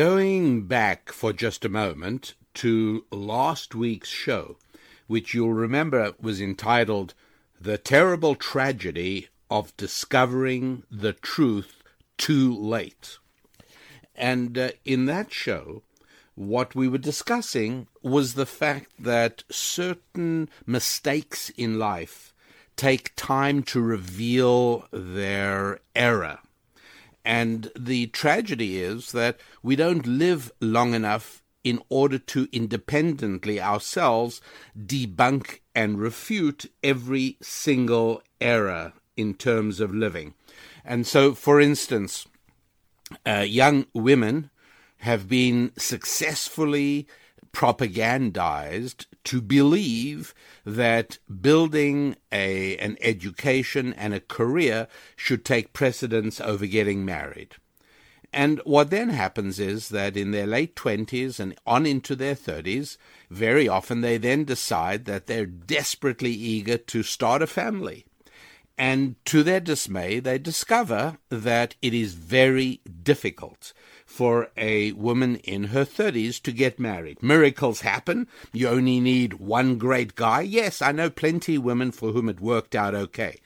Going back for just a moment to last week's show, which you'll remember was entitled The Terrible Tragedy of Discovering the Truth Too Late. And uh, in that show, what we were discussing was the fact that certain mistakes in life take time to reveal their error. And the tragedy is that we don't live long enough in order to independently ourselves debunk and refute every single error in terms of living. And so, for instance, uh, young women have been successfully propagandized to believe that building a an education and a career should take precedence over getting married. And what then happens is that in their late 20s and on into their 30s, very often they then decide that they're desperately eager to start a family. And to their dismay, they discover that it is very difficult for a woman in her 30s to get married. Miracles happen. You only need one great guy. Yes, I know plenty of women for whom it worked out okay.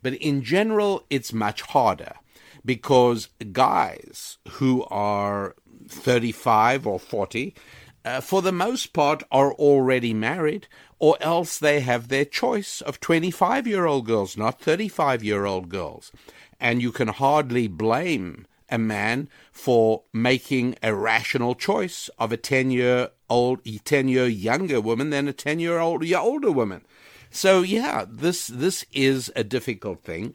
But in general, it's much harder because guys who are 35 or 40, uh, for the most part, are already married, or else they have their choice of 25 year old girls, not 35 year old girls. And you can hardly blame a man for making a rational choice of a 10 year old 10 year younger woman than a 10 year old older woman. So yeah this this is a difficult thing.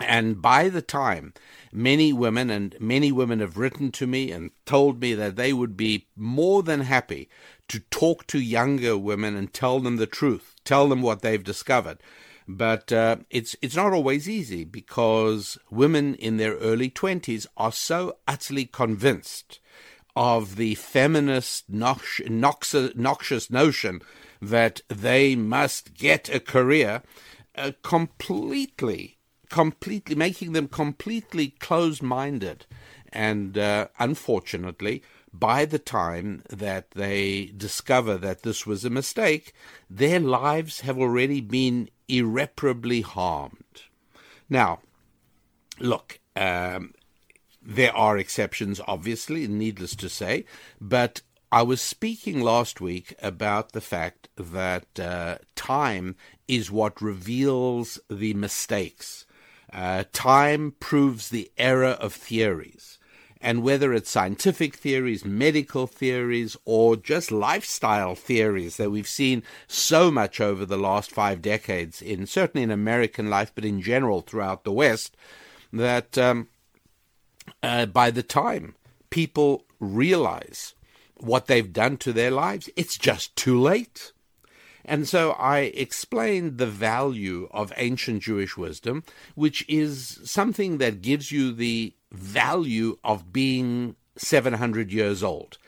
And by the time many women and many women have written to me and told me that they would be more than happy to talk to younger women and tell them the truth tell them what they've discovered but uh, it's it's not always easy because women in their early twenties are so utterly convinced of the feminist noxious, noxious notion that they must get a career, uh, completely, completely making them completely closed-minded, and uh, unfortunately by the time that they discover that this was a mistake, their lives have already been irreparably harmed. Now, look, um, there are exceptions, obviously, needless to say, but I was speaking last week about the fact that uh, time is what reveals the mistakes. Uh, time proves the error of theories and whether it's scientific theories, medical theories, or just lifestyle theories that we've seen so much over the last five decades, in certainly in American life, but in general throughout the West, that um, uh, by the time people realize what they've done to their lives, it's just too late. And so I explained the value of ancient Jewish wisdom, which is something that gives you the value of being 700 years old.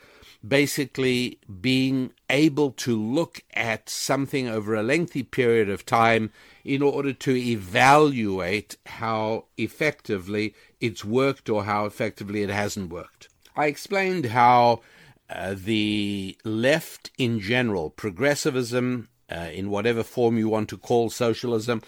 Basically, being able to look at something over a lengthy period of time in order to evaluate how effectively it's worked or how effectively it hasn't worked. I explained how uh, the left in general, progressivism, uh, in whatever form you want to call socialism,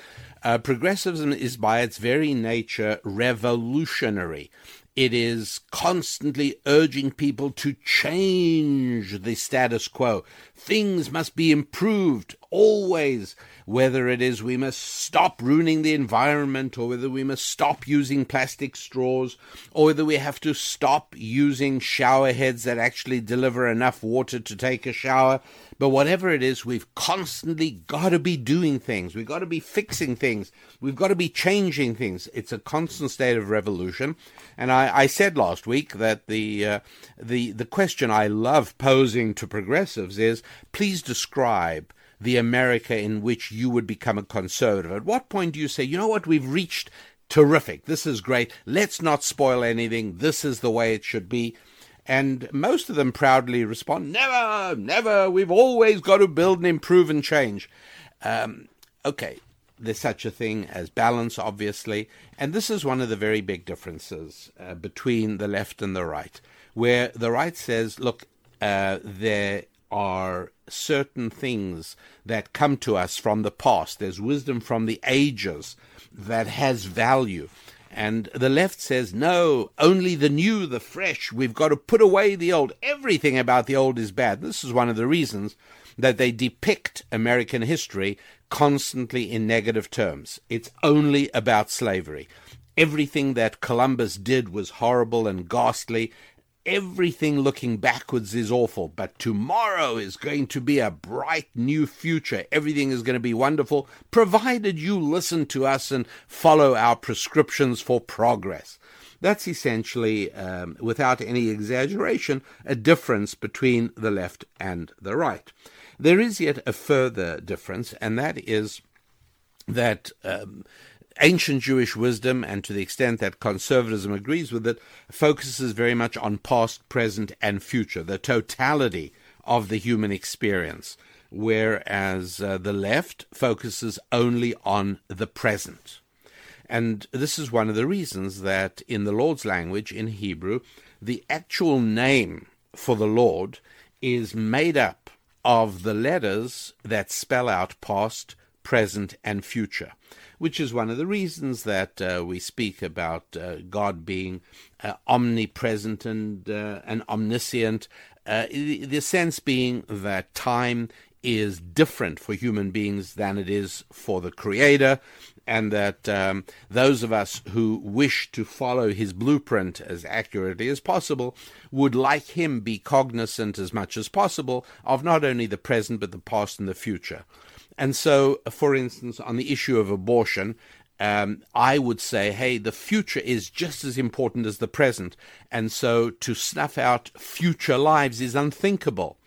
uh, progressivism is by its very nature revolutionary. It is constantly urging people to change the status quo. Things must be improved always, whether it is we must stop ruining the environment, or whether we must stop using plastic straws, or whether we have to stop using shower heads that actually deliver enough water to take a shower. But whatever it is, we've constantly got to be doing things. We've got to be fixing things. We've got to be changing things. It's a constant state of revolution. And I, I said last week that the uh, the the question I love posing to progressives is: please describe the America in which you would become a conservative. At what point do you say, you know what, we've reached terrific. This is great. Let's not spoil anything. This is the way it should be. And most of them proudly respond, never, never. We've always got to build and improve and change. Um, okay, there's such a thing as balance, obviously, and this is one of the very big differences uh, between the left and the right, where the right says, look, uh, there are certain things that come to us from the past. There's wisdom from the ages that has value. And the left says, no, only the new, the fresh. We've got to put away the old. Everything about the old is bad. This is one of the reasons that they depict American history constantly in negative terms. It's only about slavery. Everything that Columbus did was horrible and ghastly. Everything looking backwards is awful, but tomorrow is going to be a bright new future. Everything is going to be wonderful, provided you listen to us and follow our prescriptions for progress. That's essentially, um, without any exaggeration, a difference between the left and the right. There is yet a further difference, and that is that um, ancient Jewish wisdom, and to the extent that conservatism agrees with it, focuses very much on past, present, and future, the totality of the human experience, whereas uh, the left focuses only on the present. And this is one of the reasons that in the Lord's language, in Hebrew, the actual name for the Lord is made up of the letters that spell out past, present, and future, which is one of the reasons that uh, we speak about uh, God being uh, omnipresent and, uh, and omniscient. Uh, the sense being that time is different for human beings than it is for the Creator, and that um, those of us who wish to follow his blueprint as accurately as possible would, like him, be cognizant as much as possible of not only the present but the past and the future. And so, for instance, on the issue of abortion, um, I would say, hey, the future is just as important as the present. And so to snuff out future lives is unthinkable.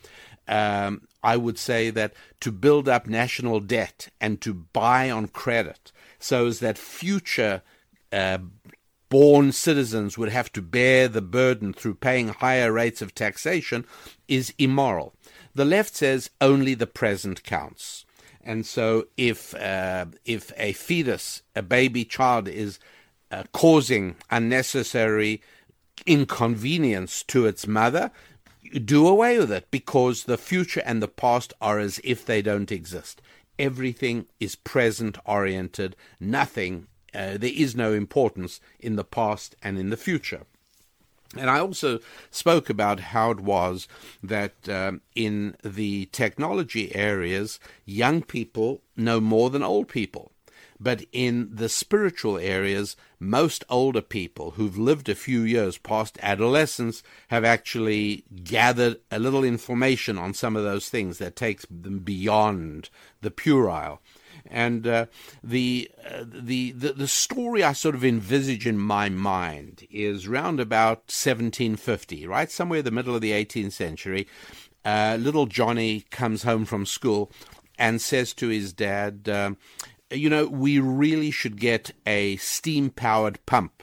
Um, I would say that to build up national debt and to buy on credit so as that future uh, born citizens would have to bear the burden through paying higher rates of taxation is immoral. The left says only the present counts. And so if uh, if a fetus, a baby child, is uh, causing unnecessary inconvenience to its mother, do away with it because the future and the past are as if they don't exist. Everything is present oriented, nothing, uh, there is no importance in the past and in the future. And I also spoke about how it was that um, in the technology areas, young people know more than old people. But in the spiritual areas, most older people who've lived a few years past adolescence have actually gathered a little information on some of those things that takes them beyond the puerile. And uh, the, uh, the, the the story I sort of envisage in my mind is round about 1750, right somewhere in the middle of the 18th century. Uh, little Johnny comes home from school and says to his dad, um, you know, we really should get a steam powered pump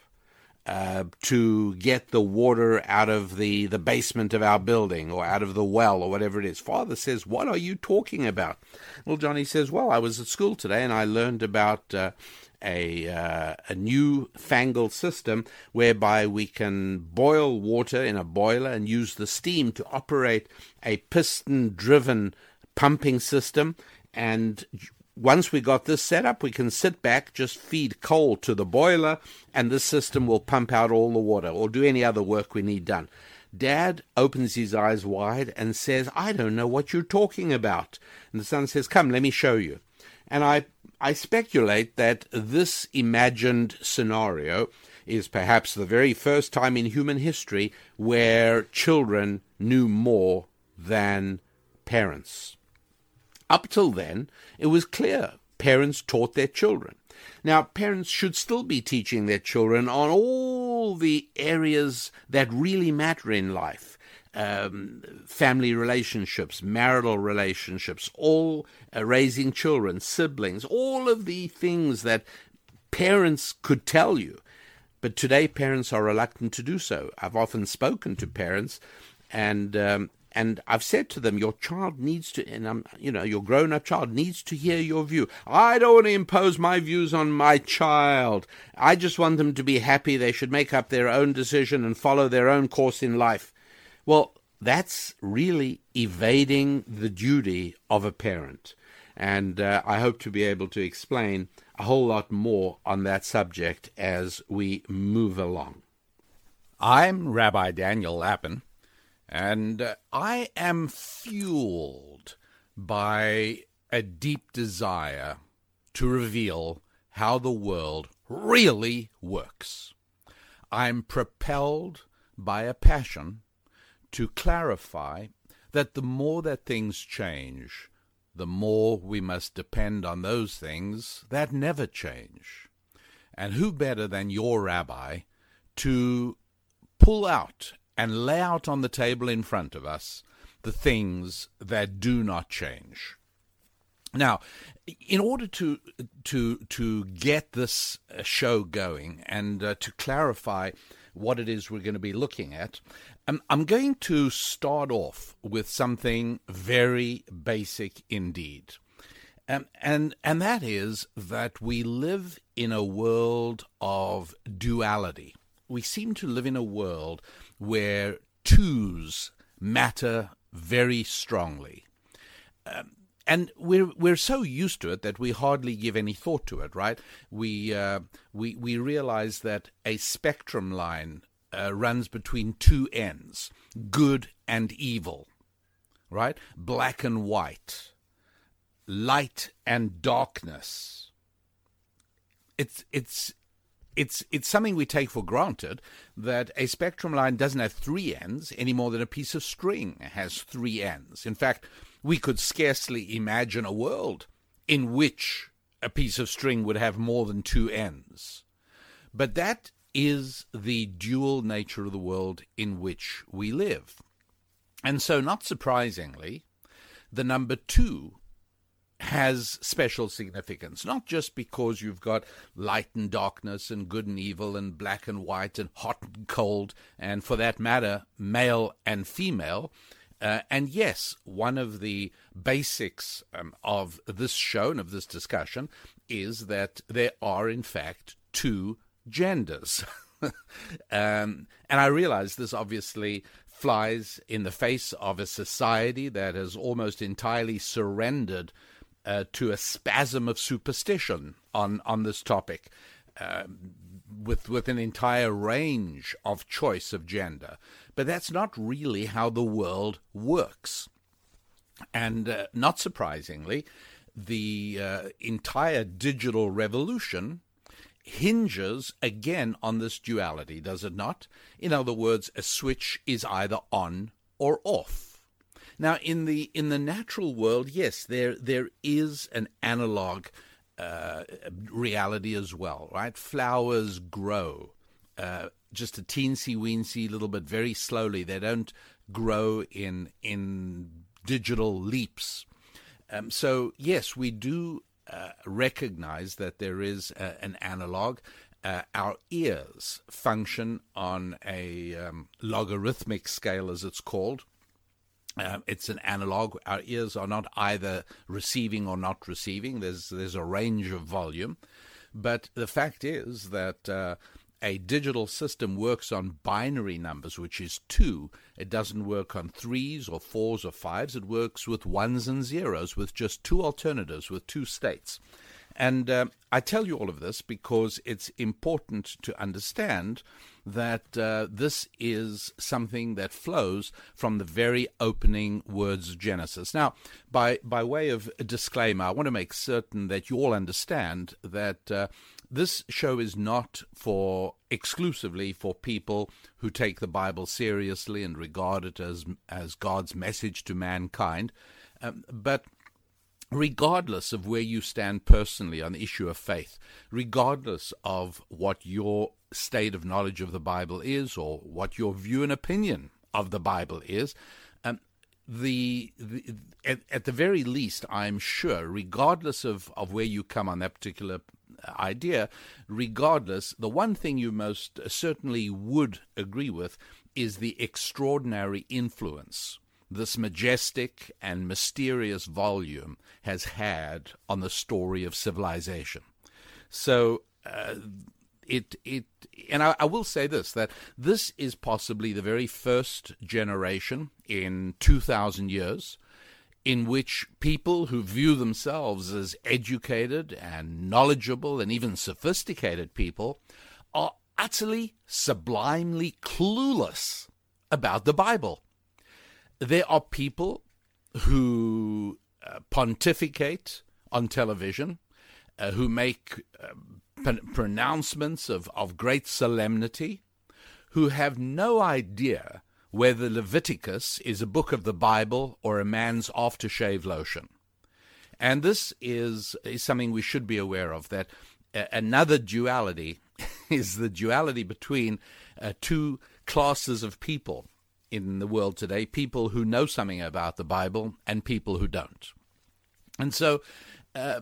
uh, to get the water out of the, the basement of our building or out of the well or whatever it is. Father says, What are you talking about? Well, Johnny says, Well, I was at school today and I learned about. Uh, a uh, a new fangled system whereby we can boil water in a boiler and use the steam to operate a piston driven pumping system and once we got this set up, we can sit back, just feed coal to the boiler, and this system will pump out all the water or do any other work we need done. Dad opens his eyes wide and says, I don't know what you're talking about. And the son says, Come, let me show you. And I, I speculate that this imagined scenario is perhaps the very first time in human history where children knew more than parents. Up till then, it was clear parents taught their children. Now, parents should still be teaching their children on all the areas that really matter in life um, family relationships, marital relationships, all uh, raising children, siblings, all of the things that parents could tell you. But today, parents are reluctant to do so. I've often spoken to parents and um, and I've said to them, your child needs to, and I'm, you know, your grown-up child needs to hear your view. I don't want to impose my views on my child. I just want them to be happy. They should make up their own decision and follow their own course in life. Well, that's really evading the duty of a parent. And uh, I hope to be able to explain a whole lot more on that subject as we move along. I'm Rabbi Daniel Lapin, and uh, I am fueled by a deep desire to reveal how the world really works. I'm propelled by a passion to clarify that the more that things change, the more we must depend on those things that never change. And who better than your rabbi to pull out and lay out on the table in front of us the things that do not change? Now, in order to to to get this uh, show going and uh, to clarify what it is we're going to be looking at, um, I'm going to start off with something very basic indeed. Um, and and that is that we live in a world of duality. We seem to live in a world where twos matter very strongly. Um, and we're we're so used to it that we hardly give any thought to it, right? We uh, we we realize that a spectrum line uh, runs between two ends good and evil, right? Black and white, light and darkness. It's, it's, it's, it's something we take for granted that a spectrum line doesn't have three ends any more than a piece of string has three ends. In fact, we could scarcely imagine a world in which a piece of string would have more than two ends. But that is the dual nature of the world in which we live. And so, not surprisingly, the number two has special significance, not just because you've got light and darkness and good and evil and black and white and hot and cold, and for that matter, male and female. Uh, and yes, one of the basics um, of this show and of this discussion is that there are, in fact, two genders. um, and I realize this obviously flies in the face of a society that has almost entirely surrendered uh, to a spasm of superstition on, on this topic. Uh, with with an entire range of choice of gender, but that's not really how the world works. And uh, not surprisingly, the uh, entire digital revolution hinges again on this duality, does it not? In other words, a switch is either on or off. Now, in the in the natural world, yes, there there is an analog uh, reality as well, right? Flowers grow uh, just a teensy weensy little bit, very slowly. They don't grow in in digital leaps. Um, so yes, we do uh, recognize that there is uh, an analog. Uh, our ears function on a um, logarithmic scale, as it's called. Um, it's an analog. Our ears are not either receiving or not receiving. There's there's a range of volume, but the fact is that uh, a digital system works on binary numbers, which is two. It doesn't work on threes or fours or fives. It works with ones and zeros, with just two alternatives, with two states. And uh, I tell you all of this because it's important to understand that uh, this is something that flows from the very opening words of Genesis. Now, by, by way of disclaimer, I want to make certain that you all understand that uh, this show is not for exclusively for people who take the Bible seriously and regard it as as God's message to mankind, um, but regardless of where you stand personally on the issue of faith, regardless of what your state of knowledge of the Bible is or what your view and opinion of the Bible is, um, the, the at, at, the very least, I'm sure, regardless of, of where you come on that particular idea, regardless, the one thing you most certainly would agree with is the extraordinary influence this majestic and mysterious volume has had on the story of civilization. So uh, it it and I, I, will say this that this is possibly the very first generation in 2000 years in which people who view themselves as educated and knowledgeable and even sophisticated people are utterly sublimely clueless about the Bible. There are people who uh, pontificate on television, uh, who make uh, pronouncements of, of great solemnity, who have no idea whether Leviticus is a book of the Bible or a man's aftershave lotion. And this is, is something we should be aware of that another duality is the duality between uh, two classes of people in the world today people who know something about the Bible and people who don't. And so uh,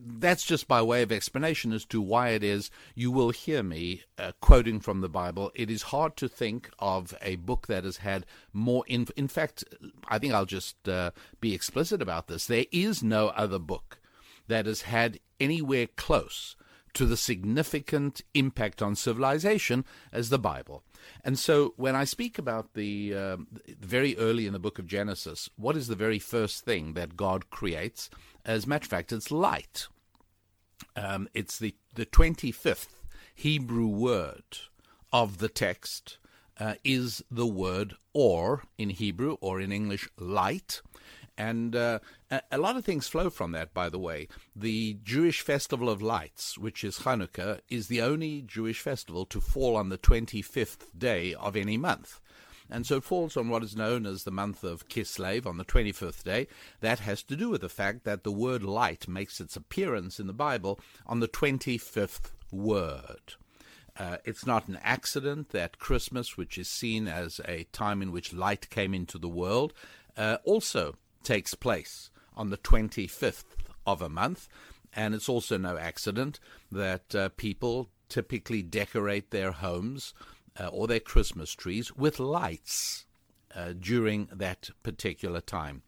that's just by way of explanation as to why it is you will hear me uh, quoting from the Bible. It is hard to think of a book that has had more. In, in fact, I think I'll just uh, be explicit about this. There is no other book that has had anywhere close to the significant impact on civilization as the Bible. And so when I speak about the uh, very early in the book of Genesis, what is the very first thing that God creates? As a matter of fact, it's light. Um, it's the, the 25th Hebrew word of the text uh, is the word or in Hebrew or in English light. And uh, a lot of things flow from that, by the way. The Jewish Festival of Lights, which is Hanukkah, is the only Jewish festival to fall on the 25th day of any month. And so it falls on what is known as the month of Kislev on the 25th day. That has to do with the fact that the word light makes its appearance in the Bible on the 25th word. Uh, it's not an accident that Christmas, which is seen as a time in which light came into the world, uh, also takes place on the 25th of a month. And it's also no accident that uh, people typically decorate their homes uh, or their Christmas trees with lights uh, during that particular time.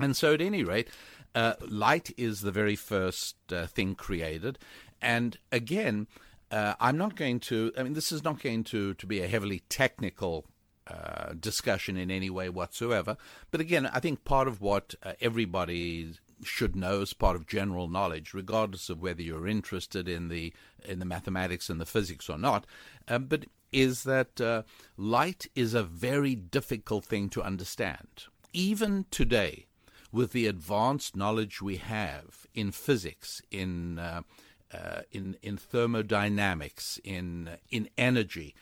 And so, at any rate, uh, light is the very first uh, thing created. And again, uh, I'm not going to, I mean, this is not going to, to be a heavily technical uh, discussion in any way whatsoever. But again, I think part of what uh, everybody should know as part of general knowledge, regardless of whether you're interested in the in the mathematics and the physics or not, um, but is that uh, light is a very difficult thing to understand. Even today, with the advanced knowledge we have in physics, in uh, in in thermodynamics, in in energy,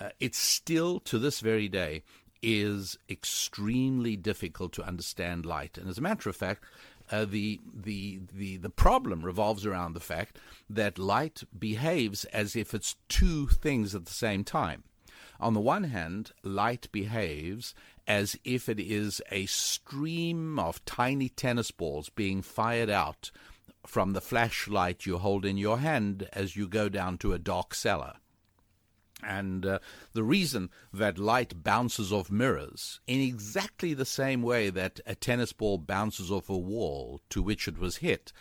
uh, it still, to this very day, is extremely difficult to understand light. And as a matter of fact, uh, the, the, the, the problem revolves around the fact that light behaves as if it's two things at the same time. On the one hand, light behaves as if it is a stream of tiny tennis balls being fired out from the flashlight you hold in your hand as you go down to a dark cellar. And uh, the reason that light bounces off mirrors in exactly the same way that a tennis ball bounces off a wall to which it was hit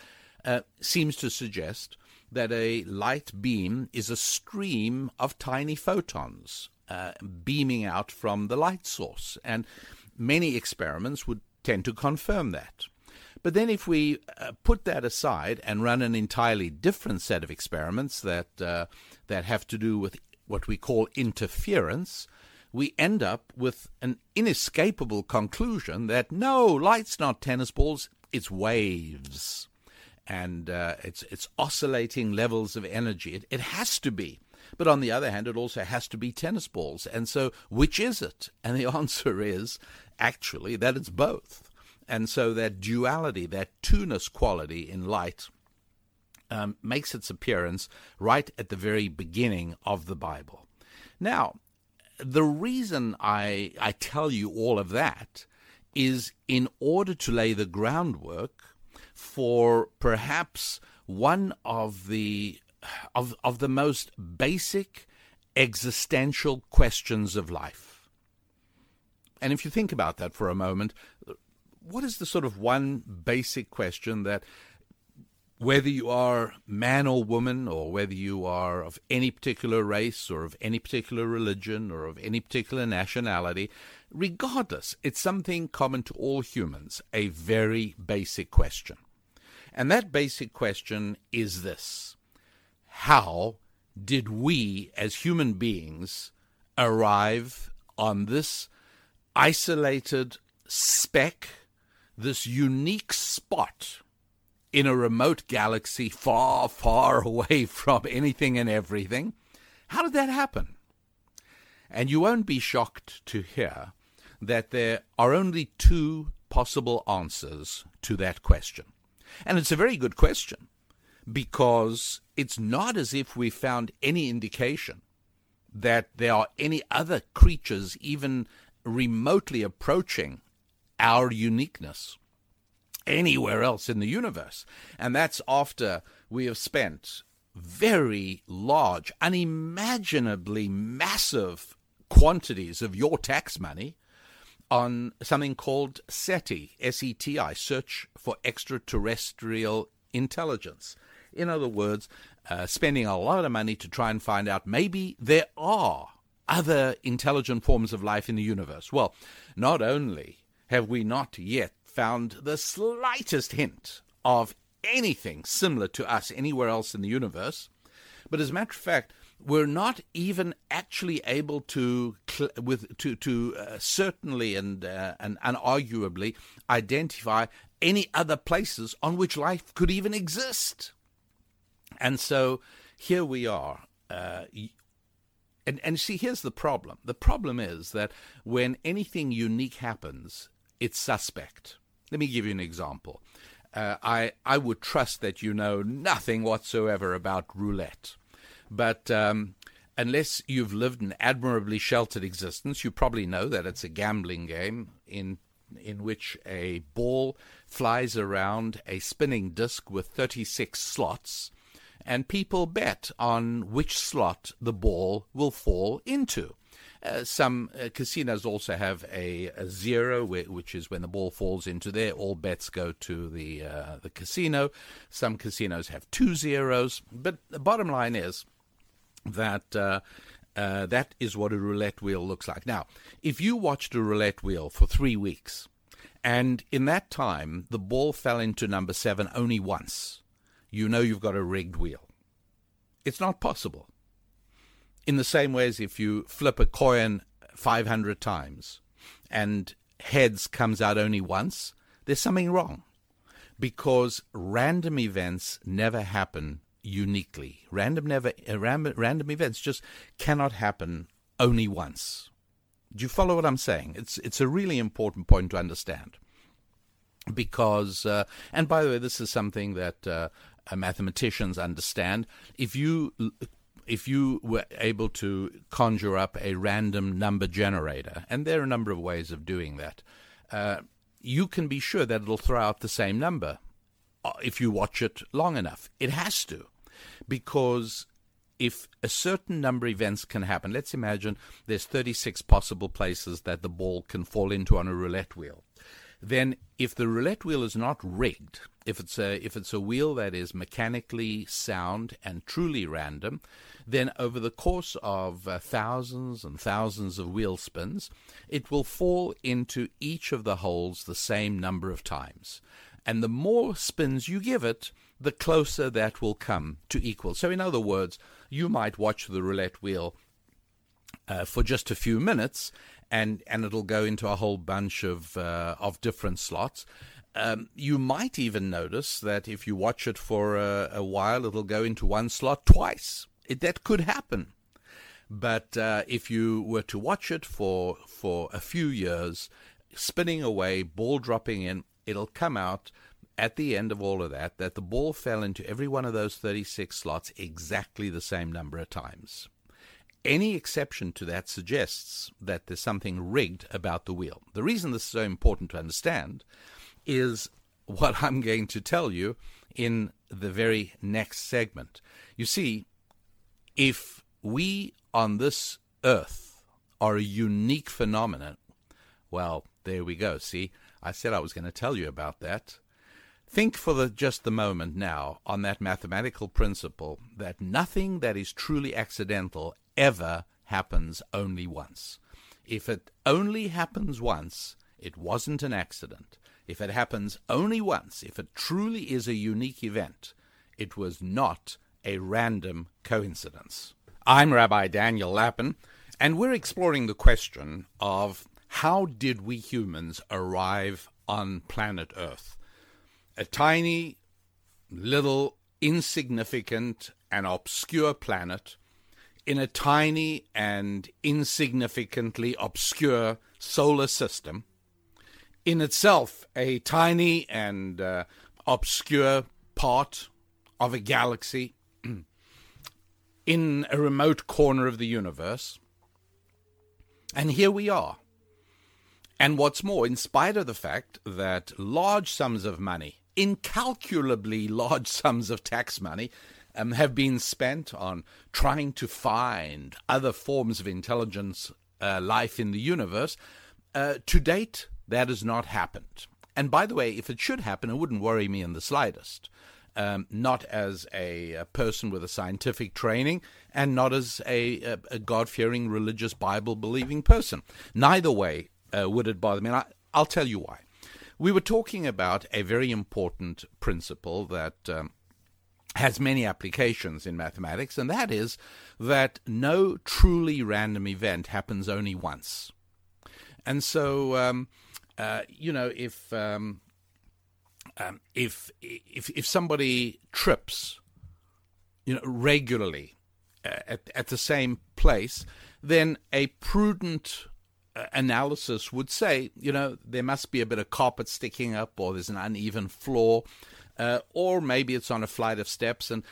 uh, seems to suggest that a light beam is a stream of tiny photons uh, beaming out from the light source. And many experiments would tend to confirm that. But then, if we uh, put that aside and run an entirely different set of experiments that uh, that have to do with what we call interference, we end up with an inescapable conclusion that no, light's not tennis balls, it's waves. And uh, it's, it's oscillating levels of energy. It, it has to be. But on the other hand, it also has to be tennis balls. And so, which is it? And the answer is actually that it's both. And so, that duality, that two-ness quality in light, um, makes its appearance right at the very beginning of the Bible. Now, the reason I, I tell you all of that is in order to lay the groundwork for perhaps one of the of, of the most basic existential questions of life. And if you think about that for a moment, what is the sort of one basic question that whether you are man or woman, or whether you are of any particular race, or of any particular religion, or of any particular nationality, regardless, it's something common to all humans, a very basic question. And that basic question is this How did we, as human beings, arrive on this isolated speck, this unique spot? In a remote galaxy far, far away from anything and everything. How did that happen? And you won't be shocked to hear that there are only two possible answers to that question. And it's a very good question because it's not as if we found any indication that there are any other creatures even remotely approaching our uniqueness anywhere else in the universe. And that's after we have spent very large, unimaginably massive quantities of your tax money on something called SETI, S E T I, Search for Extraterrestrial Intelligence. In other words, uh, spending a lot of money to try and find out maybe there are other intelligent forms of life in the universe. Well, not only have we not yet found the slightest hint of anything similar to us anywhere else in the universe. But as a matter of fact, we're not even actually able to with to to uh, certainly and uh, and unarguably identify any other places on which life could even exist. And so here we are. Uh, and and see, here's the problem. The problem is that when anything unique happens, it's suspect. Let me give you an example. Uh, I I would trust that you know nothing whatsoever about roulette, but um, unless you've lived an admirably sheltered existence, you probably know that it's a gambling game in in which a ball flies around a spinning disc with 36 slots, and people bet on which slot the ball will fall into. Uh, some uh, casinos also have a, a zero, which is when the ball falls into there, all bets go to the uh, the casino. Some casinos have two zeros, but the bottom line is that. Uh, uh, that is what a roulette wheel looks like. Now, if you watched a roulette wheel for three weeks, and in that time the ball fell into number seven only once, you know you've got a rigged wheel. It's not possible in the same way as if you flip a coin 500 times and heads comes out only once, there's something wrong. Because random events never happen uniquely. Random never uh, random, random events just cannot happen only once. Do you follow what I'm saying? It's it's a really important point to understand. Because uh, and by the way, this is something that uh, mathematicians understand. If you if you were able to conjure up a random number generator, and there are a number of ways of doing that, uh, you can be sure that it'll throw out the same number uh, if you watch it long enough. It has to, because if a certain number of events can happen, let's imagine there's 36 possible places that the ball can fall into on a roulette wheel then if the roulette wheel is not rigged, if it's a if it's a wheel that is mechanically sound and truly random, then over the course of uh, thousands and thousands of wheel spins, it will fall into each of the holes the same number of times. And the more spins you give it, the closer that will come to equal. So, in other words, you might watch the roulette wheel uh, for just a few minutes, and and it'll go into a whole bunch of uh, of different slots. Um, you might even notice that if you watch it for a, a while, it'll go into one slot twice. It, that could happen. But uh, if you were to watch it for for a few years, spinning away, ball dropping in, it'll come out at the end of all of that that the ball fell into every one of those 36 slots exactly the same number of times. Any exception to that suggests that there's something rigged about the wheel. The reason this is so important to understand is what I'm going to tell you in the very next segment. You see, if we on this earth are a unique phenomenon, Well, there we go. See, I said I was going to tell you about that. Think for the, just the moment now on that mathematical principle that nothing that is truly accidental ever happens only once. If it only happens once, it wasn't an accident. If it happens only once, if it truly is a unique event, it was not a random coincidence. I'm Rabbi Daniel Lapin, and we're exploring the question of how did we humans arrive on planet Earth? A tiny, little, insignificant, and obscure planet in a tiny and insignificantly obscure solar system, in itself a tiny and uh, obscure part of a galaxy in a remote corner of the universe. And here we are. And what's more, in spite of the fact that large sums of money, incalculably large sums of tax money, um, have been spent on trying to find other forms of intelligence uh, life in the universe, uh, to date, that has not happened. And by the way, if it should happen, it wouldn't worry me in the slightest. Um, not as a, a, person with a scientific training and not as a, a, a God fearing, religious, Bible believing person. Neither way uh, would it bother me. And I, I'll tell you why. We were talking about a very important principle that um, has many applications in mathematics, and that is that no truly random event happens only once. And so, um, uh, you know, if um, um, if if if somebody trips, you know, regularly uh, at at the same place, then a prudent uh, analysis would say, you know, there must be a bit of carpet sticking up, or there's an uneven floor, uh, or maybe it's on a flight of steps, and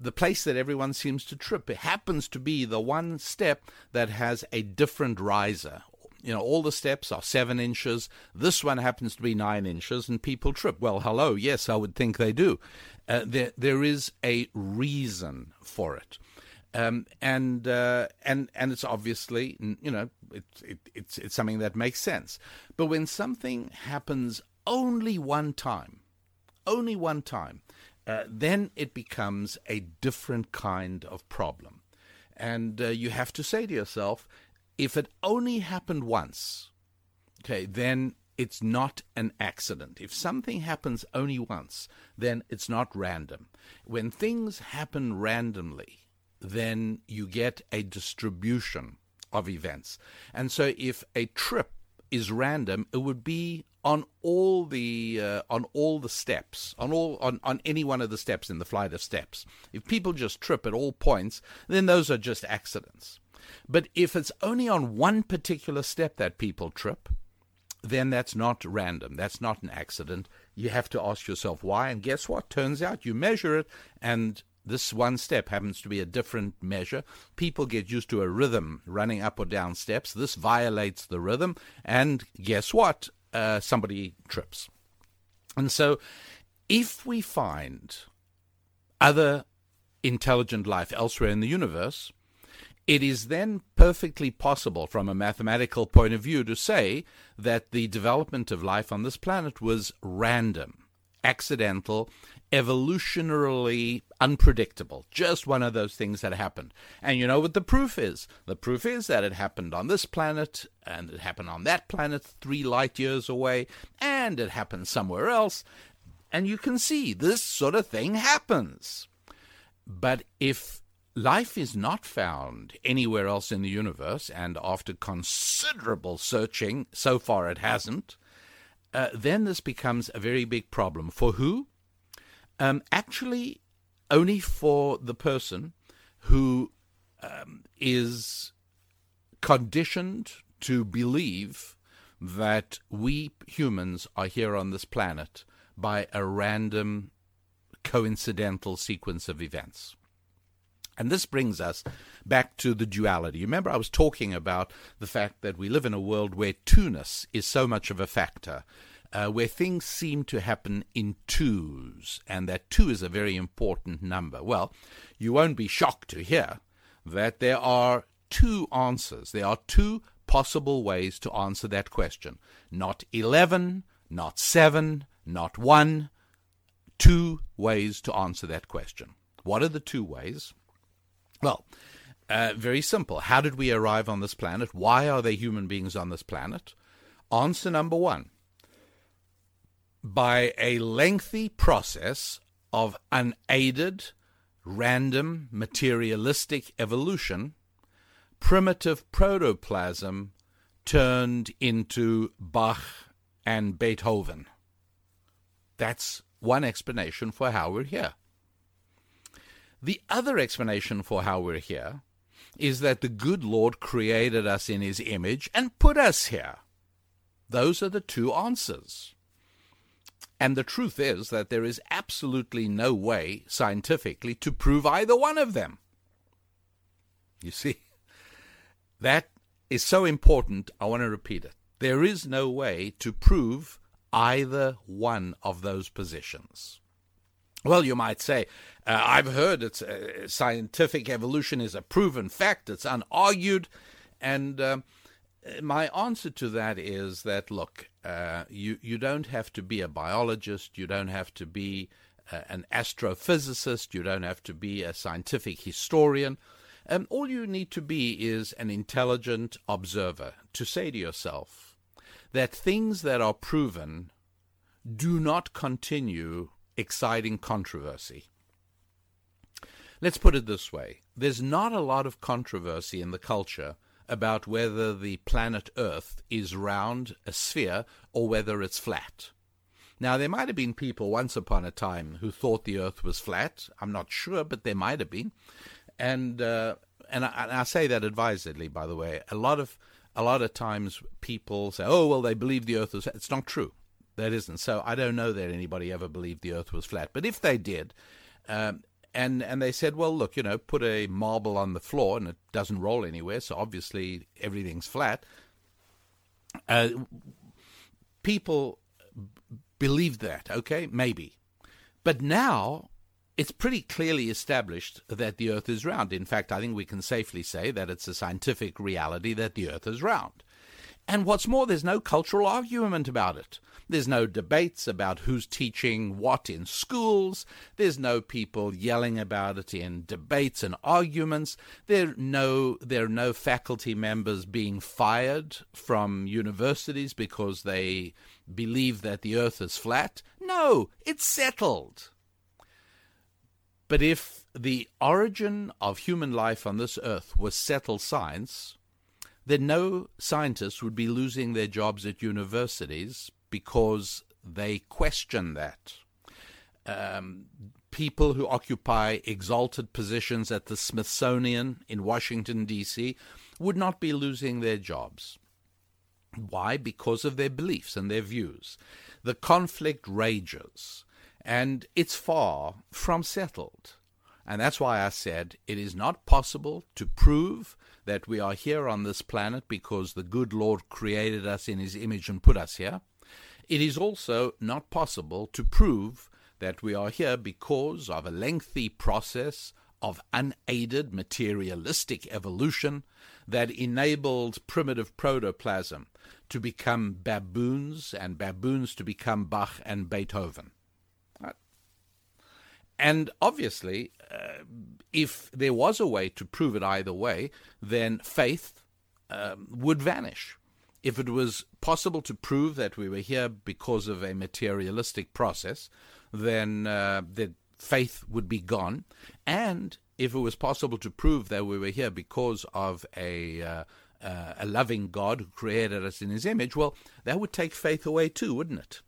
the place that everyone seems to trip it happens to be the one step that has a different riser you know, all the steps are seven inches. This one happens to be nine inches, and people trip. Well, hello, yes, I would think they do. Uh, there, there is a reason for it, um, and uh, and and it's obviously, you know, it's it, it's it's something that makes sense. But when something happens only one time, only one time, uh, then it becomes a different kind of problem, and uh, you have to say to yourself if it only happened once, okay, then it's not an accident. If something happens only once, then it's not random. When things happen randomly, then you get a distribution of events. And so if a trip is random, it would be on all the uh, on all the steps, on all on, on any one of the steps in the flight of steps. If people just trip at all points, then those are just accidents. But if it's only on one particular step that people trip, then that's not random. That's not an accident. You have to ask yourself why. And guess what? Turns out you measure it, and this one step happens to be a different measure. People get used to a rhythm running up or down steps. This violates the rhythm, and guess what? Uh, somebody trips. And so, if we find other intelligent life elsewhere in the universe, it is then perfectly possible from a mathematical point of view to say that the development of life on this planet was random, accidental, evolutionarily unpredictable. Just one of those things that happened. And you know what the proof is? The proof is that it happened on this planet, and it happened on that planet three light years away, and it happened somewhere else. And you can see this sort of thing happens. But if Life is not found anywhere else in the universe, and after considerable searching, so far it hasn't. Uh, then this becomes a very big problem. For who? Um, actually, only for the person who um, is conditioned to believe that we humans are here on this planet by a random, coincidental sequence of events. And this brings us back to the duality. Remember, I was talking about the fact that we live in a world where two-ness is so much of a factor, uh, where things seem to happen in twos, and that two is a very important number. Well, you won't be shocked to hear that there are two answers. There are two possible ways to answer that question. Not 11, not 7, not 1, two ways to answer that question. What are the two ways? Well, uh, very simple. How did we arrive on this planet? Why are there human beings on this planet? Answer number one by a lengthy process of unaided, random, materialistic evolution, primitive protoplasm turned into Bach and Beethoven. That's one explanation for how we're here. The other explanation for how we're here is that the good Lord created us in his image and put us here. Those are the two answers. And the truth is that there is absolutely no way scientifically to prove either one of them. You see, that is so important, I want to repeat it. There is no way to prove either one of those positions. Well, you might say, uh, I've heard it's uh, scientific evolution is a proven fact, it's unargued. And um, my answer to that is that look, uh, you, you don't have to be a biologist, you don't have to be uh, an astrophysicist, you don't have to be a scientific historian. Um, all you need to be is an intelligent observer to say to yourself that things that are proven do not continue exciting controversy. Let's put it this way there's not a lot of controversy in the culture about whether the planet Earth is round, a sphere, or whether it's flat. Now, there might have been people once upon a time who thought the Earth was flat. I'm not sure, but there might have been. And uh, and I, and I say that advisedly, by the way. A lot of a lot of times people say, "Oh, well, they believe the Earth is." Flat. It's not true. That isn't. So I don't know that anybody ever believed the Earth was flat. But if they did, um, and and they said, well, look, you know, put a marble on the floor and it doesn't roll anywhere, so obviously everything's flat. Uh, people believed that, okay, maybe, but now it's pretty clearly established that the Earth is round. In fact, I think we can safely say that it's a scientific reality that the Earth is round. And what's more, there's no cultural argument about it. There's no debates about who's teaching what in schools. There's no people yelling about it in debates and arguments. There no there are no faculty members being fired from universities because they believe that the earth is flat. No, it's settled. But if the origin of human life on this earth was settled science, then no scientists would be losing their jobs at universities because they question that. Um, people who occupy exalted positions at the Smithsonian in Washington, D.C., would not be losing their jobs. Why? Because of their beliefs and their views. The conflict rages, and it's far from settled. And that's why I said it is not possible to prove that we are here on this planet because the good Lord created us in his image and put us here. It is also not possible to prove that we are here because of a lengthy process of unaided materialistic evolution that enabled primitive protoplasm to become baboons and baboons to become Bach and Beethoven. And obviously, uh, if there was a way to prove it either way, then faith um, would vanish if it was possible to prove that we were here because of a materialistic process, then uh, the faith would be gone. And if it was possible to prove that we were here because of a uh, uh, a loving God who created us in His image, well, that would take faith away too, wouldn't it?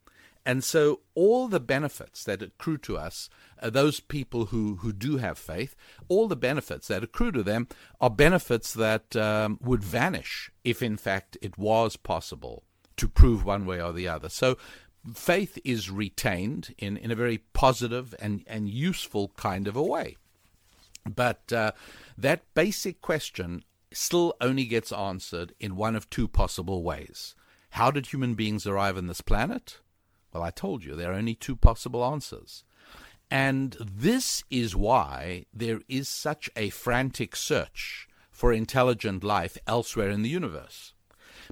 And so, all the benefits that accrue to us, uh, those people who, who do have faith, all the benefits that accrue to them are benefits that um, would vanish if, in fact, it was possible to prove one way or the other. So, faith is retained in, in a very positive and, and useful kind of a way. But uh, that basic question still only gets answered in one of two possible ways. How did human beings arrive on this planet? Well, I told you there are only two possible answers. And this is why there is such a frantic search for intelligent life elsewhere in the universe.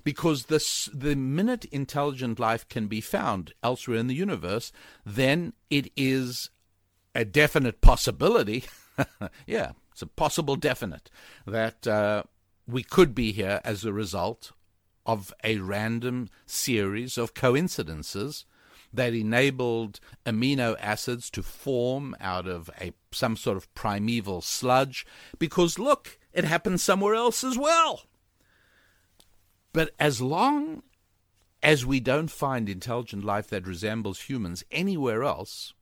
Because this, the minute intelligent life can be found elsewhere in the universe, then it is a definite possibility. yeah, it's a possible definite that uh, we could be here as a result of a random series of coincidences that enabled amino acids to form out of a some sort of primeval sludge because look it happened somewhere else as well. But as long as we don't find intelligent life that resembles humans anywhere else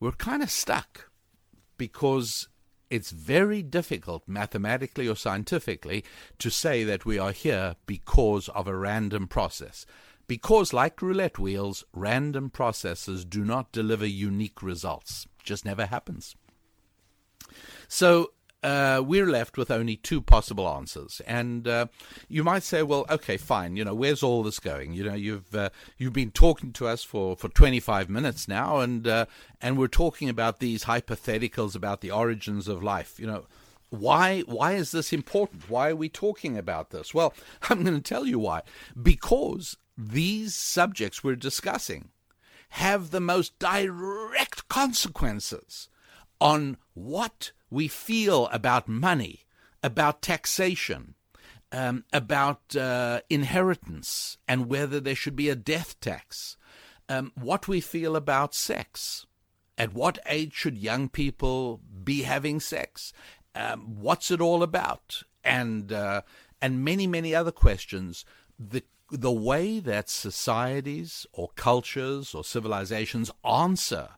we're kind of stuck because it's very difficult mathematically or scientifically to say that we are here because of a random process because, like roulette wheels, random processes do not deliver unique results. Just never happens. So, uh, we're left with only two possible answers, and uh, you might say, "Well, okay, fine. You know, where's all this going? You know, you've uh, you've been talking to us for, for 25 minutes now, and uh, and we're talking about these hypotheticals about the origins of life. You know, why why is this important? Why are we talking about this? Well, I'm going to tell you why. Because these subjects we're discussing have the most direct consequences on what we feel about money, about taxation, um, about uh, inheritance, and whether there should be a death tax, um, what we feel about sex. At what age should young people be having sex? Um, what's it all about? And uh, and many many other questions. The the way that societies or cultures or civilizations answer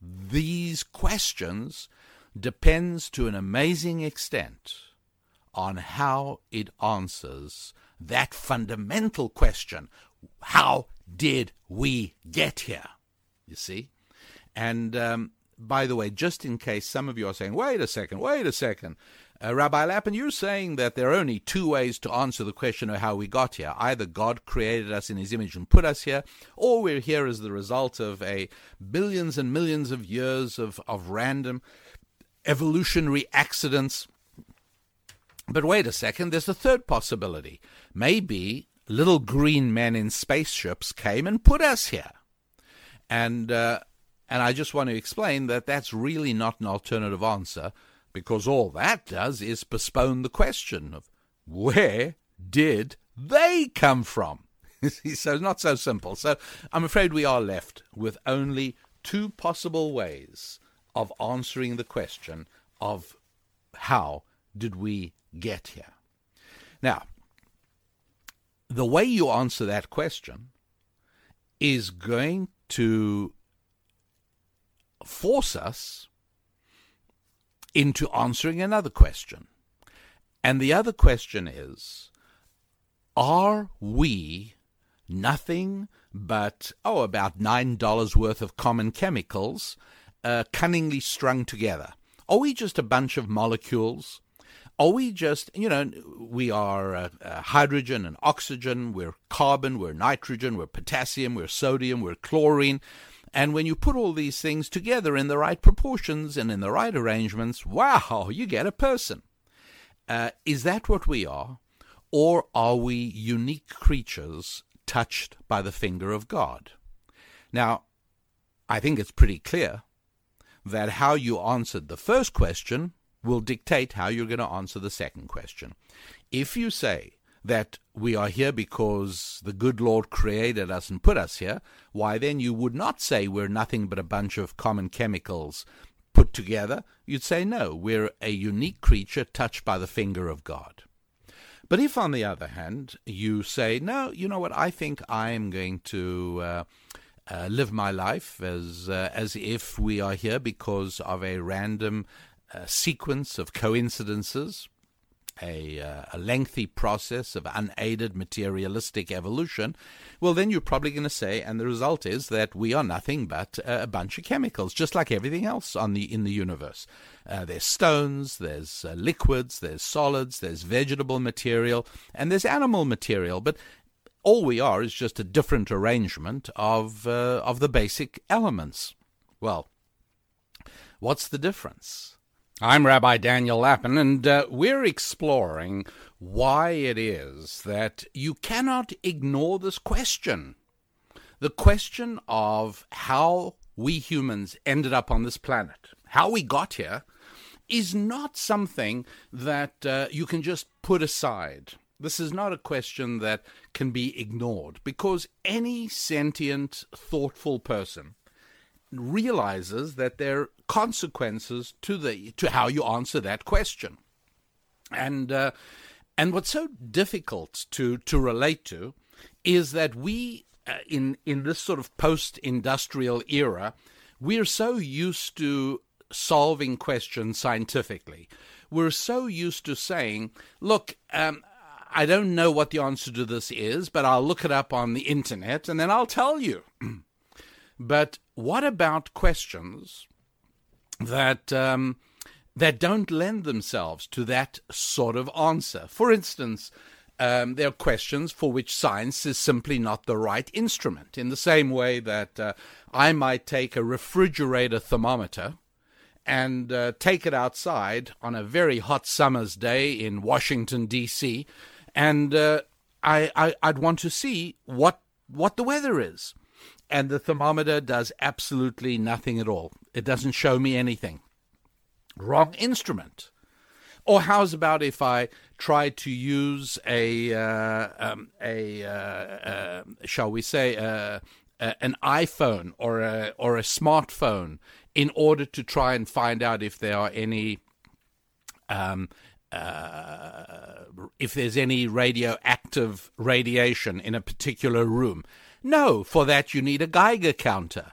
these questions depends to an amazing extent on how it answers that fundamental question how did we get here? You see? And um, by the way, just in case some of you are saying, wait a second, wait a second, uh, Rabbi Lapin, you're saying that there are only two ways to answer the question of how we got here. Either God created us in his image and put us here, or we're here as the result of a billions and millions of years of, of random evolutionary accidents. But wait a second, there's a third possibility. Maybe little green men in spaceships came and put us here. And, uh, and I just want to explain that that's really not an alternative answer because all that does is postpone the question of where did they come from? so not so simple. So I'm afraid we are left with only two possible ways of answering the question of how did we get here? Now, the way you answer that question is going to force us into answering another question. And the other question is Are we nothing but, oh, about $9 worth of common chemicals uh, cunningly strung together? Are we just a bunch of molecules? Are we just, you know, we are uh, uh, hydrogen and oxygen, we're carbon, we're nitrogen, we're potassium, we're sodium, we're chlorine. And when you put all these things together in the right proportions and in the right arrangements, wow, you get a person. Uh, is that what we are? Or are we unique creatures touched by the finger of God? Now, I think it's pretty clear that how you answered the first question will dictate how you're going to answer the second question. If you say that we are here because the good Lord created us and put us here, why then you would not say we're nothing but a bunch of common chemicals put together. You'd say, no, we're a unique creature touched by the finger of God. But if, on the other hand, you say, no, you know what, I think I'm going to. Uh, uh, live my life as uh, as if we are here because of a random uh, sequence of coincidences a, uh, a lengthy process of unaided materialistic evolution, well, then you're probably going to say, and the result is that we are nothing but a bunch of chemicals, just like everything else on the in the universe. Uh, there's stones, there's uh, liquids, there's solids, there's vegetable material, and there's animal material, but all we are is just a different arrangement of uh, of the basic elements. Well, what's the difference? I'm Rabbi Daniel Lapin, and uh, we're exploring why it is that you cannot ignore this question. The question of how we humans ended up on this planet, how we got here, is not something that uh, you can just put aside. This is not a question that can be ignored because any sentient, thoughtful person realizes that there consequences to the to how you answer that question, and uh, and what's so difficult to to relate to is that we uh, in in this sort of post-industrial era, we're so used to solving questions scientifically. We're so used to saying, "Look, um, I don't know what the answer to this is, but I'll look it up on the internet and then I'll tell you." but what about questions that um, that don't lend themselves to that sort of answer? For instance, um, there are questions for which science is simply not the right instrument. In the same way that uh, I might take a refrigerator thermometer and uh, take it outside on a very hot summer's day in Washington D.C. and uh, I, I I'd want to see what what the weather is and the thermometer does absolutely nothing at all. It doesn't show me anything. Wrong instrument. Or how's about if I try to use a uh, um, a uh, uh, shall we say uh, an iPhone or a or a smartphone in order to try and find out if there are any um, uh, if there's any radioactive radiation in a particular room. No, for that you need a Geiger counter.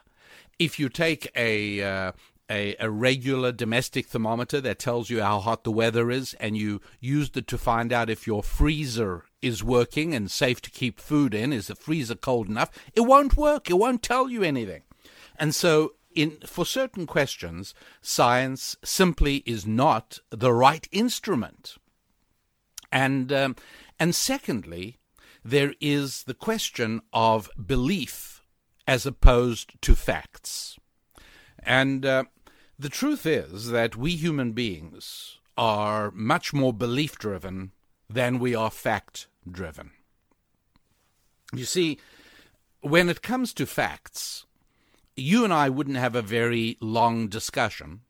If you take a, uh, a, a regular domestic thermometer that tells you how hot the weather is, and you used it to find out if your freezer is working and safe to keep food in, is the freezer cold enough? It won't work. It won't tell you anything. And so, in for certain questions, science simply is not the right instrument. And um, and secondly, there is the question of belief as opposed to facts. And uh, the truth is that we human beings are much more belief driven than we are fact driven. You see, when it comes to facts, you and I wouldn't have a very long discussion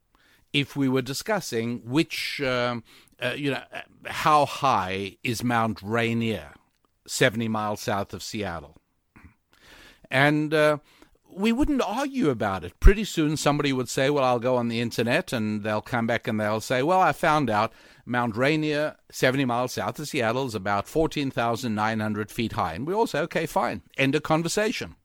if we were discussing which, uh, uh, you know, how high is Mount Rainier 70 miles south of Seattle. And uh, we wouldn't argue about it. Pretty soon somebody would say, Well, I'll go on the internet, and they'll come back and they'll say, Well, I found out Mount Rainier, 70 miles south of Seattle, is about 14,900 feet high. And we all say, Okay, fine. End of conversation.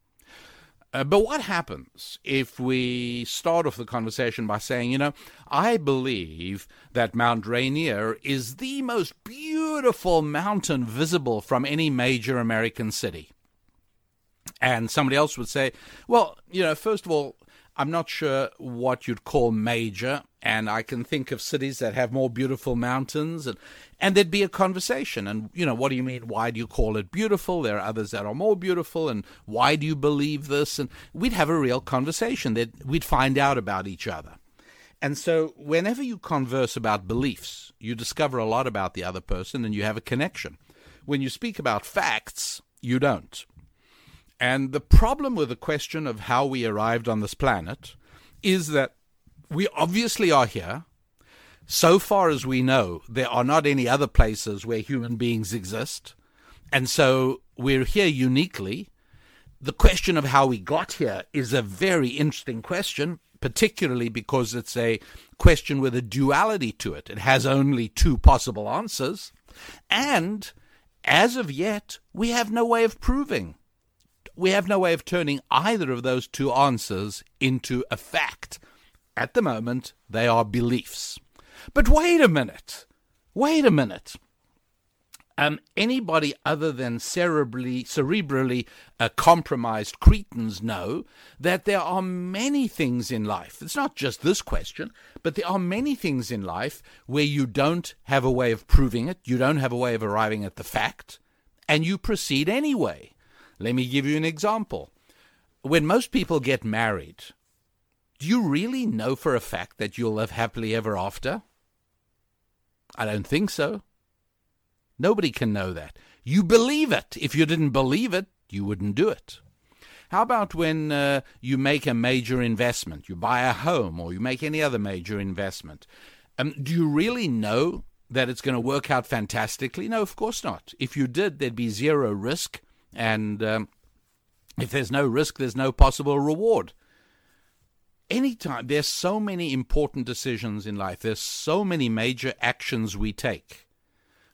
Uh, but what happens if we start off the conversation by saying, you know, I believe that Mount Rainier is the most beautiful mountain visible from any major American city? And somebody else would say, well, you know, first of all, I'm not sure what you'd call major, and I can think of cities that have more beautiful mountains, and and there'd be a conversation. And you know, what do you mean? Why do you call it beautiful? There are others that are more beautiful, and why do you believe this? And we'd have a real conversation that we'd find out about each other. And so, whenever you converse about beliefs, you discover a lot about the other person, and you have a connection. When you speak about facts, you don't. And the problem with the question of how we arrived on this planet is that we obviously are here. So far as we know, there are not any other places where human beings exist. And so we're here uniquely. The question of how we got here is a very interesting question, particularly because it's a question with a duality to it. It has only two possible answers. And as of yet, we have no way of proving we have no way of turning either of those two answers into a fact. At the moment, they are beliefs. But wait a minute. Wait a minute. Um, anybody other than cerebrally, cerebrally uh, compromised cretins know that there are many things in life. It's not just this question, but there are many things in life where you don't have a way of proving it, you don't have a way of arriving at the fact, and you proceed anyway. Let me give you an example. When most people get married, Do you really know for a fact that you'll live happily ever after? I don't think so. Nobody can know that. You believe it. If you didn't believe it, you wouldn't do it. How about when uh, you make a major investment? You buy a home or you make any other major investment. Um, do you really know that it's going to work out fantastically? No, of course not. If you did, there'd be zero risk. And um, if there's no risk, there's no possible reward. Anytime, there's so many important decisions in life, there's so many major actions we take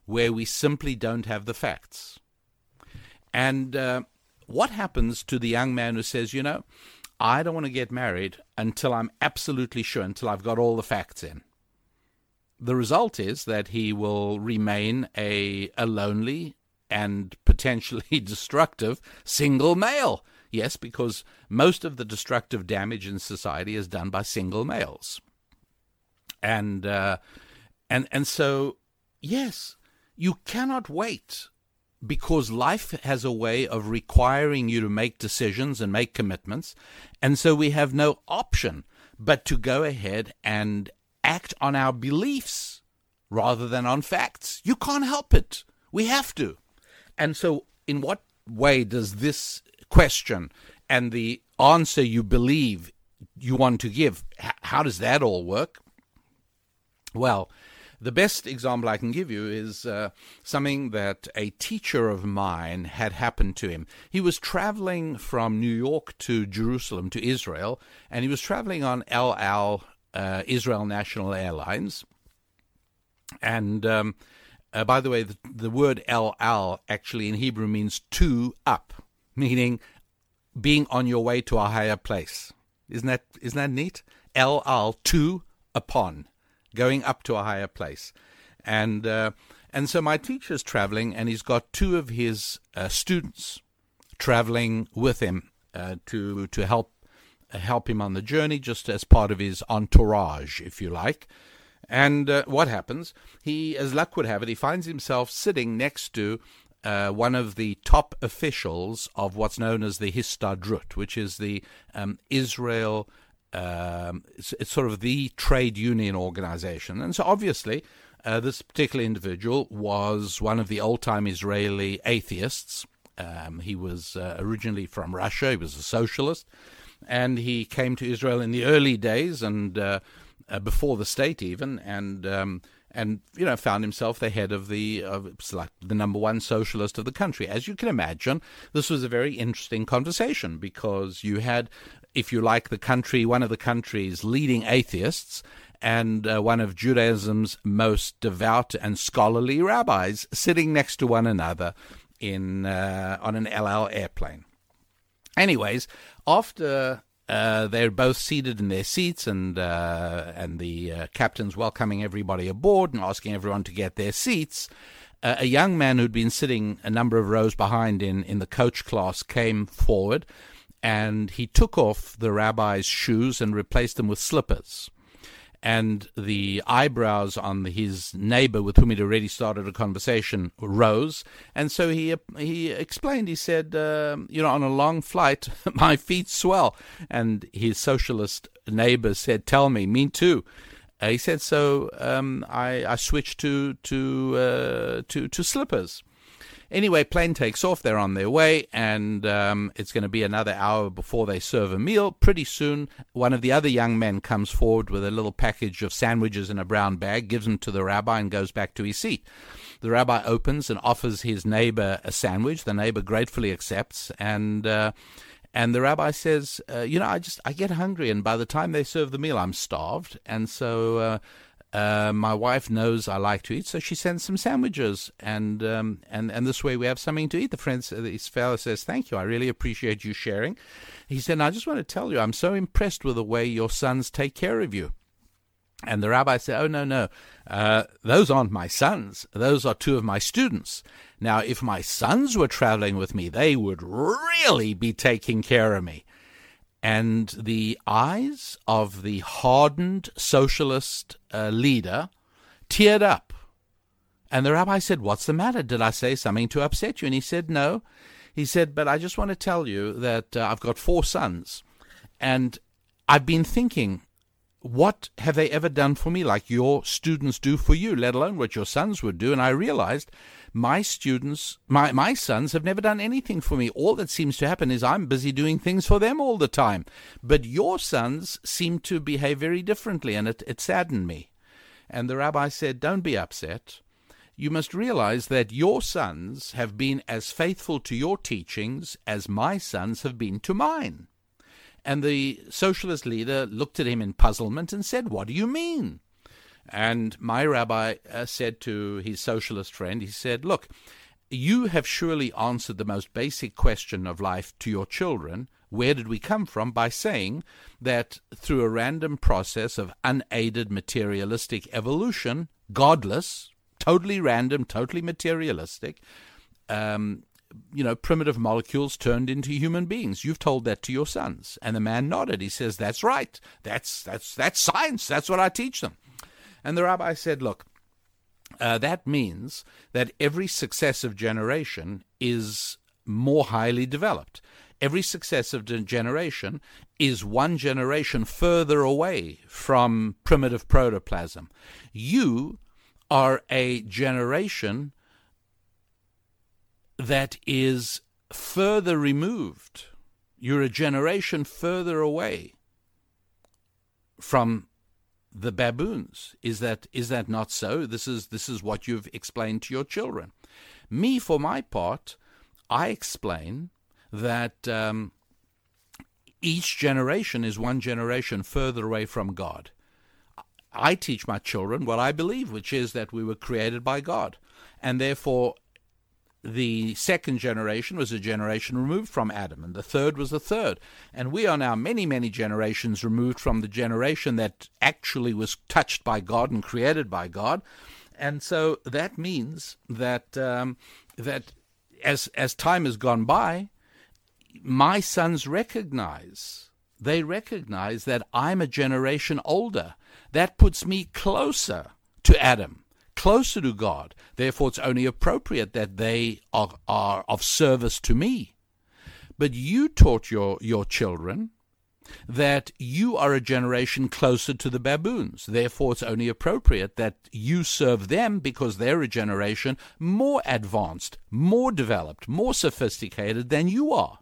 where we simply don't have the facts. And uh, what happens to the young man who says, you know, I don't want to get married until I'm absolutely sure, until I've got all the facts in? The result is that he will remain a, a lonely and potentially destructive single male. Yes, because most of the destructive damage in society is done by single males. And uh, and and so yes, you cannot wait because life has a way of requiring you to make decisions and make commitments. And so we have no option but to go ahead and act on our beliefs rather than on facts. You can't help it. We have to. And so, in what way does this question and the answer you believe you want to give, how does that all work? Well, the best example I can give you is uh, something that a teacher of mine had happened to him. He was traveling from New York to Jerusalem to Israel, and he was traveling on El Al, uh, Israel National Airlines. And um, uh, by the way, the, the word El Al actually in Hebrew means two up, meaning being on your way to a higher place. Isn't that isn't that neat? El Al two upon going up to a higher place. And uh, and so my teacher's traveling, and he's got two of his uh, students traveling with him uh, to to help uh, help him on the journey, just as part of his entourage, if you like. And uh, what happens? He, as luck would have it, he finds himself sitting next to uh, one of the top officials of what's known as the Histadrut, which is the um, Israel um, it's, it's, sort of the trade union organization. And so obviously, uh, this particular individual was one of the old time Israeli atheists. Um, he was uh, originally from Russia, he was a socialist, and he came to Israel in the early days and uh, uh before the state, even, and um, and you know found himself the head of the of like the number one socialist of the country. As you can imagine, this was a very interesting conversation because you had if you like, the country, one of the country's leading atheists, and uh, one of Judaism's most devout and scholarly rabbis sitting next to one another in uh, on an El Al airplane. Anyways, after uh, they're both seated in their seats, and uh, and the uh, captain's welcoming everybody aboard and asking everyone to get their seats. Uh, a young man who'd been sitting a number of rows behind in, in the coach class came forward and he took off the rabbi's shoes and replaced them with slippers. And the eyebrows on his neighbor, with whom he'd already started a conversation, rose. And so he he explained. He said, uh, "You know, on a long flight, my feet swell." And his socialist neighbor said, "Tell me, me too." Uh, he said, "So um, I, I switched to to uh, to to slippers." Anyway, plane takes off. They're on their way, and um, it's going to be another hour before they serve a meal. Pretty soon, one of the other young men comes forward with a little package of sandwiches in a brown bag, gives them to the rabbi, and goes back to his seat. The rabbi opens and offers his neighbor a sandwich. The neighbor gratefully accepts, and uh, and the rabbi says, uh, "You know, I just I get hungry, and by the time they serve the meal, I'm starved, and so." Uh, uh, my wife knows I like to eat, so she sends some sandwiches, and um, and and this way we have something to eat. The friend, this fellow says, "Thank you, I really appreciate you sharing." He said, "I just want to tell you, I'm so impressed with the way your sons take care of you." And the rabbi said, "Oh no, no, uh, those aren't my sons. Those are two of my students. Now, if my sons were traveling with me, they would really be taking care of me." And the eyes of the hardened socialist uh, leader teared up. And the rabbi said, What's the matter? Did I say something to upset you? And he said, No. He said, But I just want to tell you that uh, I've got four sons. And I've been thinking, what have they ever done for me like your students do for you, let alone what your sons would do? And I realized my students, my, my sons have never done anything for me. All that seems to happen is I'm busy doing things for them all the time. But your sons seem to behave very differently, and it, it saddened me. And the rabbi said, Don't be upset. You must realize that your sons have been as faithful to your teachings as my sons have been to mine. And the socialist leader looked at him in puzzlement and said, What do you mean? And my rabbi uh, said to his socialist friend, he said, Look, you have surely answered the most basic question of life to your children. Where did we come from? By saying that through a random process of unaided materialistic evolution, godless, totally random, totally materialistic, um, you know, primitive molecules turned into human beings. You've told that to your sons. And the man nodded. He says, That's right. That's that's that's science. That's what I teach them. And the rabbi said, Look, uh, that means that every successive generation is more highly developed. Every successive generation is one generation further away from primitive protoplasm. You are a generation that is further removed. You're a generation further away from the baboons. Is that is that not so? This is this is what you've explained to your children. Me, for my part, I explain that um, each generation is one generation further away from God. I teach my children what I believe, which is that we were created by God, and therefore the second generation was a generation removed from Adam, and the third was the third. And we are now many, many generations removed from the generation that actually was touched by God and created by God. And so that means that um, that as as time has gone by, my sons recognize they recognize that I'm a generation older. That puts me closer to Adam closer to God. Therefore, it's only appropriate that they are, are of service to me. But you taught your, your children that you are a generation closer to the baboons. Therefore, it's only appropriate that you serve them because they're a generation more advanced, more developed, more sophisticated than you are.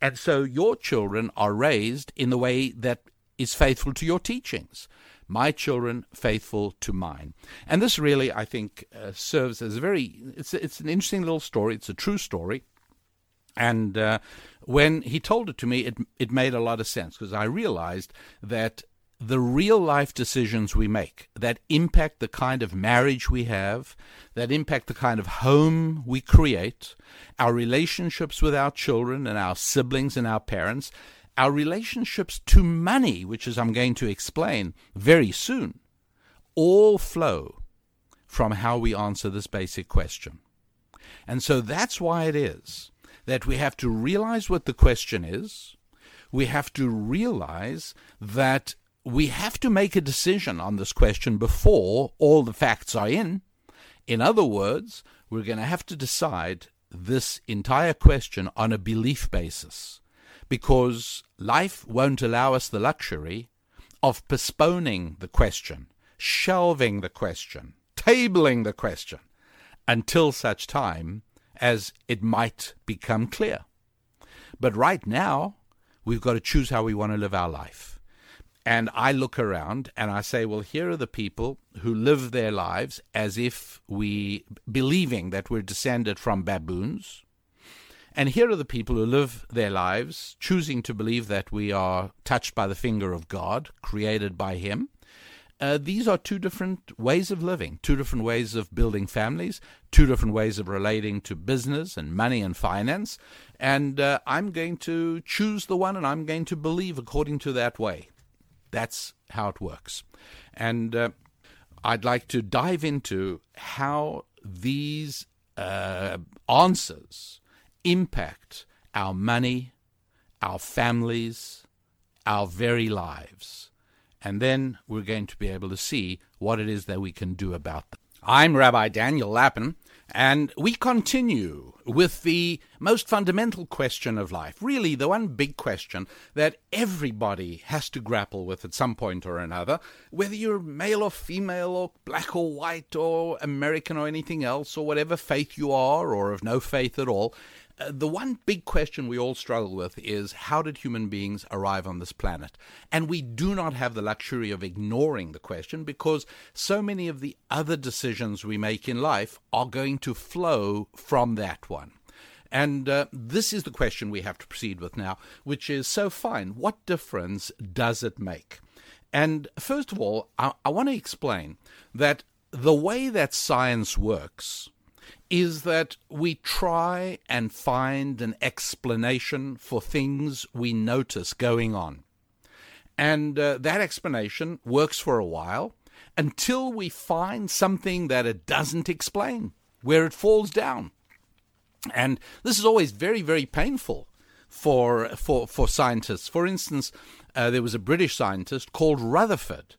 And so your children are raised in the way that is faithful to your teachings my children faithful to mine. And this really, I think, uh, serves as a very, it's, it's an interesting little story. It's a true story. And uh, when he told it to me, it, it made a lot of sense because I realized that the real life decisions we make that impact the kind of marriage we have, that impact the kind of home we create, our relationships with our children and our siblings and our parents, our relationships to money, which is I'm going to explain very soon, all flow from how we answer this basic question. And so that's why it is that we have to realize what the question is. We have to realize that we have to make a decision on this question before all the facts are in. In other words, we're going to have to decide this entire question on a belief basis because life won't allow us the luxury of postponing the question, shelving the question, tabling the question until such time as it might become clear. But right now, we've got to choose how we want to live our life. And I look around and I say, well, here are the people who live their lives as if we, believing that we're descended from baboons, and here are the people who live their lives choosing to believe that we are touched by the finger of God, created by Him. Uh, these are two different ways of living, two different ways of building families, two different ways of relating to business and money and finance. And uh, I'm going to choose the one and I'm going to believe according to that way. That's how it works. And uh, I'd like to dive into how these uh, answers impact our money, our families, our very lives. And then we're going to be able to see what it is that we can do about them. I'm Rabbi Daniel Lapin, And we continue with the most fundamental question of life, really the one big question that everybody has to grapple with at some point or another, whether you're male or female or black or white or American or anything else or whatever faith you are or of no faith at all. Uh, the one big question we all struggle with is how did human beings arrive on this planet? And we do not have the luxury of ignoring the question because so many of the other decisions we make in life are going to flow from that one. And uh, this is the question we have to proceed with now, which is so fine. What difference does it make? And first of all, I, I want to explain that the way that science works is that we try and find an explanation for things we notice going on. And uh, that explanation works for a while until we find something that it doesn't explain, where it falls down. And this is always very, very painful for, for, for scientists. For instance, uh, there was a British scientist called Rutherford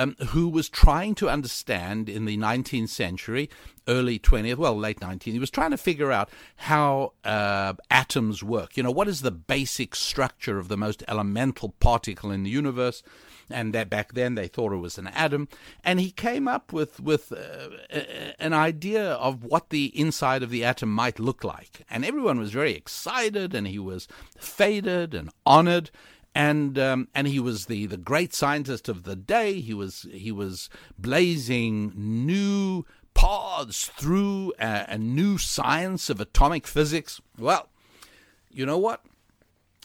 um, who was trying to understand in the 19th century, early 20th, well, late 19th, he was trying to figure out how uh, atoms work. You know, what is the basic structure of the most elemental particle in the universe? And that back then they thought it was an atom. And he came up with, with uh, an idea of what the inside of the atom might look like. And everyone was very excited and he was faded and honored and um, and he was the, the great scientist of the day. He was he was blazing new paths through a, a new science of atomic physics. Well, you know what?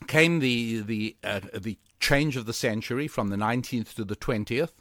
Came the the uh, the change of the century from the 19th to the 20th,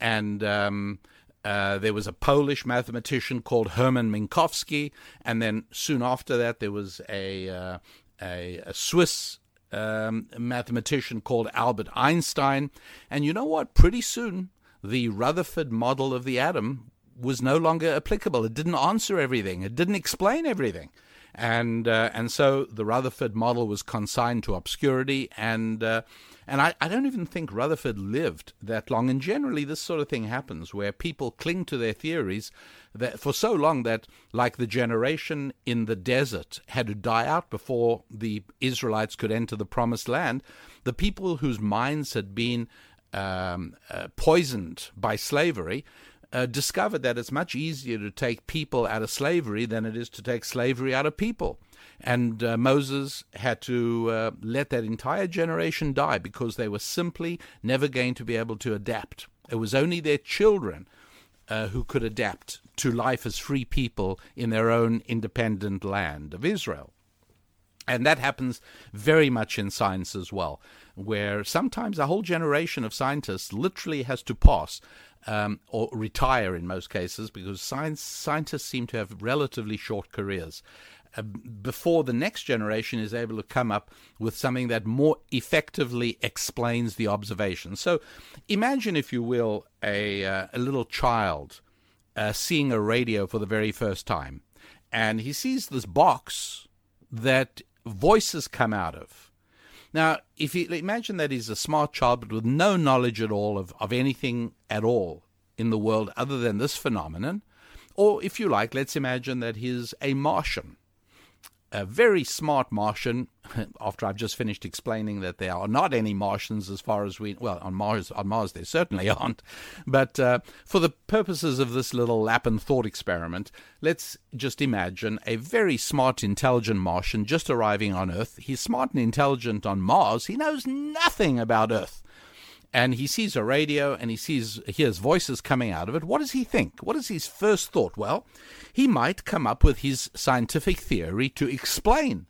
and um, uh, there was a Polish mathematician called Hermann Minkowski, and then soon after that there was a uh, a, a Swiss um, mathematician called Albert Einstein. And you know what? Pretty soon, the Rutherford model of the atom was no longer applicable. It didn't answer everything, it didn't explain everything. And, uh, and so the Rutherford model was consigned to obscurity, and uh, and I, I don't even think Rutherford lived that long. And generally, this sort of thing happens where people cling to their theories that for so long that, like the generation in the desert, had to die out before the Israelites could enter the promised land. The people whose minds had been um, uh, poisoned by slavery uh, discovered that it's much easier to take people out of slavery than it is to take slavery out of people. And uh, Moses had to uh, let that entire generation die because they were simply never going to be able to adapt. It was only their children uh, who could adapt to life as free people in their own independent land of Israel. And that happens very much in science as well, where sometimes a whole generation of scientists literally has to pass um, or retire in most cases because science scientists seem to have relatively short careers. Uh, before the next generation is able to come up with something that more effectively explains the observation. So imagine, if you will, a, uh, a little child uh, seeing a radio for the very first time, and he sees this box that voices come out of. Now, if you imagine that he's a smart child but with no knowledge at all of, of anything at all in the world other than this phenomenon, or if you like, let's imagine that he's a Martian a very smart Martian. After I've just finished explaining that there are not any Martians as far as we well on Mars on Mars there certainly aren't, but uh, for the purposes of this little Lapin thought experiment, let's just imagine a very smart, intelligent Martian just arriving on Earth. He's smart and intelligent on Mars. He knows nothing about Earth and he sees a radio and he sees hears voices coming out of it. What does he think? What is his first thought? Well he might come up with his scientific theory to explain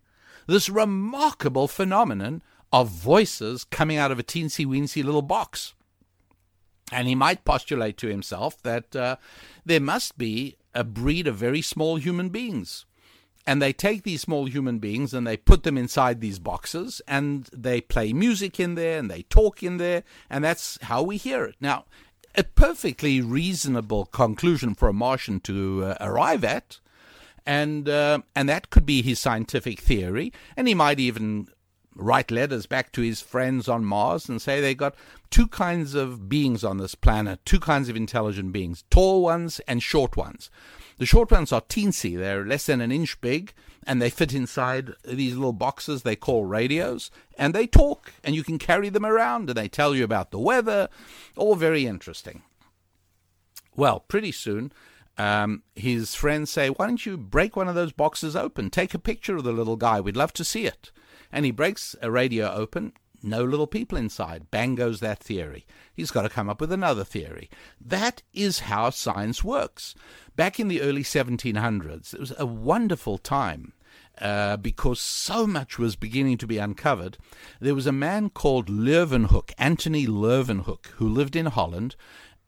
this remarkable phenomenon of voices coming out of a teensy weensy little box. And he might postulate to himself that uh, there must be a breed of very small human beings and they take these small human beings and they put them inside these boxes and they play music in there and they talk in there and that's how we hear it now a perfectly reasonable conclusion for a martian to uh, arrive at and uh, and that could be his scientific theory and he might even write letters back to his friends on Mars and say they got two kinds of beings on this planet, two kinds of intelligent beings, tall ones and short ones. The short ones are teensy. They're less than an inch big, and they fit inside these little boxes they call radios, and they talk, and you can carry them around, and they tell you about the weather. All very interesting. Well, pretty soon, um, his friends say, Why don't you break one of those boxes open? Take a picture of the little guy. We'd love to see it. And he breaks a radio open. No little people inside. Bang goes that theory. He's got to come up with another theory. That is how science works. Back in the early 1700s, it was a wonderful time uh, because so much was beginning to be uncovered. There was a man called Leeuwenhoek, Anthony Leeuwenhoek, who lived in Holland,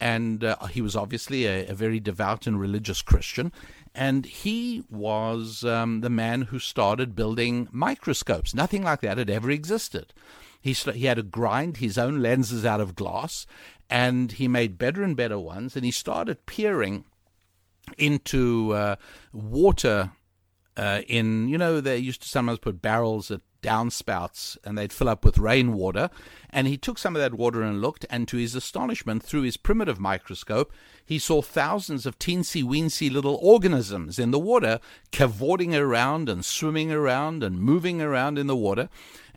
and uh, he was obviously a, a, very devout and religious Christian. And he was um, the man who started building microscopes. Nothing like that had ever existed. He, he had to grind his own lenses out of glass, and he made better and better ones. And he started peering into uh, water uh, in, you know, they used to sometimes put barrels at downspouts and they'd fill up with rainwater. And he took some of that water and looked, and to his astonishment, through his primitive microscope, he saw thousands of teensy weensy little organisms in the water cavorting around and swimming around and moving around in the water.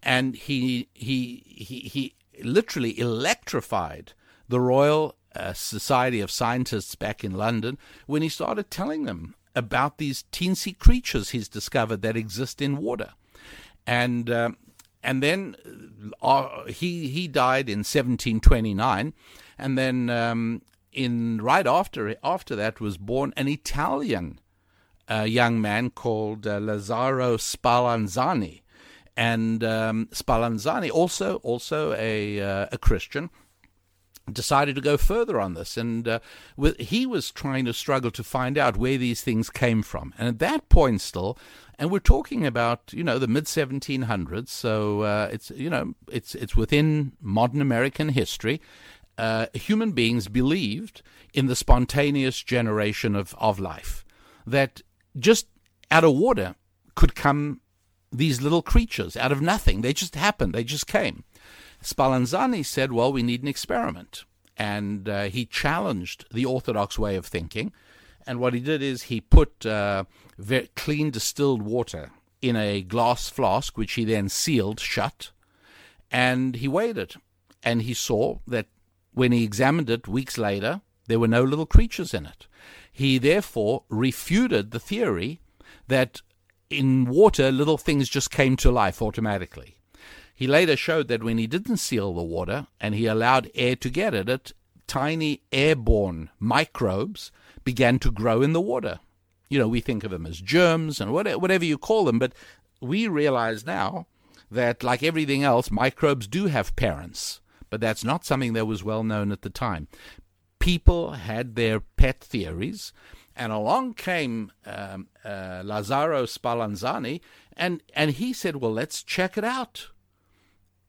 And he, he, he, he literally electrified the Royal uh, Society of Scientists back in London when he started telling them about these teensy creatures he's discovered that exist in water. And uh, and then uh, he he died in 1729, and then um, in right after after that was born an Italian uh, young man called uh, Lazzaro Spallanzani, and um, Spallanzani also also a uh, a Christian decided to go further on this, and uh, with, he was trying to struggle to find out where these things came from. And at that point, still, and we're talking about you know the mid 1700s, so uh, it's you know it's it's within modern American history. Uh, human beings believed in the spontaneous generation of, of life, that just out of water could come these little creatures out of nothing. They just happened, they just came. Spallanzani said, well, we need an experiment. And uh, he challenged the orthodox way of thinking. And what he did is he put uh, very clean distilled water in a glass flask, which he then sealed shut. And he weighed it. And he saw that when he examined it weeks later, there were no little creatures in it. He therefore refuted the theory that in water little things just came to life automatically. He later showed that when he didn't seal the water and he allowed air to get at it, tiny airborne microbes began to grow in the water. You know, we think of them as germs and whatever you call them, but we realize now that, like everything else, microbes do have parents, but that's not something that was well known at the time. People had their pet theories, and along came um, uh, Lazzaro Spallanzani, and, and he said, Well, let's check it out.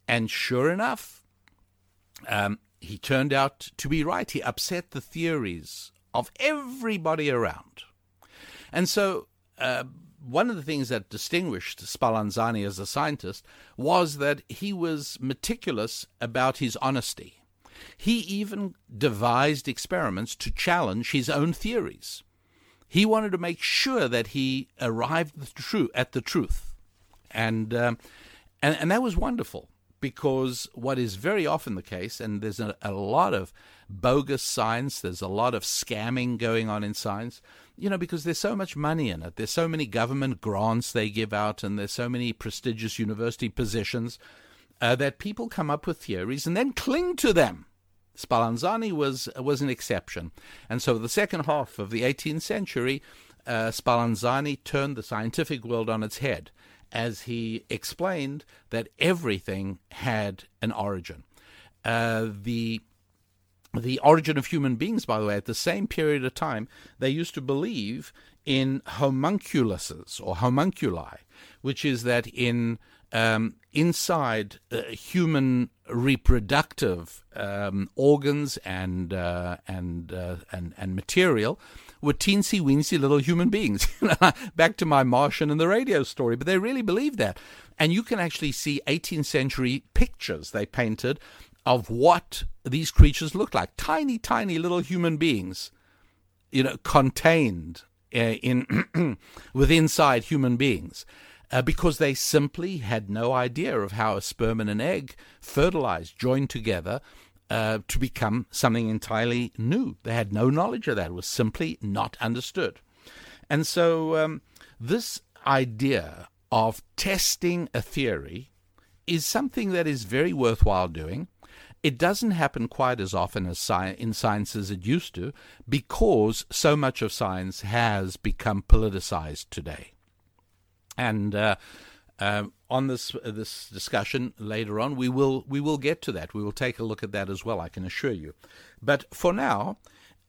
And sure enough, um, he turned out to be right. He upset the theories of everybody around. And so, uh, one of the things that distinguished Spallanzani as a scientist was that he was meticulous about his honesty. He even devised experiments to challenge his own theories. He wanted to make sure that he arrived at the truth, and um, and, and that was wonderful because what is very often the case, and there's a, a, lot of bogus science, there's a lot of scamming going on in science, you know, because there's so much money in it. There's so many government grants they give out, and there's so many prestigious university positions uh, that people come up with theories and then cling to them. Spallanzani was was an exception, and so the second half of the 18th century, uh, Spallanzani turned the scientific world on its head as he explained that everything had an origin. Uh, the the origin of human beings, by the way, at the same period of time, they used to believe in homunculuses or homunculi, which is that in um, inside uh, human reproductive um, organs and uh, and, uh, and and material were teensy weensy little human beings. Back to my Martian and the radio story, but they really believed that. And you can actually see 18th century pictures they painted of what these creatures looked like tiny, tiny little human beings, you know, contained uh, in with inside human beings. Uh, because they simply had no idea of how a sperm and an egg fertilize, join together uh, to become something entirely new. They had no knowledge of that. It was simply not understood. And so, um, this idea of testing a theory is something that is very worthwhile doing. It doesn't happen quite as often as sci- in science as it used to because so much of science has become politicized today. And uh, uh, on this this discussion later on, we will we will get to that. We will take a look at that as well. I can assure you. But for now,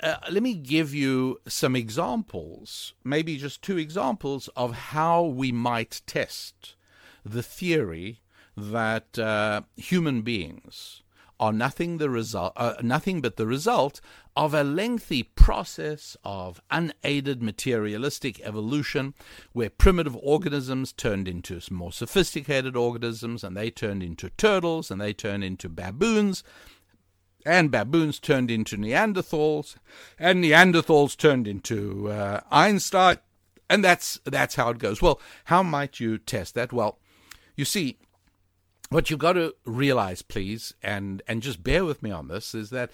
uh, let me give you some examples, maybe just two examples of how we might test the theory that uh, human beings are nothing the result, uh, nothing but the result of a lengthy process of unaided materialistic evolution, where primitive organisms turned into more sophisticated organisms, and they turned into turtles, and they turned into baboons, and baboons turned into Neanderthals, and Neanderthals turned into uh, Einstein, and that's that's how it goes. Well, how might you test that? Well, you see, what you've got to realize, please, and and just bear with me on this, is that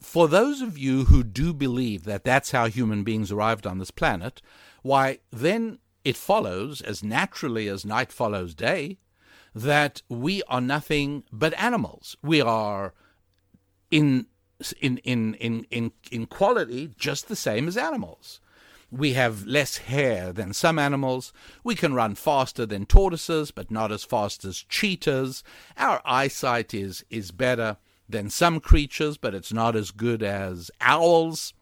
for those of you who do believe that that's how human beings arrived on this planet, why then it follows as naturally as night follows day that we are nothing but animals. We are in in in in in in quality just the same as animals. We have less hair than some animals. We can run faster than tortoises, but not as fast as cheetahs. Our eyesight is is better than some creatures, but it's not as good as owls.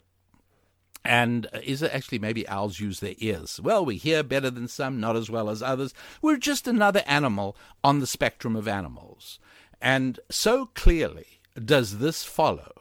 And uh, is it actually maybe owls use their ears? Well, we hear better than some, not as well as others. We're just another animal on the spectrum of animals. And so clearly, does this follow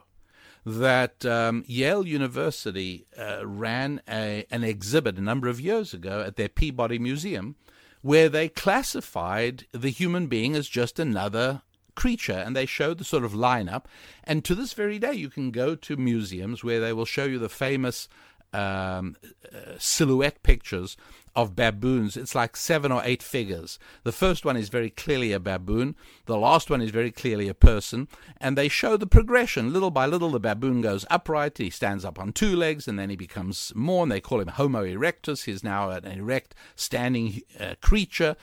that um, Yale University uh, ran a, an exhibit a number of years ago at their Peabody Museum where they classified the human being as just another creature and they showed the sort of lineup. And to this very day you can go to museums where they will show you the famous um, uh, silhouette pictures of baboons. It's like seven or eight figures. The first one is very clearly a baboon. The last one is very clearly a person. And they show the progression. Little by little, the baboon goes upright. He stands up on two legs and then he becomes more. And they call him Homo erectus. He's now an erect, standing uh, creature.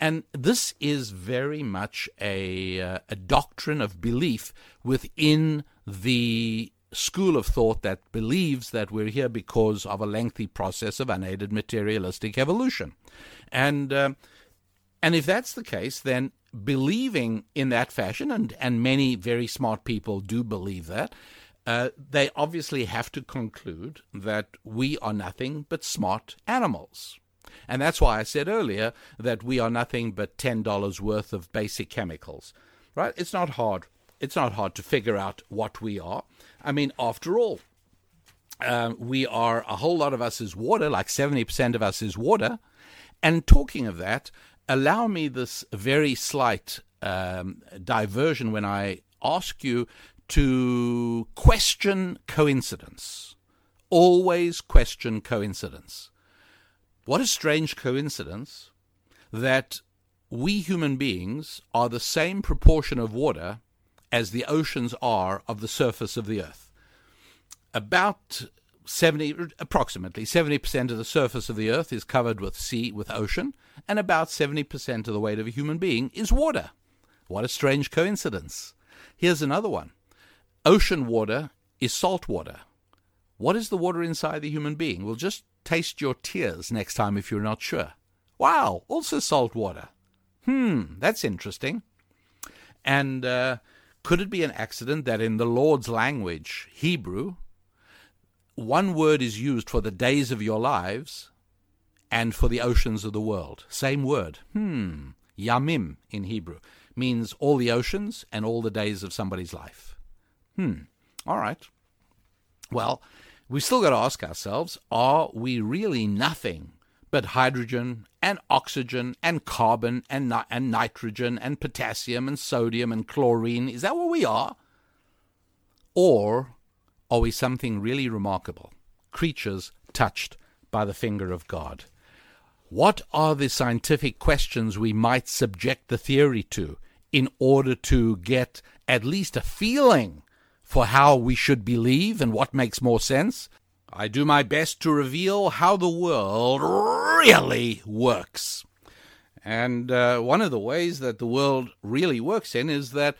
And this is very much a, uh, a doctrine of belief within the school of thought that believes that we're here because of a lengthy process of unaided materialistic evolution. And, uh, and if that's the case, then believing in that fashion, and, and many very smart people do believe that, uh, they obviously have to conclude that we are nothing but smart animals. And that's why I said earlier that we are nothing but $10 worth of basic chemicals. Right? It's not hard. It's not hard to figure out what we are. I mean, after all, uh, we are a whole lot of us is water, like 70% of us is water. And talking of that, allow me this very slight um, diversion when I ask you to question coincidence. Always question coincidence. What a strange coincidence that we human beings are the same proportion of water as the oceans are of the surface of the earth. About 70 approximately 70% of the surface of the earth is covered with sea with ocean and about 70% of the weight of a human being is water. What a strange coincidence. Here's another one. Ocean water is salt water. What is the water inside the human being? Well just taste your tears next time if you're not sure. Wow also salt water. Hmm that's interesting. And uh, could it be an accident that in the Lord's language, Hebrew, one word is used for the days of your lives and for the oceans of the world? Same word. Hmm. Yamim in Hebrew means all the oceans and all the days of somebody's life. Hmm. All right. Well, we've still got to ask ourselves are we really nothing but hydrogen and oxygen and carbon and, ni- and nitrogen and potassium and sodium and chlorine. Is that what we are? Or are we something really remarkable? Creatures touched by the finger of God. What are the scientific questions we might subject the theory to in order to get at least a feeling for how we should believe and what makes more sense? I do my best to reveal how the world really works. And uh, one of the ways that the world really works in is that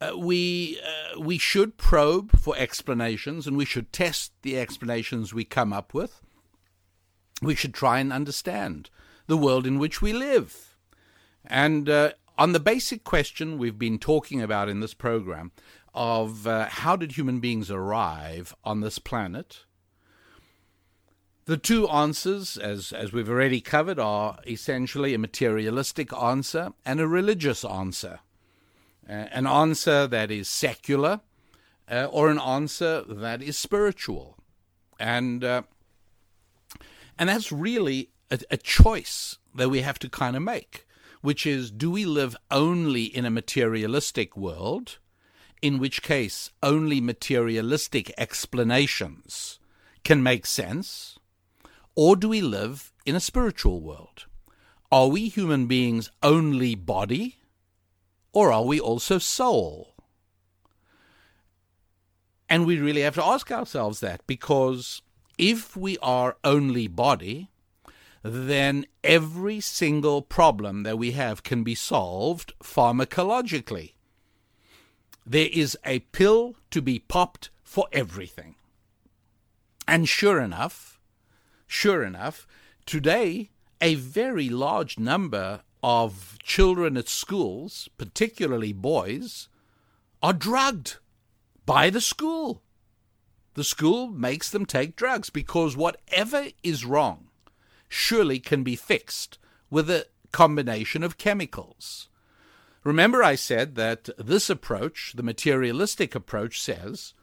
uh, we uh, we should probe for explanations and we should test the explanations we come up with. We should try and understand the world in which we live. And uh, on the basic question we've been talking about in this program of uh, how did human beings arrive on this planet, the two answers, as, as we've already covered, are essentially a materialistic answer and a religious answer. Uh, an answer that is secular uh, or an answer that is spiritual. And, uh, and that's really a, a choice that we have to kind of make, which is do we live only in a materialistic world, in which case only materialistic explanations can make sense? Or do we live in a spiritual world? Are we human beings only body? Or are we also soul? And we really have to ask ourselves that because if we are only body, then every single problem that we have can be solved pharmacologically. There is a pill to be popped for everything. And sure enough, Sure enough, today a very large number of children at schools, particularly boys, are drugged by the school. The school makes them take drugs because whatever is wrong surely can be fixed with a combination of chemicals. Remember, I said that this approach, the materialistic approach, says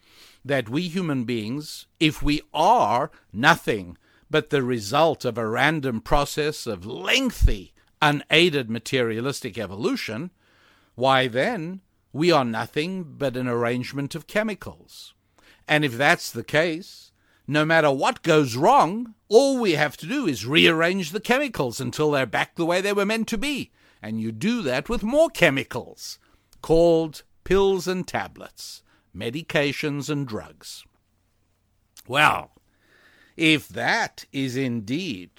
that we human beings, if we are nothing but the result of a random process of lengthy, unaided materialistic evolution, why then we are nothing but an arrangement of chemicals. And if that's the case, no matter what goes wrong, all we have to do is rearrange the chemicals until they're back the way they were meant to be. And you do that with more chemicals, called pills and tablets, medications and drugs. Well, if that is indeed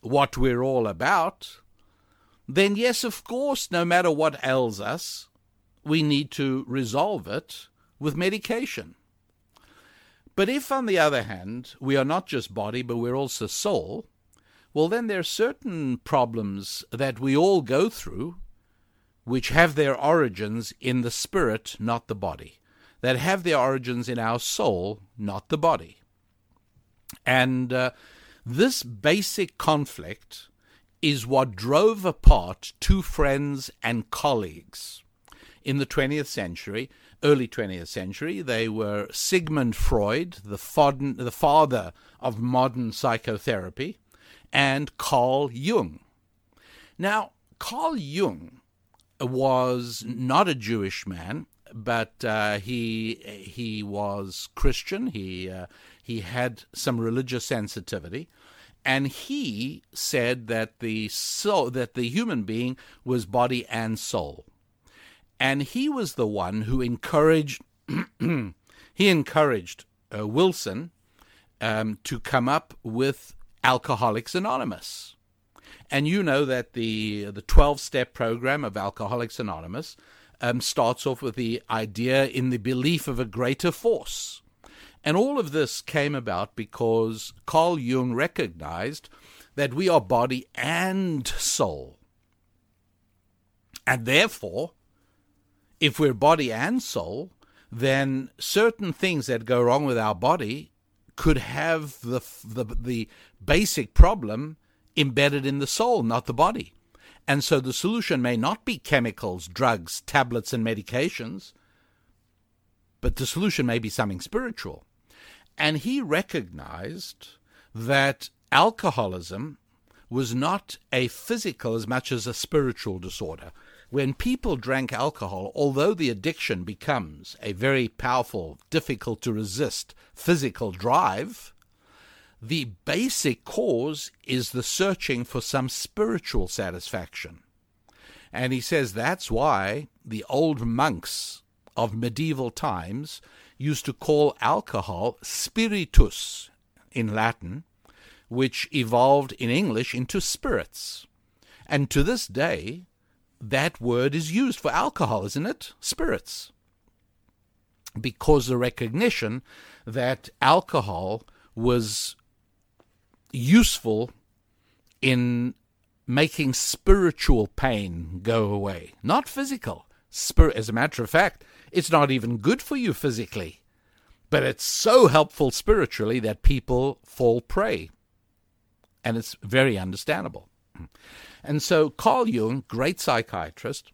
what we're all about, then yes, of course, no matter what ails us, we need to resolve it with medication. But if, on the other hand, we are not just body, but we're also soul, well, then there are certain problems that we all go through which have their origins in the spirit, not the body, that have their origins in our soul, not the body. And uh, this basic conflict is what drove apart two friends and colleagues in the 20th century, early 20th century. They were Sigmund Freud, the, the father of modern psychotherapy, and Carl Jung. Now, Carl Jung was not a Jewish man, but uh, he he was Christian. He uh, he had some religious sensitivity, and he said that the soul, that the human being was body and soul, and he was the one who encouraged he encouraged uh, Wilson um, to come up with Alcoholics Anonymous. And you know that the the twelve step program of Alcoholics Anonymous um, starts off with the idea in the belief of a greater force. And all of this came about because Carl Jung recognized that we are body and soul. And therefore, if we're body and soul, then certain things that go wrong with our body could have the, the, the basic problem embedded in the soul, not the body. And so the solution may not be chemicals, drugs, tablets, and medications, but the solution may be something spiritual. And he recognized that alcoholism was not a physical as much as a spiritual disorder. When people drank alcohol, although the addiction becomes a very powerful, difficult to resist physical drive, the basic cause is the searching for some spiritual satisfaction. And he says that's why the old monks of medieval times used to call alcohol spiritus in Latin, which evolved in English into spirits. And to this day, that word is used for alcohol, isn't it? Spirits. Because the recognition that alcohol was useful in making spiritual pain go away, not physical. Spirit, as a matter of fact, it's not even good for you physically, but it's so helpful spiritually that people fall prey. And it's very understandable. And so Carl Jung, great psychiatrist,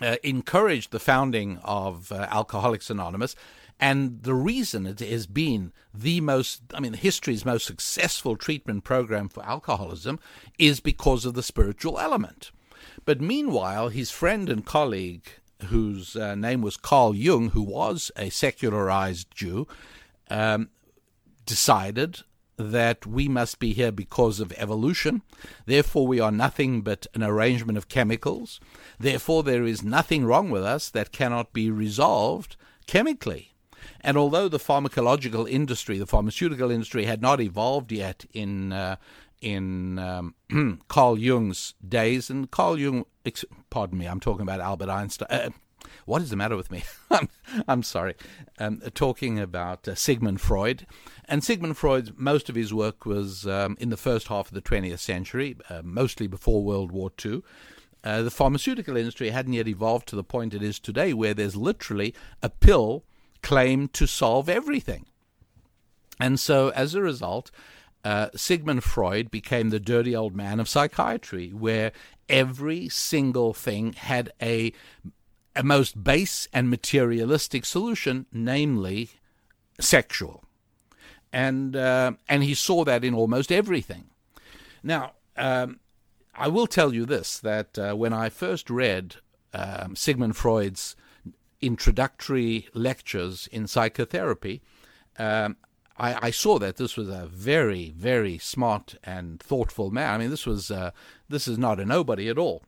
uh, encouraged the founding of uh, Alcoholics Anonymous. And the reason it has been the most, I mean, history's most successful treatment program for alcoholism is because of the spiritual element. But meanwhile, his friend and colleague, whose uh, name was Carl Jung, who was a secularized Jew, um, decided that we must be here because of evolution. Therefore, we are nothing but an arrangement of chemicals. Therefore, there is nothing wrong with us that cannot be resolved chemically. And although the pharmacological industry, the pharmaceutical industry, had not evolved yet in uh, in um, Carl Jung's days, and Carl Jung, pardon me, I'm talking about Albert Einstein. Uh, what is the matter with me? I'm, I'm sorry. Um, talking about uh, Sigmund Freud. And Sigmund Freud, most of his work was um, in the first half of the 20th century, uh, mostly before World War II. Uh, the pharmaceutical industry hadn't yet evolved to the point it is today, where there's literally a pill claimed to solve everything. And so, as a result, uh, Sigmund Freud became the dirty old man of psychiatry, where every single thing had a a most base and materialistic solution, namely sexual. And, uh, and he saw that in almost everything. Now, um, I will tell you this that uh, when I first read um, Sigmund Freud's introductory lectures in psychotherapy, um, I, I, saw that this was a very, very smart and thoughtful man. I mean, this was uh, this is not a nobody at all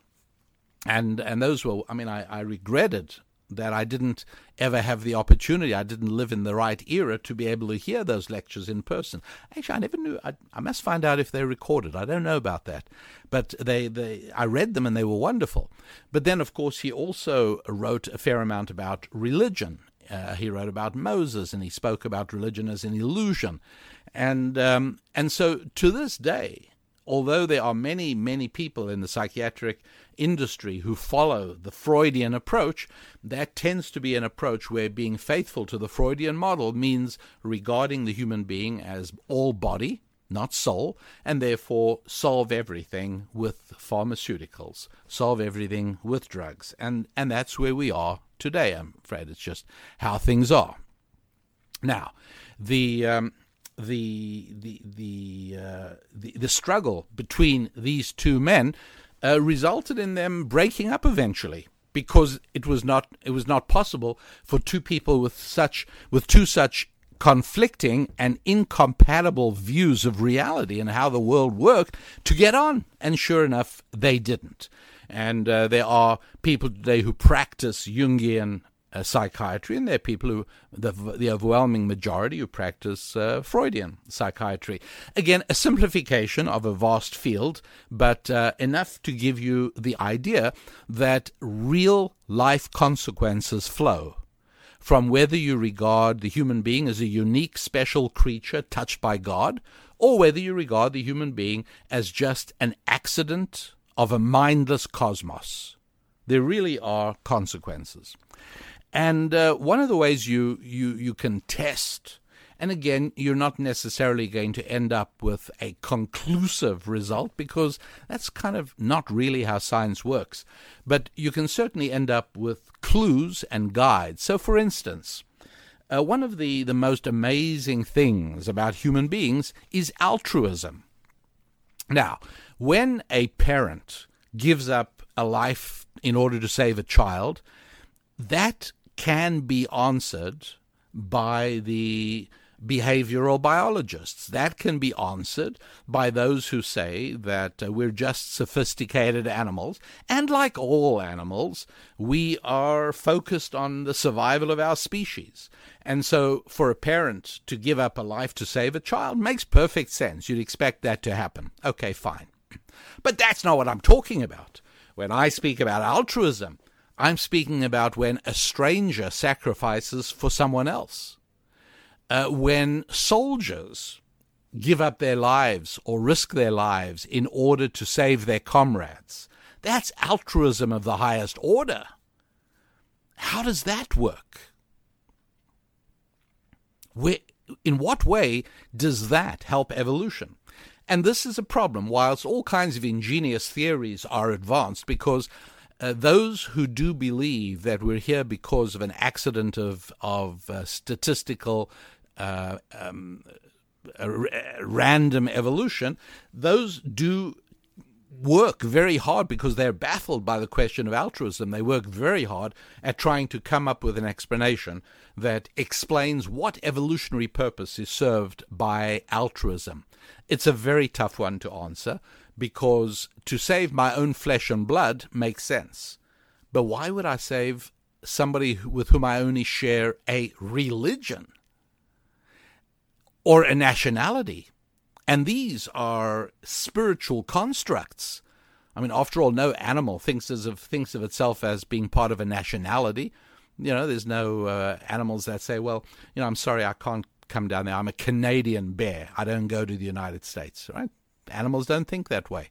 and and those were I mean I, I regretted that I didn't ever have the opportunity. I didn't live in the right era to be able to hear those lectures in person. Actually, I never knew. I, I must find out if they're recorded. I don't know about that, but they, they I read them and they were wonderful. But then, of course, he also wrote a fair amount about religion. Uh, he wrote about Moses and he spoke about religion as an illusion, and um, and so to this day, although there are many many people in the psychiatric industry who follow the Freudian approach, that tends to be an approach where being faithful to the Freudian model means regarding the human being as all body, not soul, and therefore solve everything with pharmaceuticals, solve everything with drugs. And, and that's where we are today. I'm afraid it's just how things are. Now, the. Um, the the the, uh, the the struggle between these two men uh, resulted in them breaking up eventually because it was not it was not possible for two people with such with two such conflicting and incompatible views of reality and how the world worked to get on. And sure enough they didn't. And uh, there are people today who practice jungian uh, psychiatry, and there are people who, the, the overwhelming majority, who practice uh, Freudian psychiatry. Again, a simplification of a vast field, but uh, enough to give you the idea that real life consequences flow from whether you regard the human being as a unique, special creature touched by God, or whether you regard the human being as just an accident of a mindless cosmos. There really are consequences. And uh, one of the ways you, you, you can test, and again, you're not necessarily going to end up with a conclusive result because that's kind of not really how science works. But you can certainly end up with clues and guides. So, for instance, uh, one of the, the most amazing things about human beings is altruism. Now, when a parent gives up a life in order to save a child, that can be answered by the behavioral biologists. That can be answered by those who say that uh, we're just sophisticated animals, and like all animals, we are focused on the survival of our species. And so, for a parent to give up a life to save a child makes perfect sense. You'd expect that to happen. Okay, fine. But that's not what I'm talking about. When I speak about altruism, I'm speaking about when a stranger sacrifices for someone else. Uh, when soldiers give up their lives or risk their lives in order to save their comrades. That's altruism of the highest order. How does that work? Where, in what way does that help evolution? And this is a problem, whilst all kinds of ingenious theories are advanced, because uh, those who do believe that we're here because of an accident of, of uh, statistical uh, um, random evolution, those do work very hard because they're baffled by the question of altruism. They work very hard at trying to come up with an explanation that explains what evolutionary purpose is served by altruism. It's a very tough one to answer because to save my own flesh and blood makes sense. But why would I save somebody with whom I only share a religion or a nationality? And these are spiritual constructs. I mean, after all, no animal thinks of thinks of itself as being part of a nationality. You know, there's no uh, animals that say, "Well, you know, I'm sorry, I can't come down there. I'm a Canadian bear. I don't go to the United States." Right? Animals don't think that way.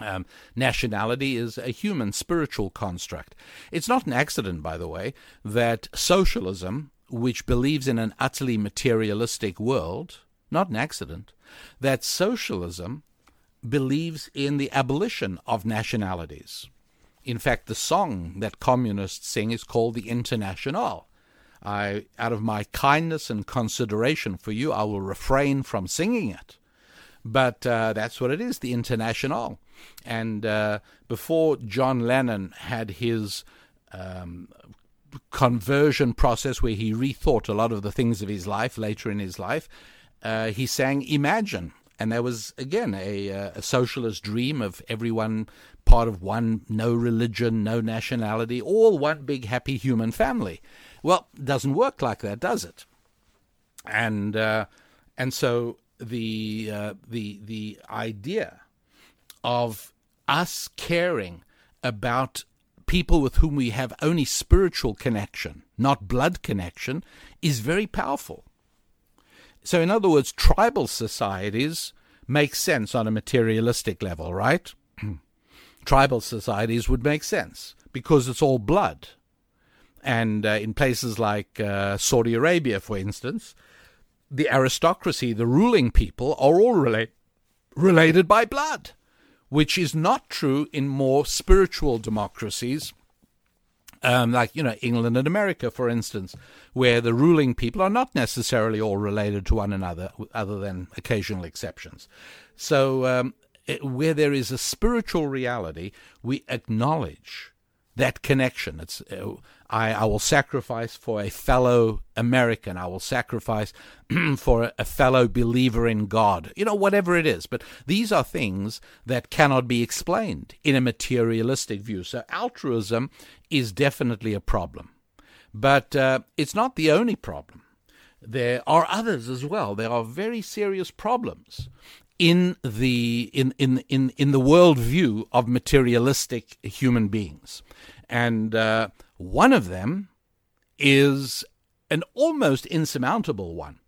Um, nationality is a human spiritual construct. It's not an accident, by the way, that socialism, which believes in an utterly materialistic world, not an accident, that socialism believes in the abolition of nationalities. In fact, the song that communists sing is called the International. I, out of my kindness and consideration for you, I will refrain from singing it. But uh, that's what it is, the International. And uh, before John Lennon had his um, conversion process where he rethought a lot of the things of his life later in his life, uh, he sang Imagine. And there was, again, a, uh, a socialist dream of everyone part of one, no religion, no nationality, all one big happy human family. Well, doesn't work like that, does it? And uh, and so the uh, the the idea of us caring about people with whom we have only spiritual connection, not blood connection, is very powerful. So, in other words, tribal societies make sense on a materialistic level, right? tribal societies would make sense because it's all blood. And uh, in places like uh, Saudi Arabia, for instance, the aristocracy, the ruling people, are all relate- related by blood, which is not true in more spiritual democracies um, like you know England and America, for instance, where the ruling people are not necessarily all related to one another, other than occasional exceptions. So, um, it, where there is a spiritual reality, we acknowledge that connection. It's uh, I, I will sacrifice for a fellow American. I will sacrifice for a, a fellow believer in God. You know, whatever it is. But these are things that cannot be explained in a materialistic view. So altruism is definitely a problem. But uh, it's not the only problem. There are others as well. There are very serious problems in the in in in in the worldview of materialistic human beings, and uh, one of them is an almost insurmountable one.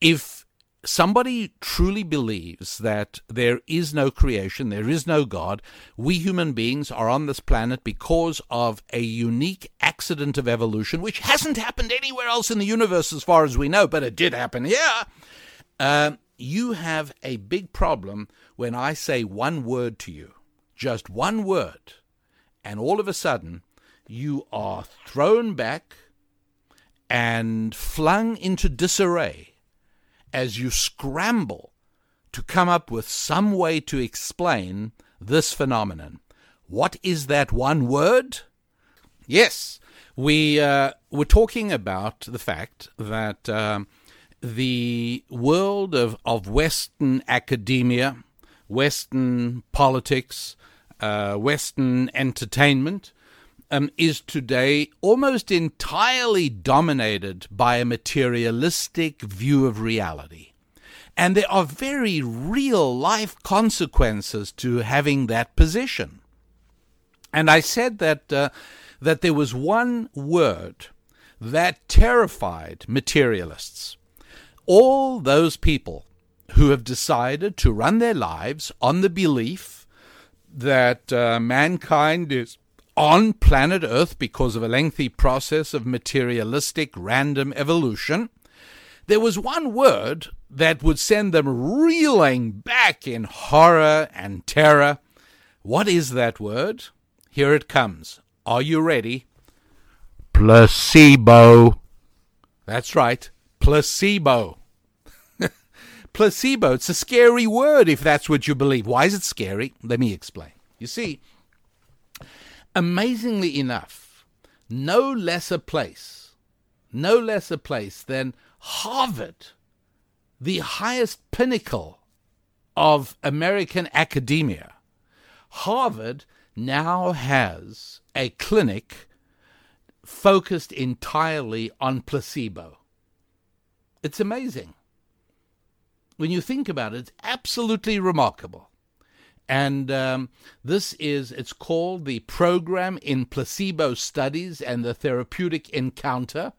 If somebody truly believes that there is no creation, there is no God, we human beings are on this planet because of a unique accident of evolution, which hasn't happened anywhere else in the universe as far as we know, but it did happen here. Uh, you have a big problem when I say one word to you, just one word, and all of a sudden you are thrown back and flung into disarray as you scramble to come up with some way to explain this phenomenon. What is that one word? Yes, we uh, were talking about the fact that um, the world of, of Western academia, Western politics, uh, Western entertainment um, is today almost entirely dominated by a materialistic view of reality. And there are very real life consequences to having that position. And I said that, uh, that there was one word that terrified materialists. All those people who have decided to run their lives on the belief that uh, mankind is on planet Earth because of a lengthy process of materialistic random evolution, there was one word that would send them reeling back in horror and terror. What is that word? Here it comes. Are you ready? Placebo. That's right, placebo. Placebo. It's a scary word if that's what you believe. Why is it scary? Let me explain. You see, amazingly enough, no less a place, no less a place than Harvard, the highest pinnacle of American academia. Harvard now has a clinic focused entirely on placebo. It's amazing. When you think about it, it's absolutely remarkable. And um, this is, it's called the Program in Placebo Studies and the Therapeutic Encounter.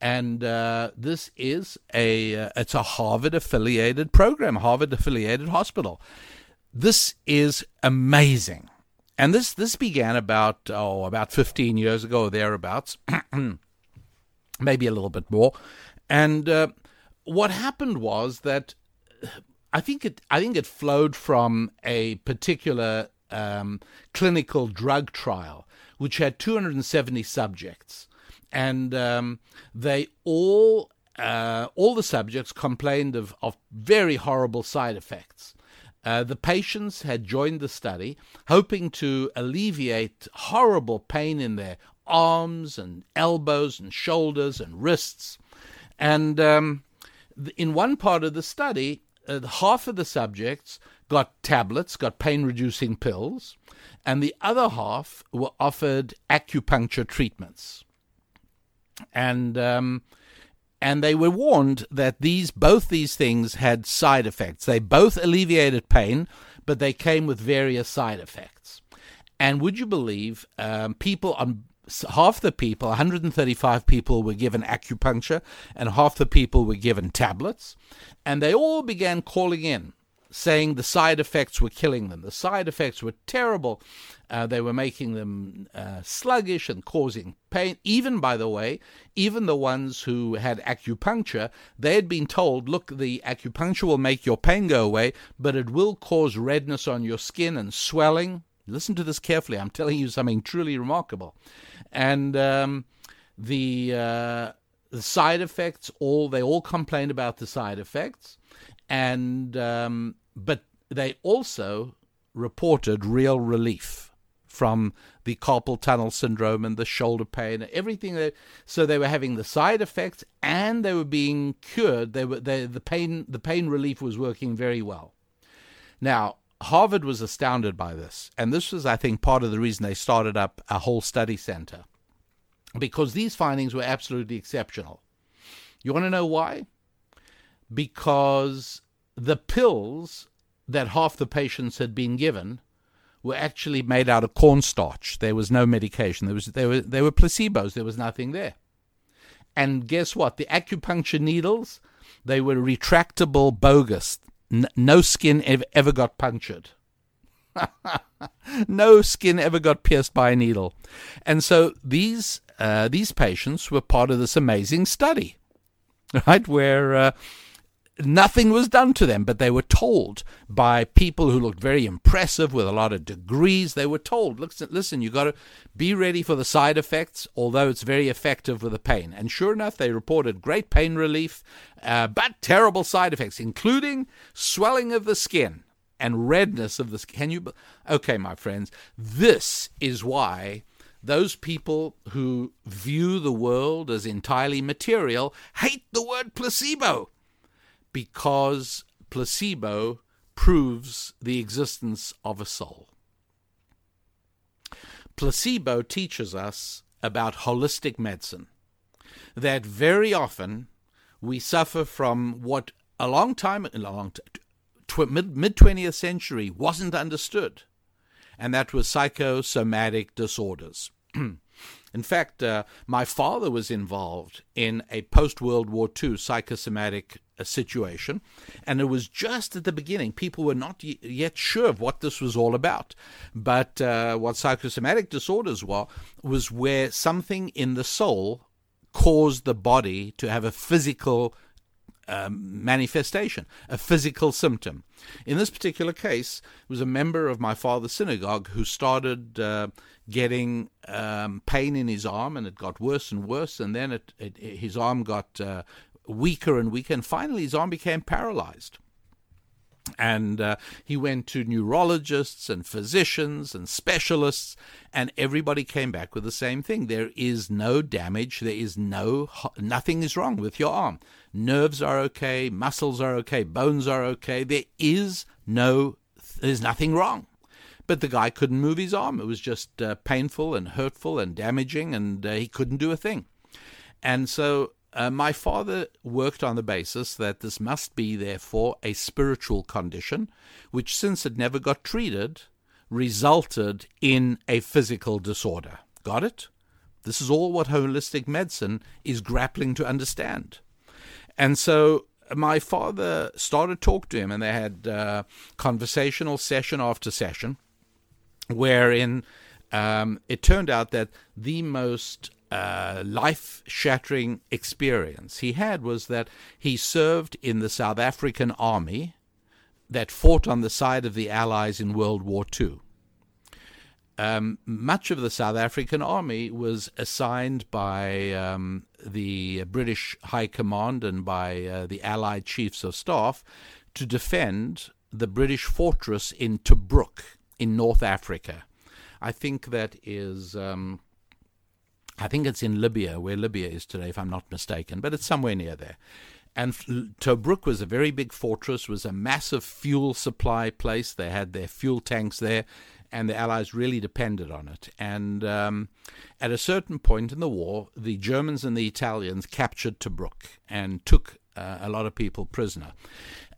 And uh, this is a, uh, it's a Harvard affiliated program, Harvard affiliated hospital. This is amazing. And this, this began about, oh, about 15 years ago or thereabouts, maybe a little bit more. And uh, what happened was that I think it I think it flowed from a particular um, clinical drug trial which had 270 subjects, and um, they all uh, all the subjects complained of, of very horrible side effects. Uh, the patients had joined the study hoping to alleviate horrible pain in their arms and elbows and shoulders and wrists. And um, in one part of the study, uh, half of the subjects got tablets, got pain reducing pills, and the other half were offered acupuncture treatments. And um, and they were warned that these both these things had side effects. They both alleviated pain, but they came with various side effects. And would you believe um, people on half the people, 135 people, were given acupuncture, and half the people were given tablets. And they all began calling in, saying the side effects were killing them. The side effects were terrible. Uh, they were making them uh, sluggish and causing pain. Even, by the way, even the ones who had acupuncture, they had been told, look, the acupuncture will make your pain go away, but it will cause redness on your skin and swelling. Listen to this carefully. I'm telling you something truly remarkable and um, the uh, the side effects all they all complained about the side effects, and um, but they also reported real relief from the carpal tunnel syndrome and the shoulder pain, and everything. That, so they were having the side effects and they were being cured. They were they, the pain the pain relief was working very well. Now Harvard was astounded by this, and this was, I think, part of the reason they started up a whole study center because these findings were absolutely exceptional. You want to know why? Because the pills that half the patients had been given were actually made out of cornstarch. There was no medication. There was they were they were placebos. There was nothing there. And guess what? The acupuncture needles, they were retractable bogus no skin ever, ever got punctured. no skin ever got pierced by a needle. And so these uh, these patients were part of this amazing study, right? Where uh, nothing was done to them, but they were told by people who looked very impressive with a lot of degrees. They were told, listen, listen, you got to be ready for the side effects, although it's very effective with the pain. And sure enough, they reported great pain relief, uh, but terrible side effects, including swelling of the skin and redness of the skin. Can you? Okay, my friends, this is why those people who view the world as entirely material hate the word placebo because placebo proves the existence of a soul. Placebo teaches us about holistic medicine, that very often we suffer from what a long time, a long mid 20th century wasn't understood, and that was psychosomatic disorders. In fact, uh, my father was involved in a post World War II psychosomatic uh, situation, and it was just at the beginning. People were not y- yet sure of what this was all about. But uh, what psychosomatic disorders were was where something in the soul caused the body to have a physical um, manifestation, a physical symptom. In this particular case, it was a member of my father's synagogue who started uh, getting um, pain in his arm, and it got worse and worse, and then it, it, his arm got uh, weaker and weaker, and finally his arm became paralyzed. And uh, he went to neurologists and physicians and specialists, and everybody came back with the same thing. There is no damage. There is no, nothing is wrong with your arm. Nerves are okay, muscles are okay, bones are okay. There is no, there's nothing wrong. But the guy couldn't move his arm. It was just uh, painful and hurtful and damaging, and uh, he couldn't do a thing. And so uh, my father worked on the basis that this must be, therefore, a spiritual condition, which, since it never got treated, resulted in a physical disorder. Got it? This is all what holistic medicine is grappling to understand. And so my father started talk to him, and they had uh, conversational session after session, wherein um, it turned out that the most uh, life shattering experience he had was that he served in the South African army that fought on the side of the Allies in World War II. Um, much of the South African army was assigned by um, the British High Command and by uh, the Allied Chiefs of Staff to defend the British fortress in Tobruk in North Africa. I think that is um, I think it's in Libya, where Libya is today, if I'm not mistaken, but it's somewhere near there. And Tobruk was a very big fortress, was a massive fuel supply place. They had their fuel tanks there, and the Allies really depended on it. And um, at a certain point in the war, the Germans and the Italians captured Tobruk and took uh, a lot of people prisoner.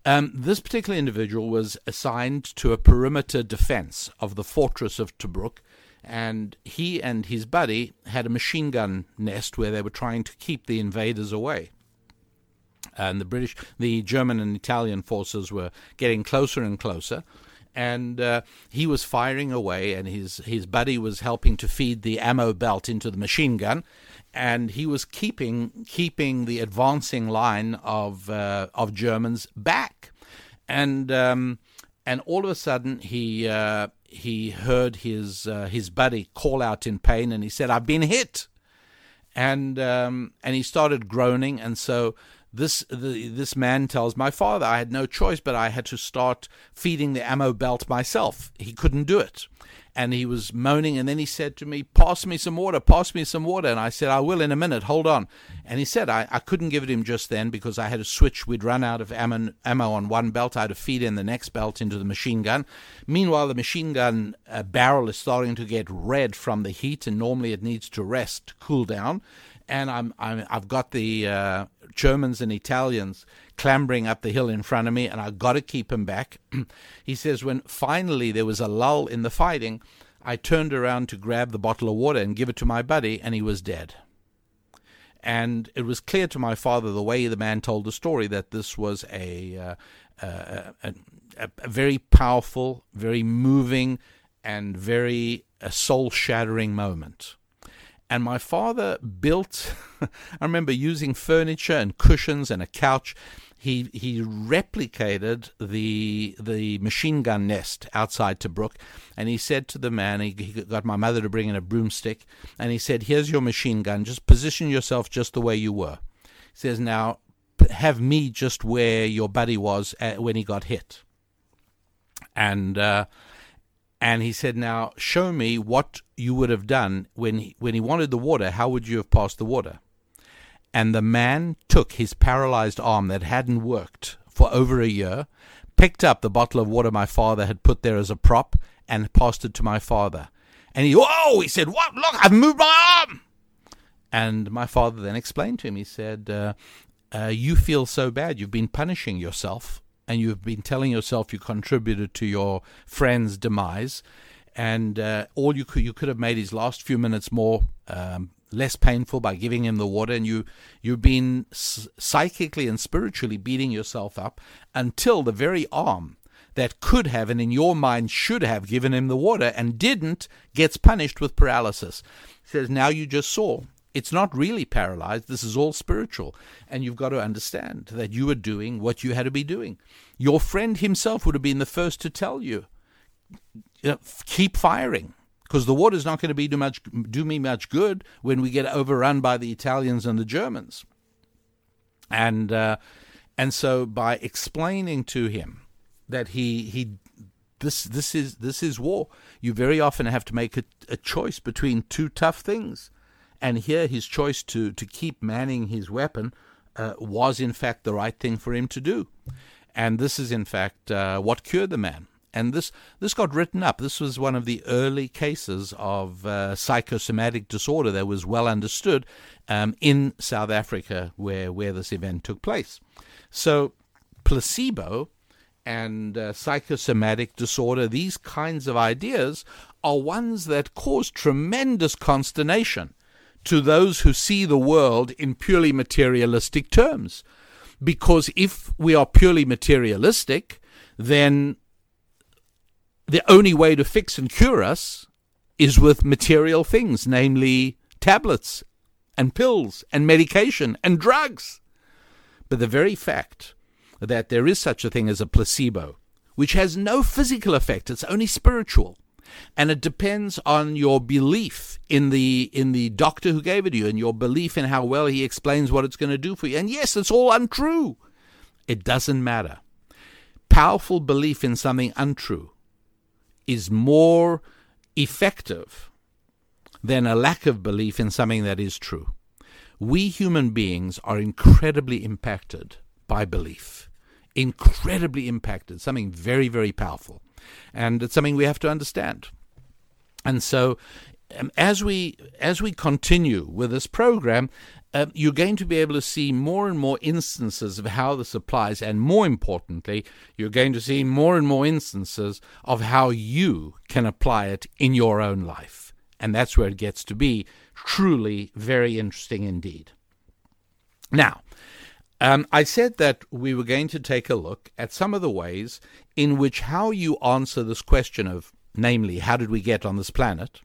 Um, this particular individual was assigned to a perimeter defense of the fortress of Tobruk and he and his buddy had a machine gun nest where they were trying to keep the invaders away. And the British, the German and Italian forces were getting closer and closer, and uh, he was firing away, and his his buddy was helping to feed the ammo belt into the machine gun, and he was keeping keeping the advancing line of uh, of Germans back, and um, and all of a sudden he uh, he heard his uh, his buddy call out in pain, and he said, "I've been hit," and um, and he started groaning, and so this the, this man tells my father, "I had no choice, but I had to start feeding the ammo belt myself. He couldn't do it." and he was moaning. And then he said to me, Pass me some water, pass me some water. And I said, I will in a minute, hold on. And he said, I, I couldn't give it him just then because I had to switch. We'd run out of ammo, ammo on one belt. I had to feed in the next belt into the machine gun. Meanwhile, the machine gun uh, barrel is starting to get red from the heat, and normally it needs to rest, to cool down. And I'm, i have got the uh, Germans and Italians clambering up the hill in front of me, and I've got to keep him back. he says, when finally there was a lull in the fighting, I turned around to grab the bottle of water and give it to my buddy, and he was dead. And it was clear to my father, the way the man told the story, that this was a, uh, uh, a, a, a, very powerful, very moving, and very soul shattering moment. And my father built, I remember using furniture and cushions and a couch he he replicated the the machine gun nest outside Tobruk, and he said to the man, he, he got my mother to bring in a broomstick, and he said, "Here's your machine gun. Just position yourself just the way you were." He says, "Now have me just where your buddy was when he got hit." And uh, And he said, Now show me what you would have done when he, when he wanted the water. How would you have passed the water? And the man took his paralyzed arm that hadn't worked for over a year, picked up the bottle of water my father had put there as a prop, and passed it to my father. And he, whoa, he said, What? Look, I've moved my arm. And my father then explained to him, he said, uh, uh, You feel so bad. You've been punishing yourself and you've been telling yourself you contributed to your friend's demise, and uh, all you could you could have made his last few minutes more um, less painful by giving him the water, and you you've been psychically and spiritually beating yourself up until the very arm that could have and in your mind should have given him the water and didn't gets punished with paralysis. Says now you just saw it's not really paralyzed. This is all spiritual. And you've got to understand that you were doing what you had to be doing. Your friend himself would have been the first to tell you, you know, keep firing, because the water's not going to be do much do me much good when we get overrun by the Italians and the Germans. And uh, and so by explaining to him that he he this this is this is war, you very often have to make a, a choice between two tough things and here, his choice to, to keep manning his weapon uh, was, in fact, the right thing for him to do. And this is, in fact, uh, what cured the man. And this, this got written up. This was one of the early cases of uh, psychosomatic disorder that was well understood um, in South Africa, where, where this event took place. So, placebo and uh, psychosomatic disorder, these kinds of ideas, are ones that cause tremendous consternation to those who see the world in purely materialistic terms. Because if we are purely materialistic, then the only way to fix and cure us is with material things, namely tablets and pills and medication and drugs. But the very fact that there is such a thing as a placebo, which has no physical effect, it's only spiritual, and it depends on your belief in the in the doctor who gave it to you and your belief in how well he explains what it's going to do for you. And yes, it's all untrue. It doesn't matter. Powerful belief in something untrue is more effective than a lack of belief in something that is true. We human beings are incredibly impacted by belief. Incredibly impacted, something very, very powerful and it's something we have to understand. And so, um, as we as we continue with this program, uh, you're going to be able to see more and more instances of how this applies, and more importantly, you're going to see more and more instances of how you can apply it in your own life. And that's where it gets to be truly very interesting indeed. Now, um, I said that we were going to take a look at some of the ways in which how you answer this question of, namely, how did we get on this planet,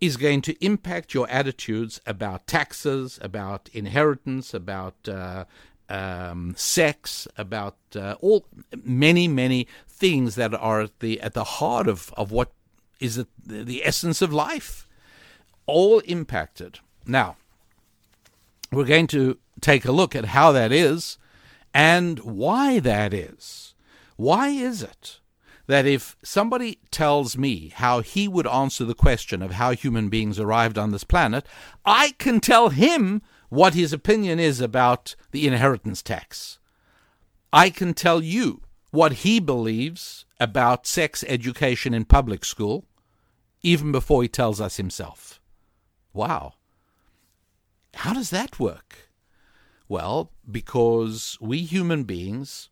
is going to impact your attitudes about taxes, about inheritance, about uh, um, sex, about uh, all many many things that are at the at the heart of of what is it, the essence of life, all impacted. Now, we're going to take a look at how that is and why that is. Why is it that if somebody tells me how he would answer the question of how human beings arrived on this planet, I can tell him what his opinion is about the inheritance tax. I can tell you what he believes about sex education in public school, even before he tells us himself. Wow. How does that work? Well, because we human beings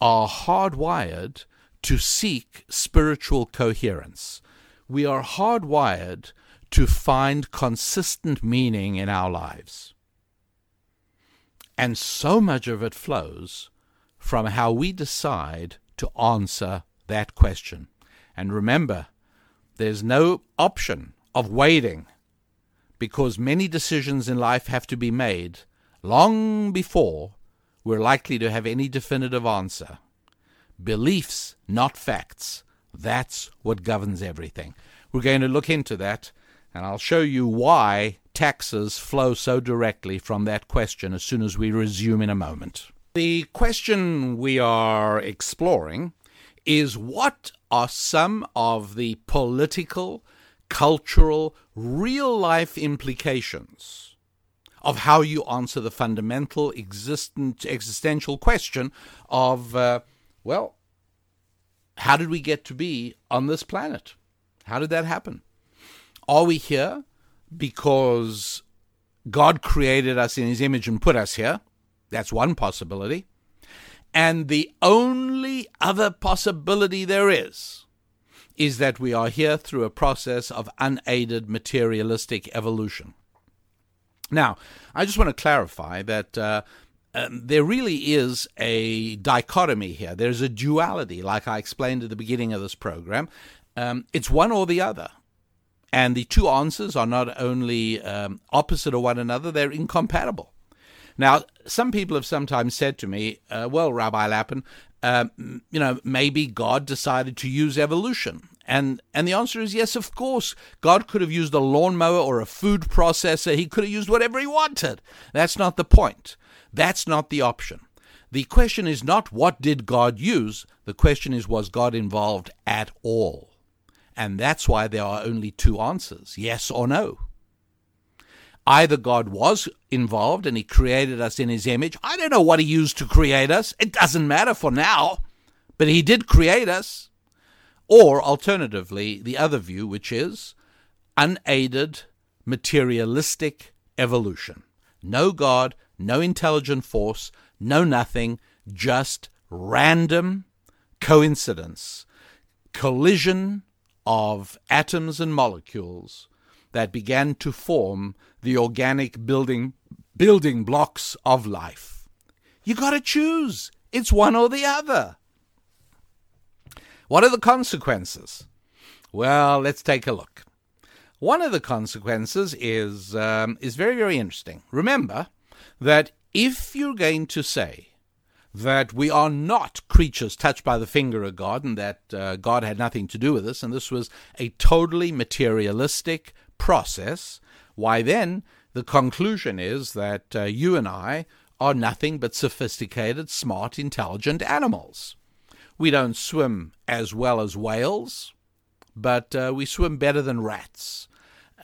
are hardwired to seek spiritual coherence. We are hardwired to find consistent meaning in our lives. And so much of it flows from how we decide to answer that question. And remember, there's no option of waiting because many decisions in life have to be made long before we're likely to have any definitive answer. Beliefs, not facts. That's what governs everything. We're going to look into that, and I'll show you why taxes flow so directly from that question as soon as we resume in a moment. The question we are exploring is what are some of the political, cultural, real life implications of how you answer the fundamental existent, existential question of, uh, well, how did we get to be on this planet? How did that happen? Are we here because God created us in his image and put us here? That's one possibility. And the only other possibility there is is that we are here through a process of unaided materialistic evolution. Now, I just want to clarify that uh, um, there really is a dichotomy here. There's a duality, like I explained at the beginning of this program. Um, it's one or the other. And the two answers are not only um, opposite of one another, they're incompatible. Now, some people have sometimes said to me, uh, well, Rabbi Lapin, uh, you know, maybe God decided to use evolution. And, and the answer is yes, of course. God could have used a lawnmower or a food processor. He could have used whatever he wanted. That's not the point. That's not the option. The question is not what did God use? The question is was God involved at all? And that's why there are only two answers yes or no. Either God was involved and he created us in his image. I don't know what he used to create us. It doesn't matter for now, but he did create us. Or alternatively, the other view, which is unaided materialistic evolution. No God, no intelligent force, no nothing, just random coincidence, collision of atoms and molecules that began to form the organic building building blocks of life. You got to choose. It's one or the other. What are the consequences? Well, let's take a look. One of the consequences is um, is very very interesting. Remember that if you're going to say that we are not creatures touched by the finger of God and that uh, God had nothing to do with us, and this was a totally materialistic process, why then the conclusion is that uh, you and I are nothing but sophisticated, smart, intelligent animals. We don't swim as well as whales, but uh, we swim better than rats.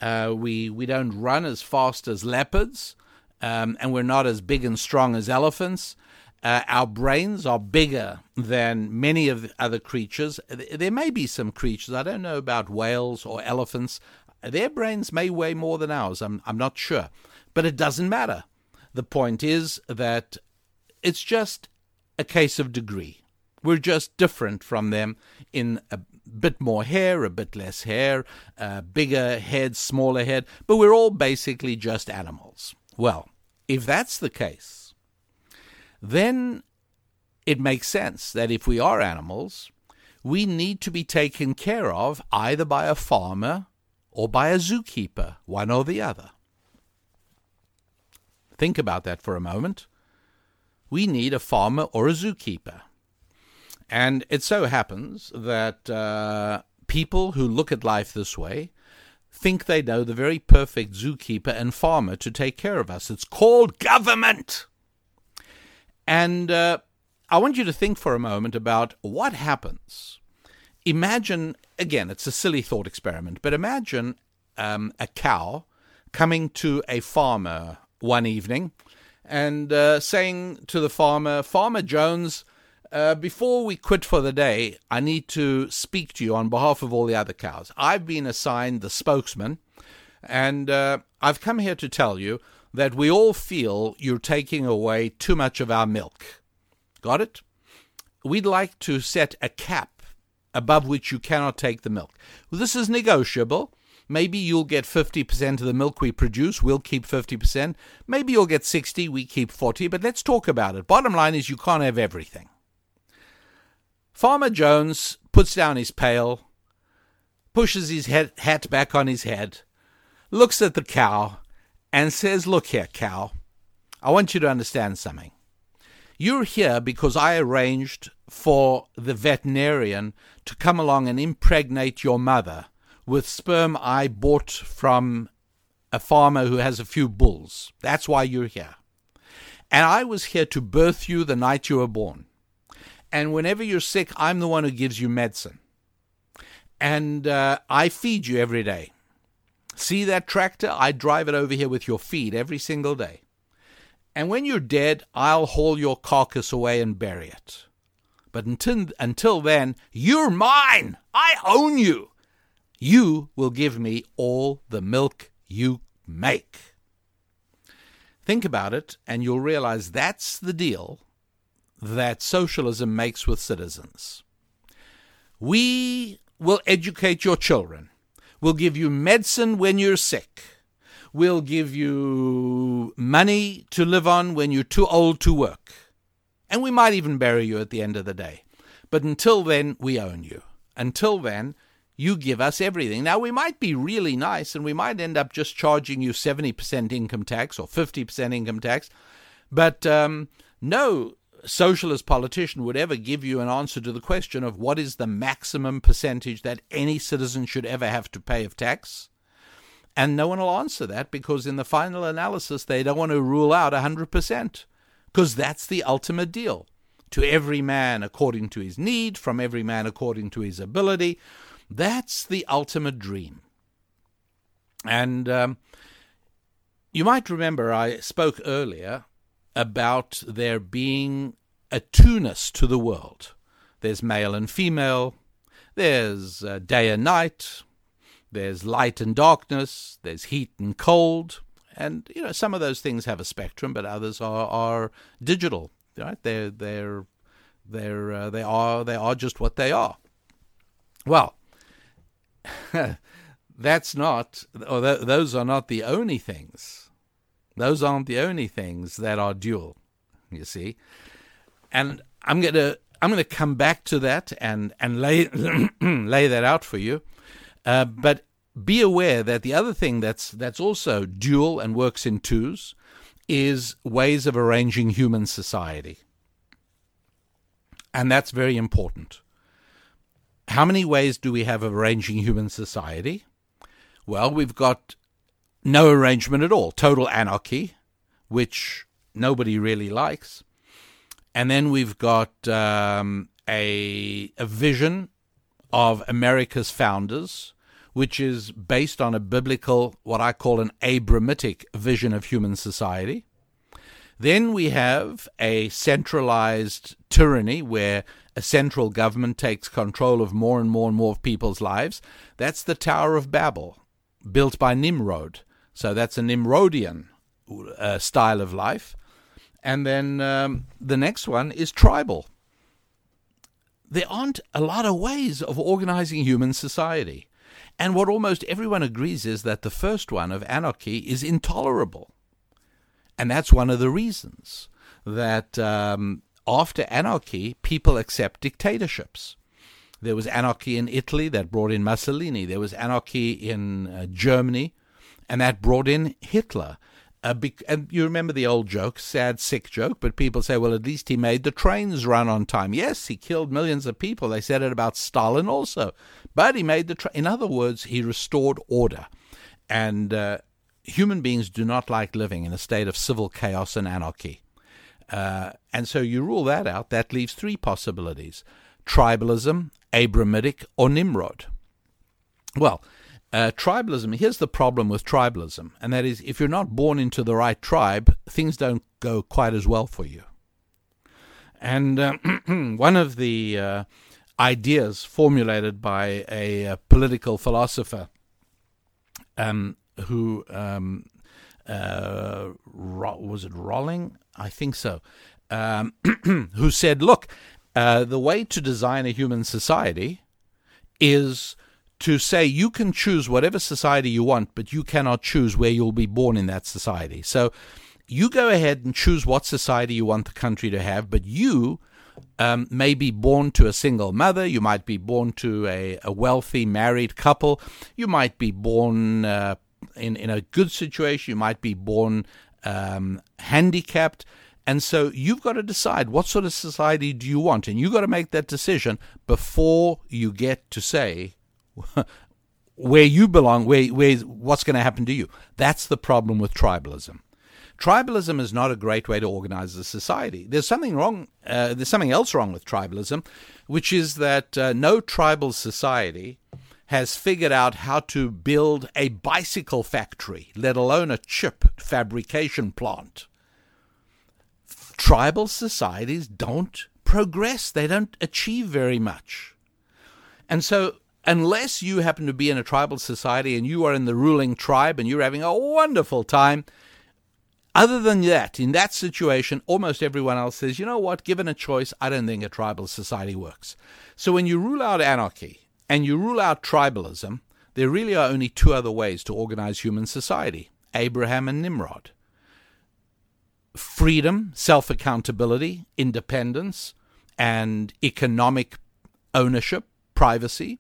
Uh, we we don't run as fast as leopards, um, and we're not as big and strong as elephants. Uh, our brains are bigger than many of the other creatures. There may be some creatures, I don't know about whales or elephants, their brains may weigh more than ours, I'm, I'm not sure. But it doesn't matter. The point is that it's just a case of degree. We're just different from them in a bit more hair, a bit less hair, a bigger head, smaller head, but we're all basically just animals. Well, if that's the case, then it makes sense that if we are animals, we need to be taken care of either by a farmer or by a zookeeper, one or the other. Think about that for a moment. We need a farmer or a zookeeper. And it so happens that uh, people who look at life this way think they know the very perfect zookeeper and farmer to take care of us. It's called government. And uh, I want you to think for a moment about what happens imagine again, it's a silly thought experiment, but imagine um, a cow coming to a farmer one evening and uh, saying to the farmer, Farmer Jones, uh, before we quit for the day, I need to speak to you on behalf of all the other cows. I've been assigned the spokesman, and uh, I've come here to tell you that we all feel you're taking away too much of our milk. Got it? We'd like to set a cap above which you cannot take the milk. Well, this is negotiable. Maybe you'll get 50% of the milk we produce, we'll keep 50%. Maybe you'll get 60, we keep 40, but let's talk about it. Bottom line is you can't have everything. Farmer Jones puts down his pail, pushes his hat back on his head, looks at the cow, and says, Look here, cow, I want you to understand something. You're here because I arranged for the veterinarian to come along and impregnate your mother with sperm I bought from a farmer who has a few bulls. That's why you're here. And I was here to birth you the night you were born. And whenever you're sick, I'm the one who gives you medicine. And uh, I feed you every day. See that tractor? I drive it over here with your feed every single day. And when you're dead, I'll haul your carcass away and bury it. But until, until then, you're mine. I own you. You will give me all the milk you make. Think about it, and you'll realize that's the deal that socialism makes with citizens. We will educate your children. We'll give you medicine when you're sick. We'll give you money to live on when you're too old to work. And we might even bury you at the end of the day. But until then, we own you. Until then, you give us everything. Now, we might be really nice and we might end up just charging you 70% income tax or 50% income tax. But um, no socialist politician would ever give you an answer to the question of what is the maximum percentage that any citizen should ever have to pay of tax. And no one will answer that because, in the final analysis, they don't want to rule out 100%, because that's the ultimate deal. To every man according to his need, from every man according to his ability. That's the ultimate dream. And um, you might remember I spoke earlier about there being a two-ness to the world. There's male and female, there's uh, day and night, there's light and darkness, there's heat and cold, and you know some of those things have a spectrum, but others are, are digital. Right? They're they're they're uh, they are they are just what they are. Well, that's not, or th- those are not the only things. Those aren't the only things that are dual. You see, and I'm gonna I'm gonna come back to that and and lay lay that out for you. Uh, but be aware that the other thing that's that's also dual and works in twos is ways of arranging human society. And that's very important. How many ways do we have of arranging human society? Well, we've got no arrangement at all, total anarchy, which nobody really likes. And then we've got um, a, a vision of America's founders, which is based on a biblical, what I call an Abrahamic vision of human society. Then we have a centralized tyranny where a central government takes control of more and more and more of people's lives. That's the Tower of Babel, built by Nimrod. So that's a Nimrodian uh, style of life. And then um, the next one is tribal. There aren't a lot of ways of organizing human society. And what almost everyone agrees is that the first one of anarchy is intolerable. And that's one of the reasons that um, after anarchy, people accept dictatorships. There was anarchy in Italy that brought in Mussolini. There was anarchy in uh, Germany, and that brought in Hitler. Uh, and you remember the old joke, sad, sick joke, but people say, well, at least he made the trains run on time. Yes, he killed millions of people. They said it about Stalin also. But he made the. Tra- in other words, he restored order. And uh, human beings do not like living in a state of civil chaos and anarchy. Uh, and so you rule that out. That leaves three possibilities tribalism, Abrahamic, or Nimrod. Well, uh, tribalism, here's the problem with tribalism, and that is if you're not born into the right tribe, things don't go quite as well for you. And uh, one of the uh, ideas formulated by a, a political philosopher um, who um, uh, was it Rolling? I think so. Um, who said, "Look, uh, the way to design a human society is." To say you can choose whatever society you want, but you cannot choose where you'll be born in that society. So you go ahead and choose what society you want the country to have, but you um, may be born to a single mother, you might be born to a, a wealthy married couple, you might be born uh, in, in a good situation, you might be born um, handicapped. And so you've got to decide what sort of society do you want. And you've got to make that decision before you get to say where you belong, where, where what's going to happen to you. That's the problem with tribalism. Tribalism is not a great way to organize a society. There's something wrong. Uh, there's something else wrong with tribalism, which is that uh, no tribal society has figured out how to build a bicycle factory, let alone a chip fabrication plant. Tribal societies don't progress, they don't achieve very much. And so, unless you happen to be in a tribal society and you are in the ruling tribe and you're having a wonderful time, other than that, in that situation, almost everyone else says, you know what, given a choice, I don't think a tribal society works. So when you rule out anarchy and you rule out tribalism, there really are only two other ways to organize human society Abraham and Nimrod. Freedom, self accountability, independence, and economic ownership, privacy,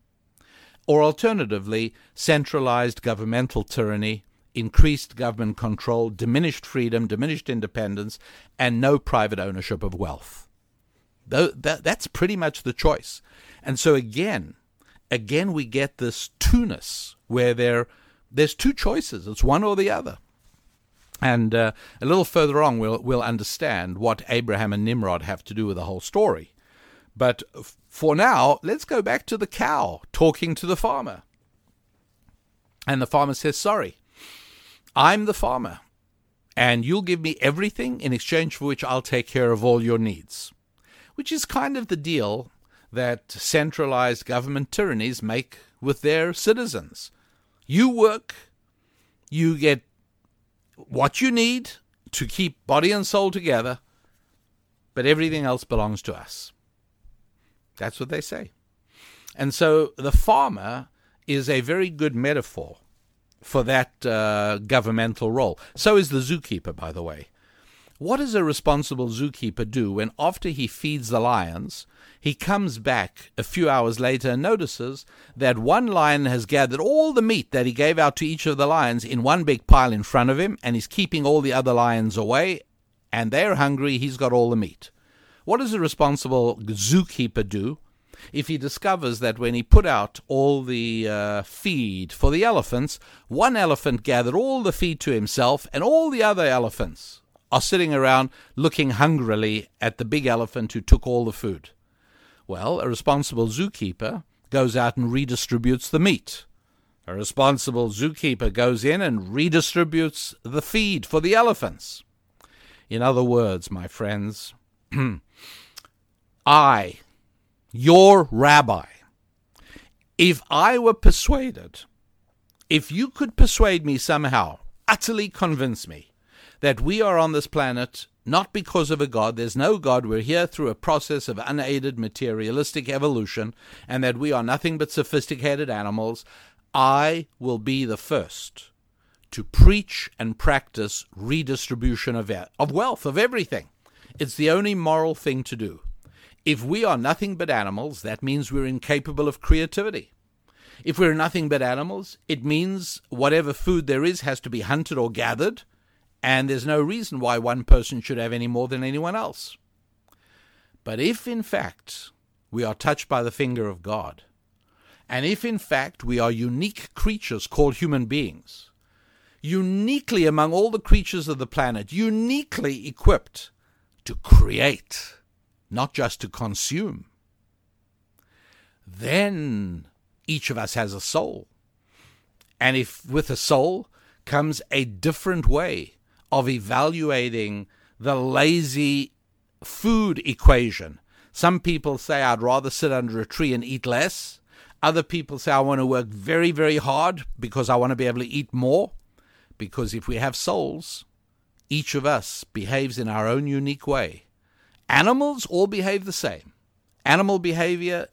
or alternatively, centralized governmental tyranny increased government control, diminished freedom, diminished independence, and no private ownership of wealth. That's pretty much the choice. And so again, again we get this two-ness where there there's two choices. It's one or the other. And uh, a little further on, we'll we'll understand what Abraham and Nimrod have to do with the whole story. But for now, let's go back to the cow talking to the farmer. And the farmer says, "Sorry, I'm the farmer, and you'll give me everything in exchange for which I'll take care of all your needs. Which is kind of the deal that centralized government tyrannies make with their citizens. You work, you get what you need to keep body and soul together, but everything else belongs to us. That's what they say. And so the farmer is a very good metaphor for that uh, governmental role. So is the zookeeper, by the way. What does a responsible zookeeper do when, after he feeds the lions, he comes back a few hours later and notices that one lion has gathered all the meat that he gave out to each of the lions in one big pile in front of him and is keeping all the other lions away, and they're hungry, he's got all the meat? What does a responsible zookeeper do if he discovers that when he put out all the uh, feed for the elephants, one elephant gathered all the feed to himself, and all the other elephants are sitting around looking hungrily at the big elephant who took all the food. Well, a responsible zookeeper goes out and redistributes the meat. A responsible zookeeper goes in and redistributes the feed for the elephants. In other words, my friends, I your rabbi, if I were persuaded, if you could persuade me somehow, utterly convince me, that we are on this planet not because of a God, there's no God, we're here through a process of unaided materialistic evolution, and that we are nothing but sophisticated animals, I will be the first to preach and practice redistribution of, of wealth, of everything. It's the only moral thing to do. If we are nothing but animals, that means we're incapable of creativity. If we're nothing but animals, it means whatever food there is has to be hunted or gathered, and there's no reason why one person should have any more than anyone else. But if, in fact, we are touched by the finger of God, and if, in fact, we are unique creatures called human beings, uniquely among all the creatures of the planet, uniquely equipped to create, not just to consume. Then each of us has a soul. And if with a soul comes a different way of evaluating the lazy food equation. Some people say, I'd rather sit under a tree and eat less. Other people say, I want to work very, very hard because I want to be able to eat more. Because if we have souls, each of us behaves in our own unique way. Animals all behave the same. Animal behavior,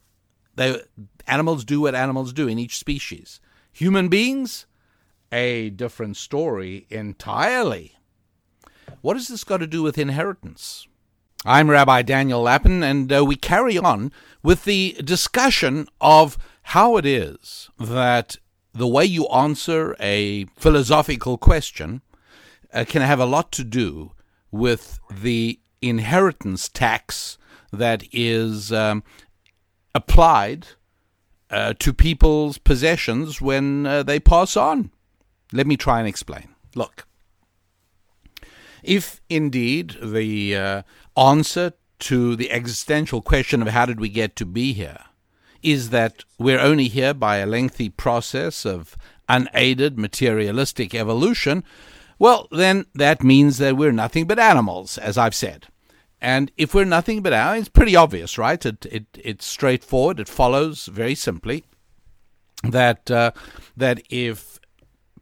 they, animals do what animals do in each species. Human beings, a different story entirely. What has this got to do with inheritance? I'm Rabbi Daniel Lapin, and uh, we carry on with the discussion of how it is that the way you answer a philosophical question uh, can have a lot to do with the inheritance tax that is um, applied uh, to people's possessions when uh, they pass on. Let me try and explain. Look, If indeed the uh, answer to the existential question of how did we get to be here is that we're only here by a lengthy process of unaided materialistic evolution, well, then that means that we're nothing but animals, as I've said. And if we're nothing but animals, it's pretty obvious, right? It, it, it's straightforward. It follows very simply that uh, that if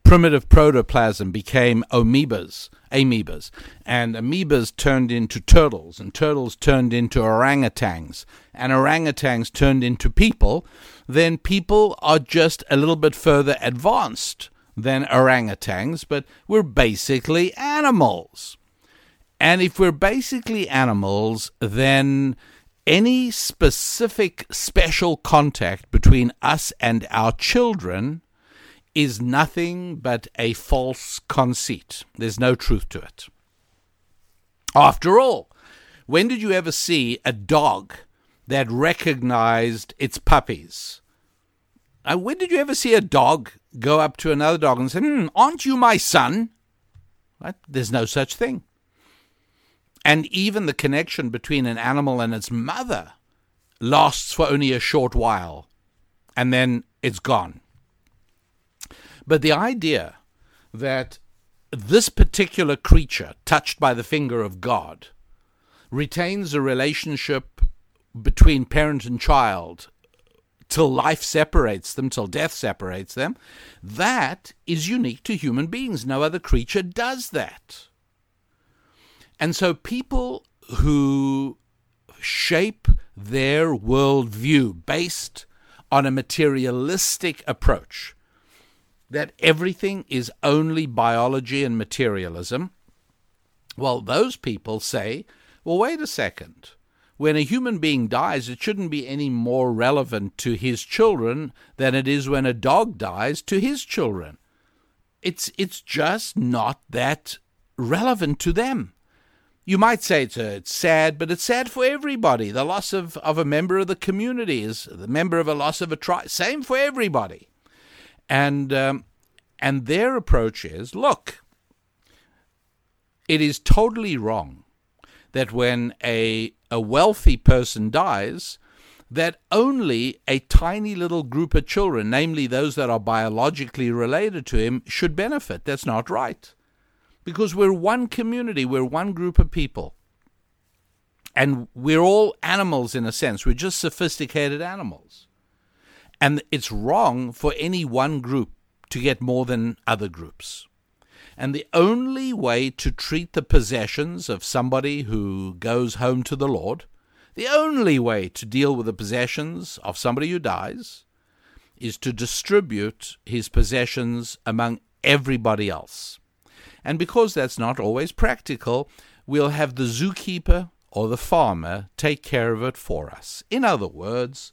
primitive protoplasm became amoebas, amoebas, and amoebas turned into turtles, and turtles turned into orangutans, and orangutans turned into people, then people are just a little bit further advanced than orangutans, but we're basically animals. And if we're basically animals, then any specific special contact between us and our children is nothing but a false conceit. There's no truth to it. After all, when did you ever see a dog that recognized its puppies? Uh, when did you ever see a dog go up to another dog and say, hmm, Aren't you my son? Right? There's no such thing. And even the connection between an animal and its mother lasts for only a short while, and then it's gone. But the idea that this particular creature, touched by the finger of God, retains a relationship between parent and child till life separates them, till death separates them, that is unique to human beings. No other creature does that. And so people who shape their worldview based on a materialistic approach, that everything is only biology and materialism, well, those people say, well, wait a second. When a human being dies, it shouldn't be any more relevant to his children than it is when a dog dies to his children. It's, it's just not that relevant to them you might say it's, a, it's sad, but it's sad for everybody. The loss of, of a member of the community is the member of a loss of a tribe. Same for everybody. And, um, and their approach is look, it is totally wrong that when a, a wealthy person dies, that only a tiny little group of children, namely those that are biologically related to him, should benefit. That's not right because we're one community, we're one group of people. And we're all animals in a sense, we're just sophisticated animals. And it's wrong for any one group to get more than other groups. And the only way to treat the possessions of somebody who goes home to the Lord, the only way to deal with the possessions of somebody who dies, is to distribute his possessions among everybody else. And because that's not always practical, we'll have the zookeeper or the farmer take care of it for us. In other words,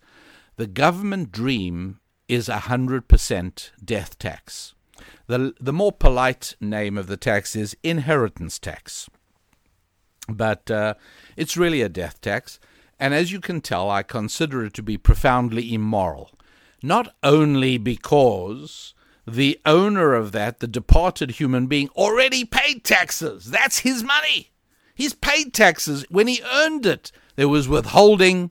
the government dream is a 100% death tax. The, the more polite name of the tax is inheritance tax. But uh, it's really a death tax, and as you can tell, I consider it to be profoundly immoral. Not only because the owner of that, the departed human being, already paid taxes. That's his money. He's paid taxes when he earned it. There was withholding,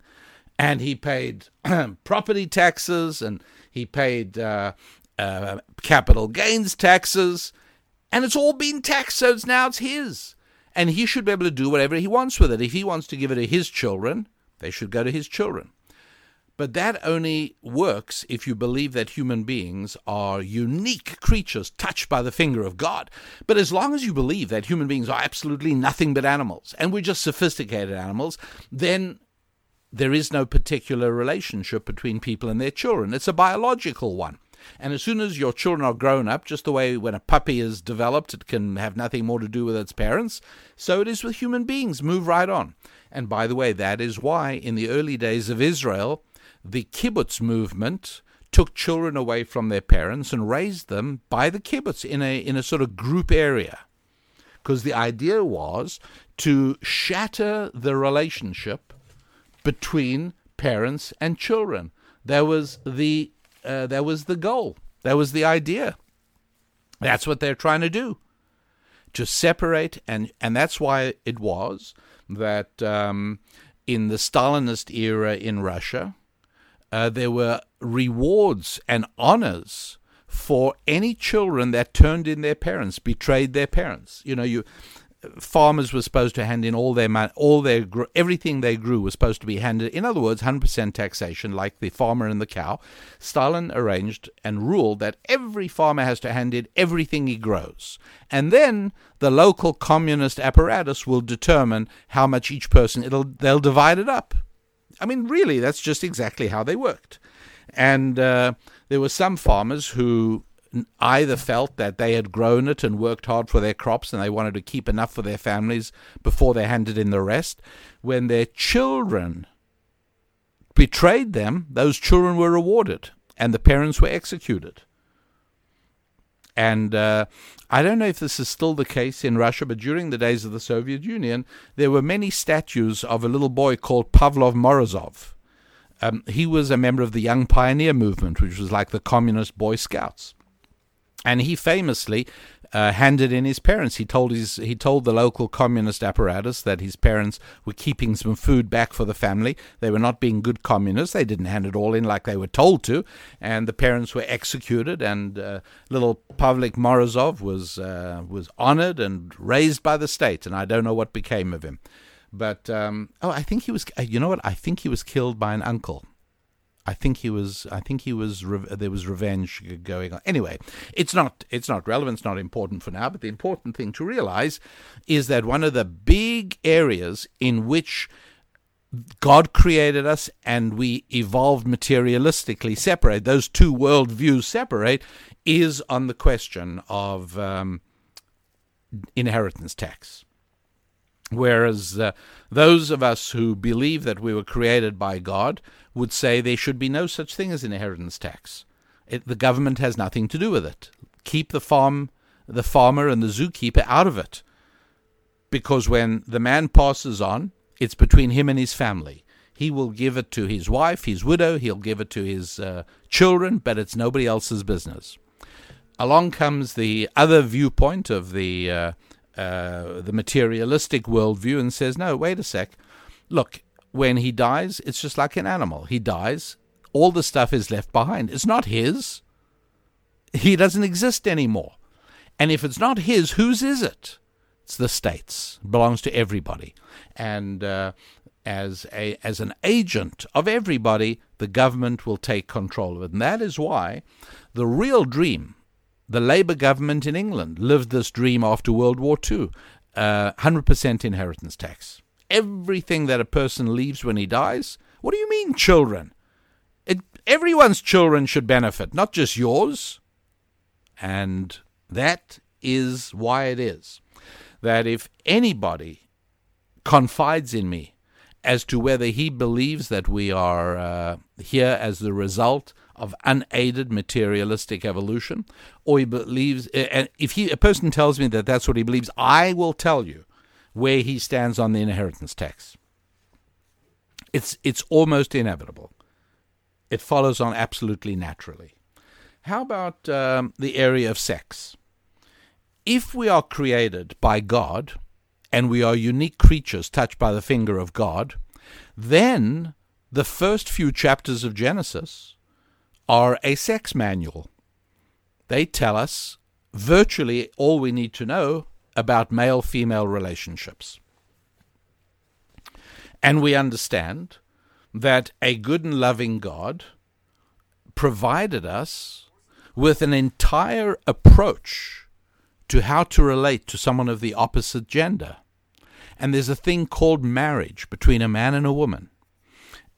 and he paid property taxes, and he paid uh, uh, capital gains taxes, and it's all been taxed, so it's now it's his. And he should be able to do whatever he wants with it. If he wants to give it to his children, they should go to his children. But that only works if you believe that human beings are unique creatures touched by the finger of God. But as long as you believe that human beings are absolutely nothing but animals, and we're just sophisticated animals, then there is no particular relationship between people and their children. It's a biological one. And as soon as your children are grown up, just the way when a puppy is developed, it can have nothing more to do with its parents, so it is with human beings. Move right on. And by the way, that is why in the early days of Israel, the kibbutz movement took children away from their parents and raised them by the kibbutz in a in a sort of group area because the idea was to shatter the relationship between parents and children There was the uh, that was the goal that was the idea that's what they're trying to do to separate, and, and that's why it was that um, in the Stalinist era in Russia, uh, there were rewards and honors for any children that turned in their parents, betrayed their parents. You know, you farmers were supposed to hand in all their money, all their everything they grew was supposed to be handed. In other words, 100% taxation, like the farmer and the cow. Stalin arranged and ruled that every farmer has to hand in everything he grows, and then the local communist apparatus will determine how much each person. It'll they'll divide it up. I mean, really, that's just exactly how they worked. And uh, there were some farmers who either felt that they had grown it and worked hard for their crops and they wanted to keep enough for their families before they handed in the rest. When their children betrayed them, those children were rewarded and the parents were executed. And uh, I don't know if this is still the case in Russia, but during the days of the Soviet Union, there were many statues of a little boy called Pavlov Morozov. Um, he was a member of the Young Pioneer Movement, which was like the Communist Boy Scouts and he famously uh, handed in his parents. He told his he told the local communist apparatus that his parents were keeping some food back for the family. They were not being good communists. They didn't hand it all in like they were told to, and the parents were executed. And uh, little Pavlik Morozov was uh, was honored and raised by the state. And I don't know what became of him, but um, oh, I think he was. Uh, you know what? I think he was killed by an uncle. I think he was. I think he was. There was revenge going on. Anyway, it's not. It's not relevant. It's not important for now. But the important thing to realize is that one of the big areas in which God created us and we evolved materialistically separate. Those two world views separate is on the question of um, inheritance tax. Whereas uh, those of us who believe that we were created by God would say there should be no such thing as inheritance tax. It, the government has nothing to do with it. Keep the farm, the farmer and the zookeeper out of it, because when the man passes on, it's between him and his family. He will give it to his wife, his widow. He'll give it to his uh, children, but it's nobody else's business. Along comes the other viewpoint of the uh, uh, the materialistic worldview and says, no, wait a sec. Look, when he dies, it's just like an animal. He dies, all the stuff is left behind. It's not his. He doesn't exist anymore. And if it's not his, whose is it? It's the state's. It belongs to everybody. And uh, as a as an agent of everybody, the government will take control of it. And that is why the real dream, the Labour government in England lived this dream after World War II, uh, 100% inheritance tax everything that a person leaves when he dies? What do you mean, children? It, everyone's children should benefit, not just yours. And that is why it is that if anybody confides in me as to whether he believes that we are uh, here as the result of unaided materialistic evolution, or he believes, and if he, a person tells me that that's what he believes, I will tell you where he stands on the inheritance tax. It's, it's almost inevitable. It follows on absolutely naturally. How about um, the area of sex? If we are created by God and we are unique creatures touched by the finger of God, then the first few chapters of Genesis are a sex manual. They tell us virtually all we need to know about male female relationships. And we understand that a good and loving God provided us with an entire approach to how to relate to someone of the opposite gender. And there's a thing called marriage between a man and a woman.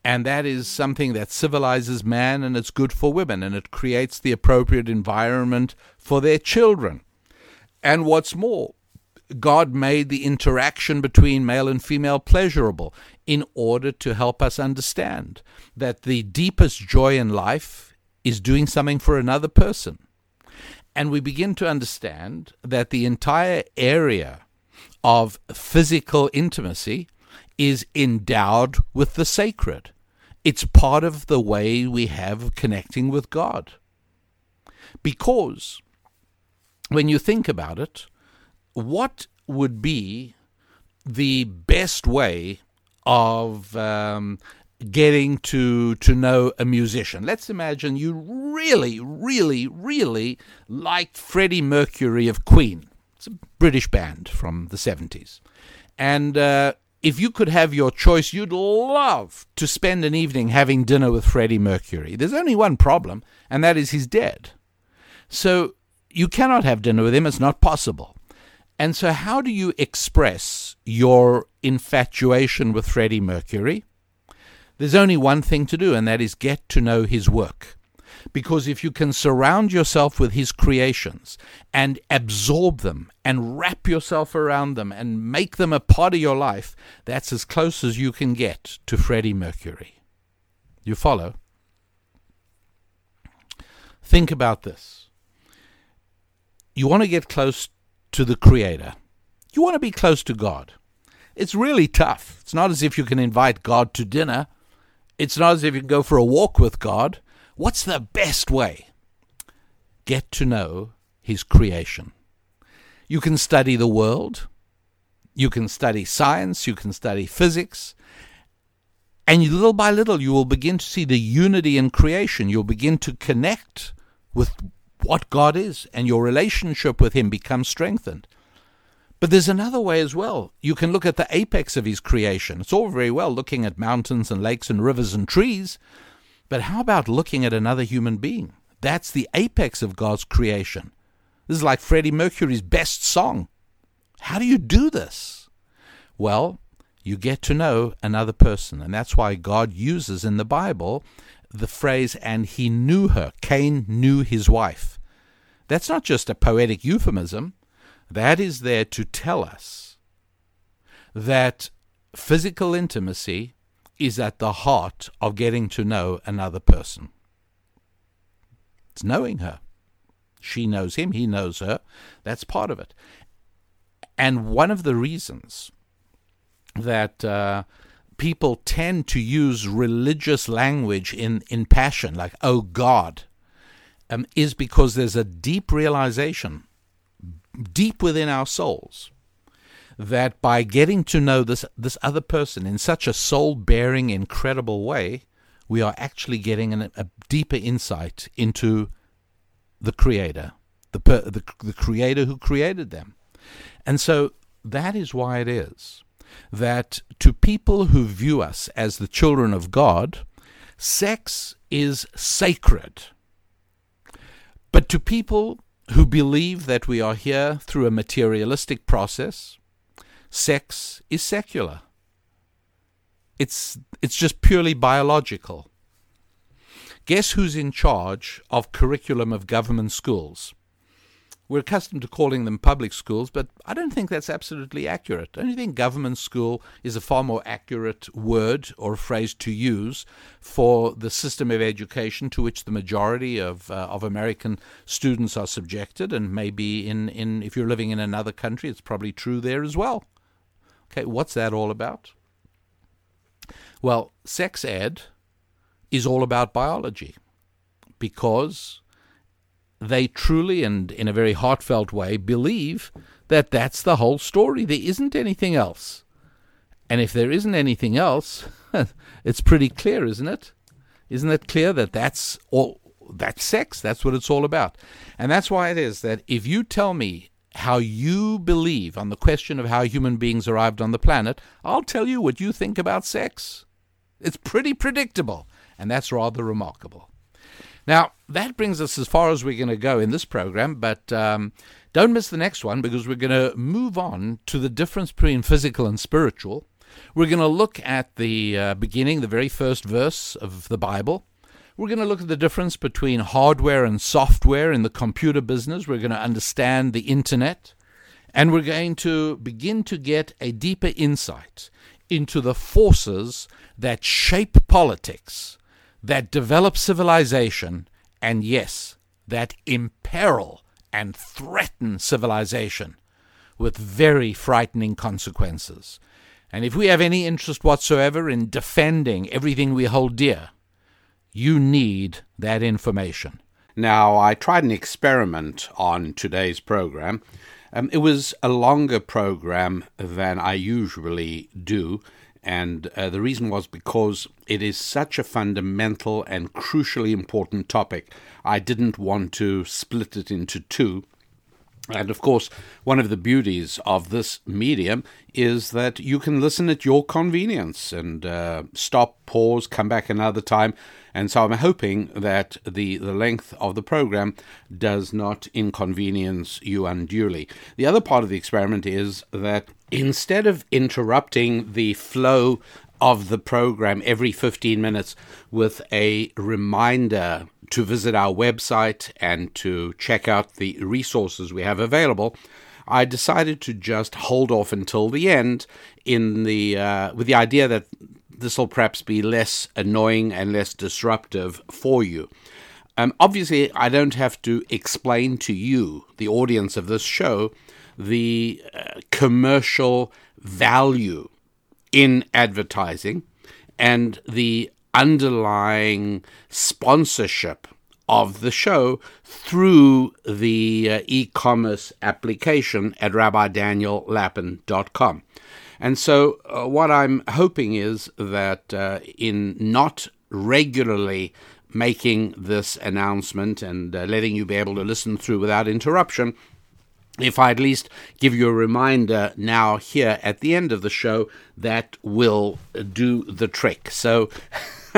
And that is something that civilizes man and it's good for women and it creates the appropriate environment for their children. And what's more, God made the interaction between male and female pleasurable in order to help us understand that the deepest joy in life is doing something for another person. And we begin to understand that the entire area of physical intimacy is endowed with the sacred. It's part of the way we have connecting with God. Because when you think about it, what would be the best way of um, getting to to know a musician. Let's imagine you really, really, really liked Freddie Mercury of Queen. It's a British band from the seventies, and uh, if you could have your choice, you'd love to spend an evening having dinner with Freddie Mercury. There's only one problem, and that is he's dead. So you cannot have dinner with him. It's not possible. And so, how do you express your infatuation with Freddie Mercury? There's only one thing to do, and that is get to know his work. Because if you can surround yourself with his creations and absorb them and wrap yourself around them and make them a part of your life, that's as close as you can get to Freddie Mercury. You follow? Think about this. You want to get close to the Creator, you want to be close to God. It's really tough. It's not as if you can invite God to dinner. It's not as if you can go for a walk with God. What's the best way? Get to know His creation. You can study the world, you can study science, you can study physics, and little by little you will begin to see the unity in creation. You'll begin to connect with what God is, and your relationship with Him becomes strengthened. But there's another way as well. You can look at the apex of His creation. It's all very well looking at mountains and lakes and rivers and trees, but how about looking at another human being? That's the apex of God's creation. This is like Freddie Mercury's best song. How do you do this? Well, you get to know another person, and that's why God uses in the Bible the phrase, and he knew her. Cain knew his wife. That's not just a poetic euphemism, that is there to tell us that physical intimacy is at the heart of getting to know another person. It's knowing her. She knows him, he knows her. That's part of it. And one of the reasons that uh, people tend to use religious language in, in passion, like, oh God, um, is because there's a deep realization, deep within our souls, that by getting to know this, this other person in such a soul bearing, incredible way, we are actually getting an, a deeper insight into the Creator, the, the, the Creator who created them. And so that is why it is that to people who view us as the children of God, sex is sacred. But to people who believe that we are here through a materialistic process, sex is secular. It's, it's just purely biological. Guess who's in charge of curriculum of government schools? We're accustomed to calling them public schools, but I don't think that's absolutely accurate. I don't think government school is a far more accurate word or phrase to use for the system of education to which the majority of uh, of American students are subjected, and maybe in, in if you're living in another country, it's probably true there as well. Okay, what's that all about? Well, sex ed is all about biology because they truly and in a very heartfelt way believe that that's the whole story. There isn't anything else. And if there isn't anything else, it's pretty clear, isn't it? Isn't it clear that that's all that's sex? That's what it's all about. And that's why it is that if you tell me how you believe on the question of how human beings arrived on the planet, I'll tell you what you think about sex. It's pretty predictable, and that's rather remarkable. Now, that brings us as far as we're going to go in this program, but um, don't miss the next one because we're going to move on to the difference between physical and spiritual. We're going to look at the uh, beginning, the very first verse of the Bible. We're going to look at the difference between hardware and software in the computer business. We're going to understand the internet. And we're going to begin to get a deeper insight into the forces that shape politics that develop civilization, and yes, that imperil and threaten civilization with very frightening consequences. And if we have any interest whatsoever in defending everything we hold dear, you need that information. Now, I tried an experiment on today's program, Um, it was a longer program than I usually do, and uh, the reason was because it is such a fundamental and crucially important topic. I didn't want to split it into two. And of course, one of the beauties of this medium is that you can listen at your convenience and uh, stop, pause, come back another time. And so I'm hoping that the, the length of the program does not inconvenience you unduly. The other part of the experiment is that instead of interrupting the flow of the program every 15 minutes with a reminder to visit our website and to check out the resources we have available, I decided to just hold off until the end in the uh, with the idea that this will perhaps be less annoying and less disruptive for you. Um, obviously, I don't have to explain to you, the audience of this show, the uh, commercial value in advertising and the underlying sponsorship of the show through the uh, e commerce application at rabbidaniellapin.com. And so, uh, what I'm hoping is that uh, in not regularly making this announcement and uh, letting you be able to listen through without interruption, if I at least give you a reminder now here at the end of the show, that will do the trick. So,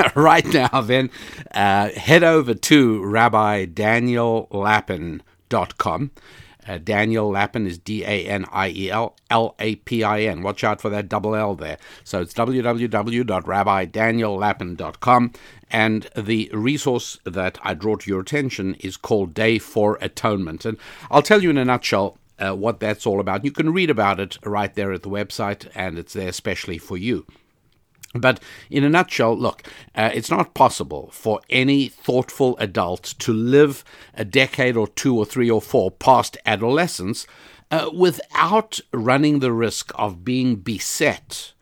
right now, then, uh, head over to Rabbi Daniel rabbidaniellapin.com. Uh, Daniel Lapin is D A N I E L L A P I N. Watch out for that double L there. So it's www.rabbidaniellapin.com. And the resource that I draw to your attention is called Day for Atonement. And I'll tell you in a nutshell uh, what that's all about. You can read about it right there at the website, and it's there especially for you. But in a nutshell, look, uh, it's not possible for any thoughtful adult to live a decade or two or three or four past adolescence uh, without running the risk of being beset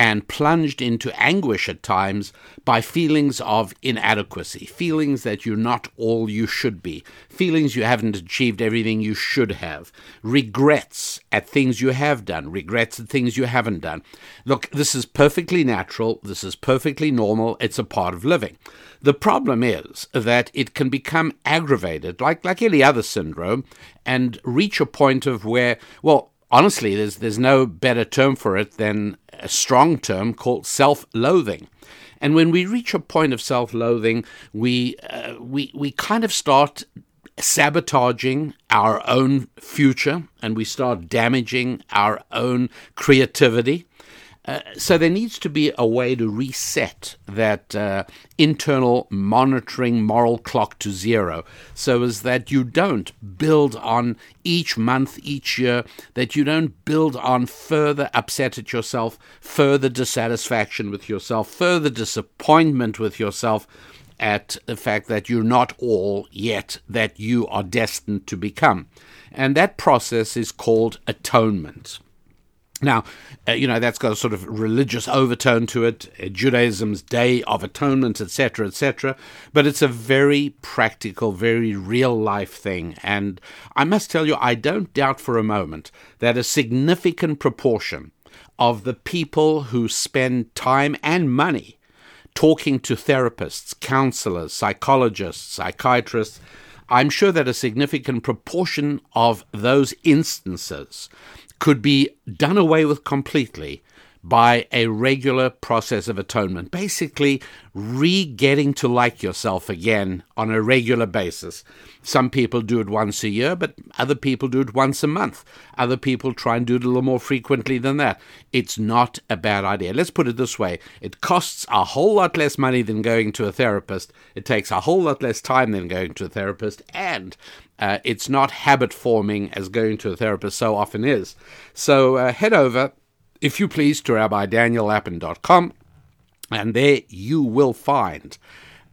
and plunged into anguish at times by feelings of inadequacy, feelings that you're not all you should be, feelings you haven't achieved everything you should have, regrets at things you have done, regrets at things you haven't done. Look, this is perfectly natural, this is perfectly normal, it's a part of living. The problem is that it can become aggravated, like, like any other syndrome, and reach a point of where, well, honestly, there's there's no better term for it than a strong term called self-loathing. And when we reach a point of self-loathing, we uh, we we kind of start sabotaging our own future and we start damaging our own creativity uh, so there needs to be a way to reset that uh, internal monitoring moral clock to zero so as that you don't build on each month, each year, that you don't build on further upset at yourself, further dissatisfaction with yourself, further disappointment with yourself at the fact that you're not all yet that you are destined to become. And that process is called atonement. Now, uh, you know, that's got a sort of religious overtone to it, uh, Judaism's Day of Atonement, etc., etc., but it's a very practical, very real life thing. And I must tell you, I don't doubt for a moment that a significant proportion of the people who spend time and money talking to therapists, counselors, psychologists, psychiatrists, I'm sure that a significant proportion of those instances could be done away with completely by a regular process of atonement. Basically, re getting to like yourself again on a regular basis. Some people do it once a year, but other people do it once a month. Other people try and do it a little more frequently than that. It's not a bad idea. Let's put it this way it costs a whole lot less money than going to a therapist, it takes a whole lot less time than going to a therapist, and uh, it's not habit forming as going to a therapist so often is. So uh, head over, if you please, to rabbidaniellapin.com, and there you will find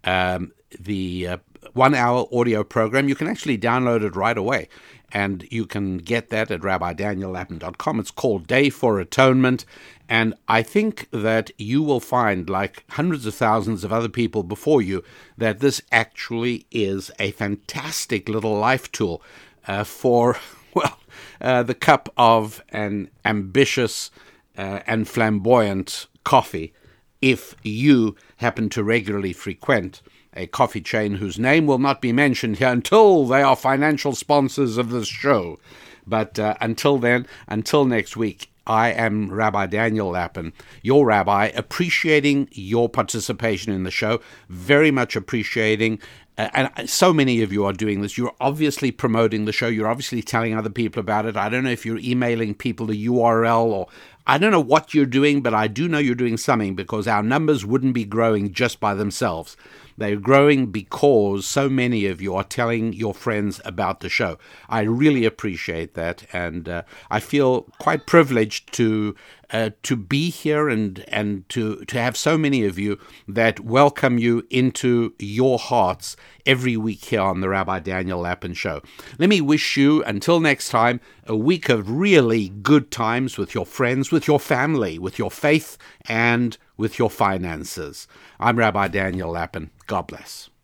um, the uh, one hour audio program. You can actually download it right away, and you can get that at rabbidaniellapin.com. It's called Day for Atonement, and I think that you will find, like hundreds of thousands of other people before you, that this actually is a fantastic little life tool uh, for well, uh, the cup of an ambitious uh, and flamboyant coffee if you happen to regularly frequent a coffee chain whose name will not be mentioned here until they are financial sponsors of this show. But uh, until then, until next week, I am Rabbi Daniel Lapin, your rabbi, appreciating your participation in the show, very much appreciating. Uh, and so many of you are doing this. You're obviously promoting the show. You're obviously telling other people about it. I don't know if you're emailing people the URL or I don't know what you're doing, but I do know you're doing something because our numbers wouldn't be growing just by themselves. They're growing because so many of you are telling your friends about the show. I really appreciate that, and uh, I feel quite privileged to uh, to be here and and to to have so many of you that welcome you into your hearts every week here on the Rabbi Daniel Lapin Show. Let me wish you until next time a week of really good times with your friends, with your family, with your faith, and with your finances. I'm Rabbi Daniel Lapin. God bless.